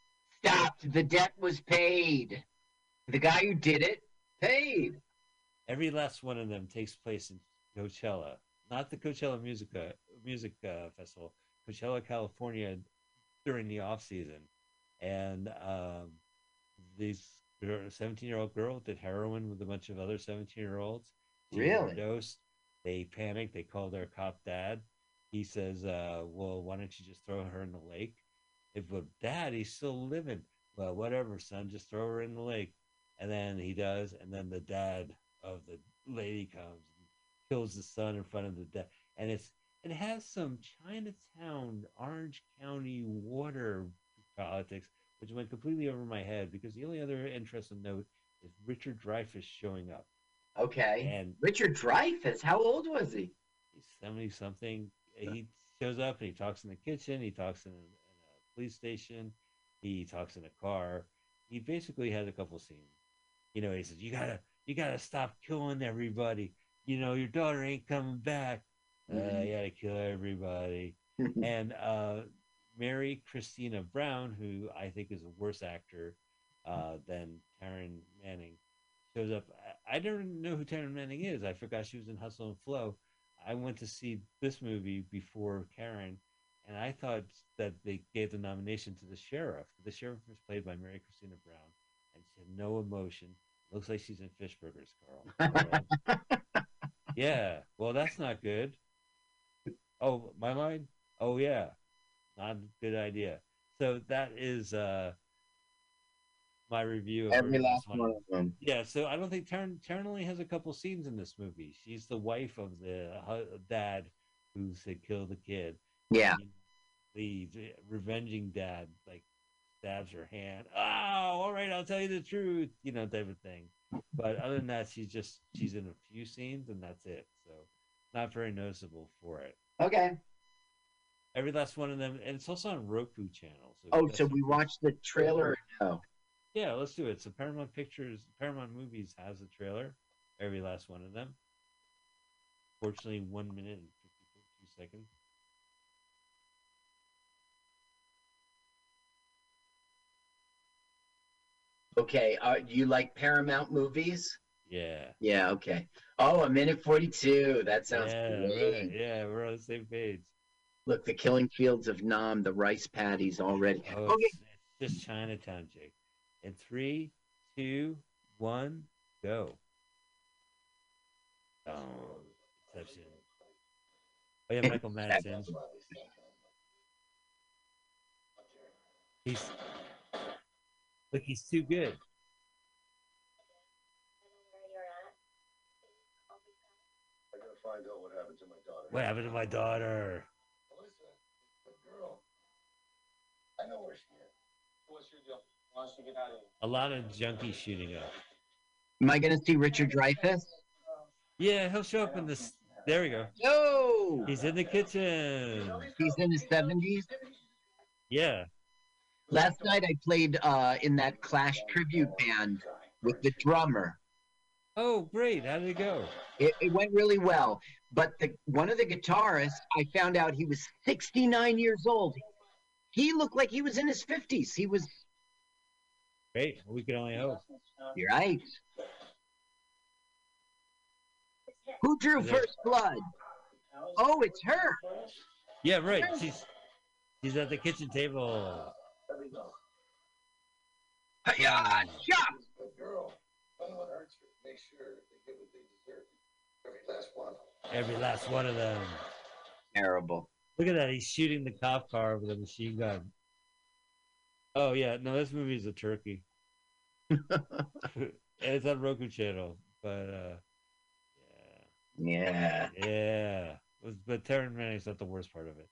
S2: Stopped. The debt was paid. The guy who did it paid.
S1: every last one of them takes place in Coachella, not the Coachella Music uh, Music uh, Festival, Coachella, California, during the off season, and um, these 17 year old girl did heroin with a bunch of other 17 year olds.
S2: Really?
S1: Overdosed. They panicked. They called their cop dad. He says, uh, "Well, why don't you just throw her in the lake?" If but dad, he's still living. Well, whatever, son, just throw her in the lake. And then he does, and then the dad of the lady comes and kills the son in front of the dad. And it's it has some Chinatown, Orange County water politics, which went completely over my head because the only other interesting note is Richard Dreyfuss showing up.
S2: Okay.
S1: And
S2: Richard Dreyfuss, how old was he?
S1: he's 70 something. He shows up and he talks in the kitchen, he talks in a, in a police station, he talks in a car. He basically has a couple scenes. You know, he says, You gotta you gotta stop killing everybody. You know, your daughter ain't coming back. Uh,
S2: Mhm.
S1: you gotta kill everybody. and uh, Mary Christina Brown, who I think is a worse actor uh, than Taryn Manning, shows up. I, I don't know who Taryn Manning is. I forgot she was in Hustle and Flow. I went to see this movie before Karen, and I thought that they gave the nomination to the sheriff. The sheriff was played by Mary Christina Brown, and she had no emotion. Looks like she's in fish burgers, Carl. Yeah, well, that's not good. Oh, my line? Oh, yeah, not a good idea. So that is uh my review of
S2: Every last one of them.
S1: yeah, so I don't think Taryn, Taryn only has a couple scenes in this movie. She's the wife of the hu- dad who said kill the kid.
S2: Yeah.
S1: The revenging dad like stabs her hand. Oh, all right, I'll tell you the truth, you know, type of thing. But other than that, she's just she's in a few scenes and that's it. So not very noticeable for it.
S2: Okay.
S1: Every last one of them, and it's also on Roku channel. So
S2: Oh, so we watched the trailer. or No.
S1: Yeah, let's do it. So Paramount Pictures, Paramount Movies has a trailer. Every last one of them. Fortunately, one minute and fifty-two seconds.
S2: Okay. Uh, do you like Paramount movies?
S1: Yeah.
S2: Yeah. Okay. Oh, a minute forty-two. That sounds
S1: yeah,
S2: great.
S1: right. Yeah, we're on the same page.
S2: Look, the killing fields of Nam, the rice paddies already.
S1: Oh,
S2: Okay.
S1: it's, it's just Chinatown, Jake. In three, two, one, go. Oh, exception. Oh yeah, Michael Madsen. He's look, he's too good.
S6: I gotta find out what happened to my daughter.
S1: What happened to my daughter?
S6: Melissa, the girl. I know where she is.
S8: What's your deal? Why don't you get out of here?
S1: A lot of junkies shooting up.
S2: Am I going to see Richard Dreyfuss?
S1: Yeah, he'll show up in this. There we go.
S2: No.
S1: He's in the kitchen.
S2: He's in his seventies.
S1: Yeah.
S2: Last night I played uh, in that Clash tribute band with the drummer.
S1: Oh, great. How did it go?
S2: It, it went really well. But the one of the guitarists, I found out he was 69 years old. He looked like he was in his 50s. He was
S1: Great. We can only hope.
S2: you're right. Who drew
S1: Is it-
S2: first blood? Oh, it's her.
S1: Yeah, right. She's she's at the kitchen table.
S2: Hi-ya, shot.
S6: The girl. Find what hurts her. Make sure they get what they deserve. Every last one.
S1: Every last one of them.
S2: Terrible.
S1: Look at that. He's shooting the cop car with a machine gun. Oh yeah, no, this movie is a turkey. it's on Roku channel, but uh,
S2: Yeah.
S1: yeah, yeah. But Taryn Manning's not the worst part of it.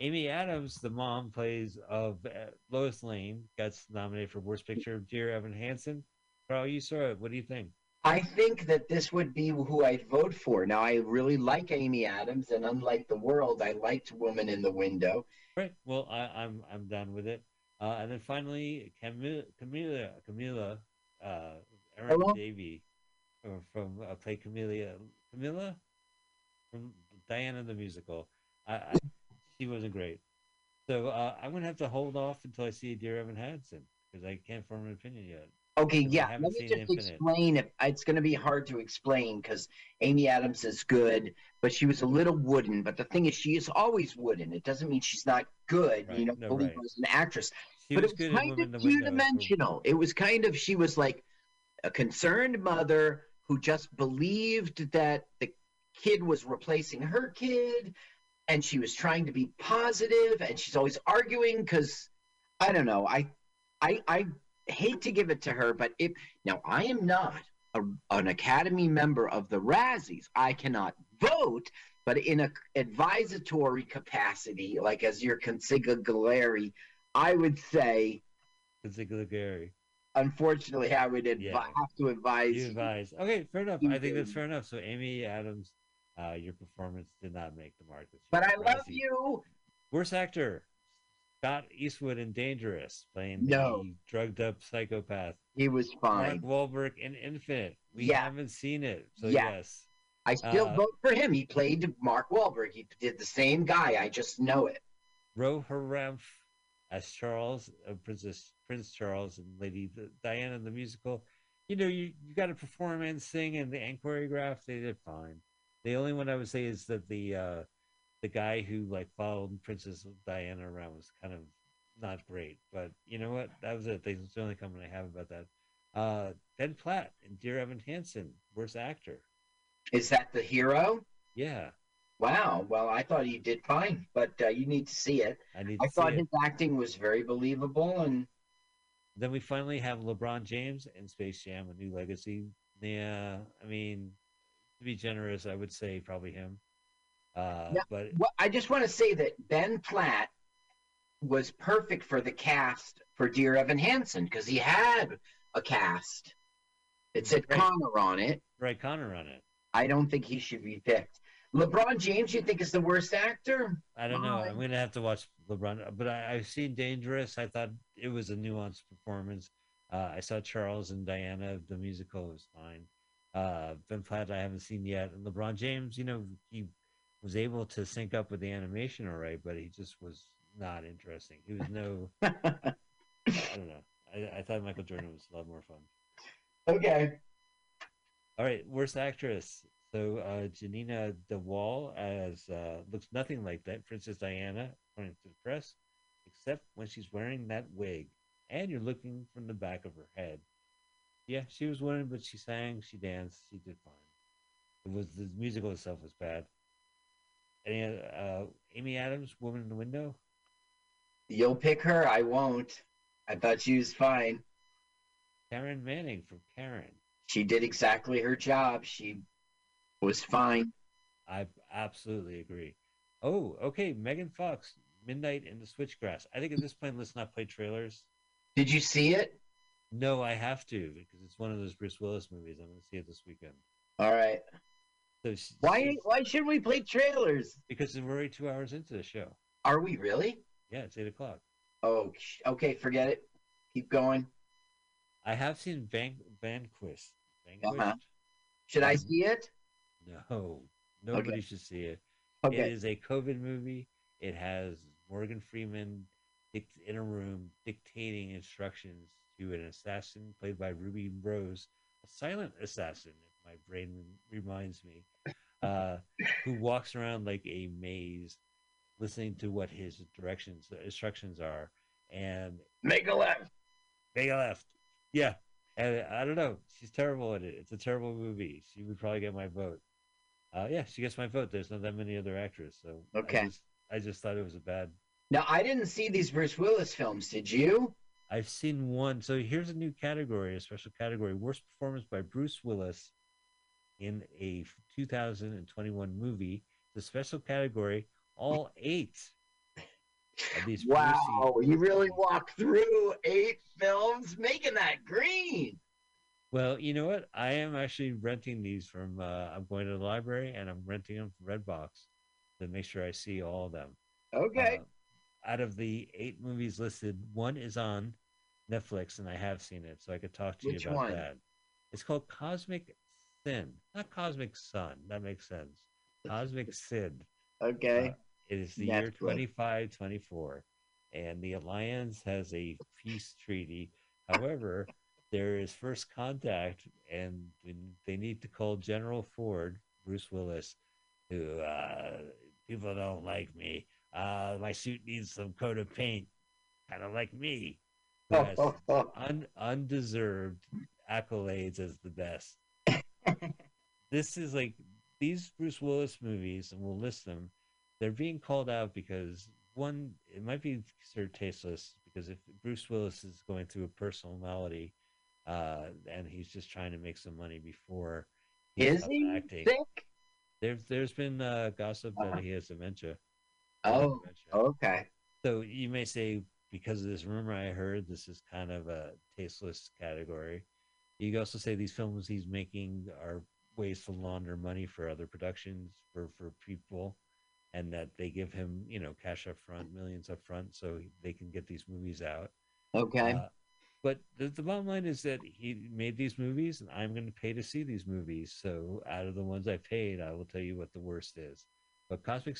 S1: Amy Adams, the mom, plays of uh, Lois Lane, gets nominated for Worst Picture. Dear Evan Hansen. Carl, you saw it. What do you think?
S2: I think that this would be who I'd vote for. Now, I really like Amy Adams, and unlike the world, I liked Woman in the Window.
S1: Right. Well, I, I'm I'm done with it. Uh, and then finally, Camila Camila Camila uh, Erin
S2: Hello?
S1: Davie uh, from uh, play Camilla Camilla from Diana the musical. I, I she wasn't great. So uh, I'm gonna have to hold off until I see Dear Evan Hansen because I can't form an opinion yet.
S2: Okay, yeah. Let me just
S1: Infinite.
S2: explain. If it's going to be hard to explain because Amy Adams is good, but she was a little wooden. But the thing is, she is always wooden. It doesn't mean she's not good.
S1: Right,
S2: You know,
S1: no,
S2: believe
S1: right.
S2: her as an actress.
S1: She
S2: but
S1: was
S2: it was kind of two
S1: Window. that's cool.
S2: dimensional. It was kind of she was like a concerned mother who just believed that the kid was replacing her kid, and she was trying to be positive, and she's always arguing because I don't know. I I I hate to give it to her, but if now I am not a, an Academy member of the Razzies, I cannot vote, but in a advisory capacity, like as your consigliere, I would say,
S1: Gary.
S2: unfortunately, I would advi-
S1: Yeah.
S2: have to advise.
S1: You advise. Okay, fair enough. I think that's fair enough. So Amy Adams, uh, your performance did not make the mark. this year.
S2: But I love you.
S1: Worst actor, Scott Eastwood in Dangerous, playing
S2: No.
S1: the drugged up psychopath.
S2: He was fine. Mark.
S1: Wahlberg in Infinite. We
S2: Yeah.
S1: haven't seen it, so
S2: Yeah.
S1: yes.
S2: I still
S1: Uh,
S2: vote for him. He played Mark Wahlberg. He did the same guy. I just know it.
S1: Roe Hartrampf as Charles, uh, Princess Prince Charles, and Lady Di- Diana in the musical. You know, you, you got to perform and sing and, and choreograph. They did fine. The only one I would say is that the uh, the guy who like followed Princess Diana around was kind of not great. But you know what? That was it. That's the only comment I have about that. Uh, Ben Platt and Dear Evan Hansen, worst actor.
S2: Is that the hero?
S1: Yeah,
S2: Wow. Well, I thought he did fine, but uh, you need to see it.
S1: I need to
S2: I thought his acting was very believable, and
S1: Then we finally have LeBron James in Space Jam: A New Legacy. Yeah, I mean, to be generous, I would say probably him. Uh,
S2: Yeah.
S1: But
S2: well, I just want to say that Ben Platt was perfect for the cast for Dear Evan Hansen because he had a cast. It said
S1: Right.
S2: Connor on it.
S1: Right, Connor on it.
S2: I don't think he should be picked. LeBron James, you think is the worst actor?
S1: I don't know. I'm gonna have to watch LeBron, but I, I've seen Dangerous. I thought it was a nuanced performance. Uh, I saw Charles and Diana. The musical was fine. Uh, ben Platt, I haven't seen yet. And LeBron James, you know, he was able to sync up with the animation all right, but he just was not interesting. He was no. I don't know. I, I thought Michael Jordan was a lot more fun.
S2: Okay.
S1: All right, worst actress. So uh, Janina DeWall as uh, looks nothing like that Princess Diana, according to the press, except when she's wearing that wig, and you're looking from the back of her head. Yeah, she was winning, but she sang, she danced, she did fine. It was the musical itself was bad. Any uh, Amy Adams, Woman in the Window?
S2: You'll pick her. I won't. I thought she was fine.
S1: Karen Manning from Karen.
S2: She did exactly her job. She was fine.
S1: I absolutely agree. Oh, okay. Megan Fox, Midnight in the Switchgrass. I think at this point, let's not play trailers.
S2: Did you see it?
S1: No, I have to because it's one of those Bruce Willis movies. I'm going to see it this weekend.
S2: All right.
S1: So she-
S2: Why? Why should we play trailers?
S1: Because we're already two hours into the show.
S2: Are we really?
S1: Yeah, it's eight o'clock.
S2: Oh, okay. Forget it. Keep going.
S1: I have seen Van Vanquish. Vanquish?
S2: Uh-huh. Should I see it?
S1: No, nobody
S2: Okay.
S1: should see it.
S2: Okay.
S1: It is a COVID movie. It has Morgan Freeman in a room dictating instructions to an assassin played by Ruby Rose, a silent assassin, if my brain reminds me, uh, who walks around like a maze, listening to what his directions instructions are, and
S2: Make a left.
S1: make a left. Yeah, and I don't know. She's terrible at it. It's a terrible movie. She would probably get my vote. Uh, yeah, she gets my vote. There's not that many other actors, so
S2: Okay.
S1: I just, I just thought it was a bad.
S2: Now I didn't see these Bruce Willis films. Did you?
S1: I've seen one. So here's a new category, a special category: worst performance by Bruce Willis in a 2021 movie. The special category: all eight of these.
S2: Wow, you really walked through eight films making that green.
S1: Well, you know what? I am actually renting these from. Uh, I'm going to the library and I'm renting them from Redbox to make sure I see all of them.
S2: Okay.
S1: Uh, out of the eight movies listed, one is on Netflix, and I have seen it, so I could talk to
S2: Which
S1: you about
S2: one?
S1: that. It's called Cosmic Sin, not Cosmic Sun. That makes sense. Cosmic Sin.
S2: okay.
S1: Uh, it is the year
S2: Netflix.
S1: 2524, and the Alliance has a peace treaty. However, there is first contact, and they need to call General Ford, Bruce Willis, who uh, people don't like me. Uh, my suit needs some coat of paint, kind of like me. Has un- undeserved accolades as the best. this is like these Bruce Willis movies, and we'll list them. They're being called out because one, it might be sort of tasteless because if Bruce Willis is going through a personal malady, uh, and he's just trying to make some money before he
S2: Is he
S1: acting.
S2: sick?
S1: There's there's been uh, gossip that he has dementia.
S2: Oh,
S1: Dementia.
S2: okay.
S1: So you may say because of this rumor I heard, this is kind of a tasteless category. You could also say these films he's making are ways to launder money for other productions for for people, and that they give him you know cash up front, millions up front, so they can get these movies out.
S2: Okay.
S1: Uh, but the, the bottom line is that he made these movies, and I'm going to pay to see these movies. So out of the ones I paid, I will tell you what the worst is. But Cosmic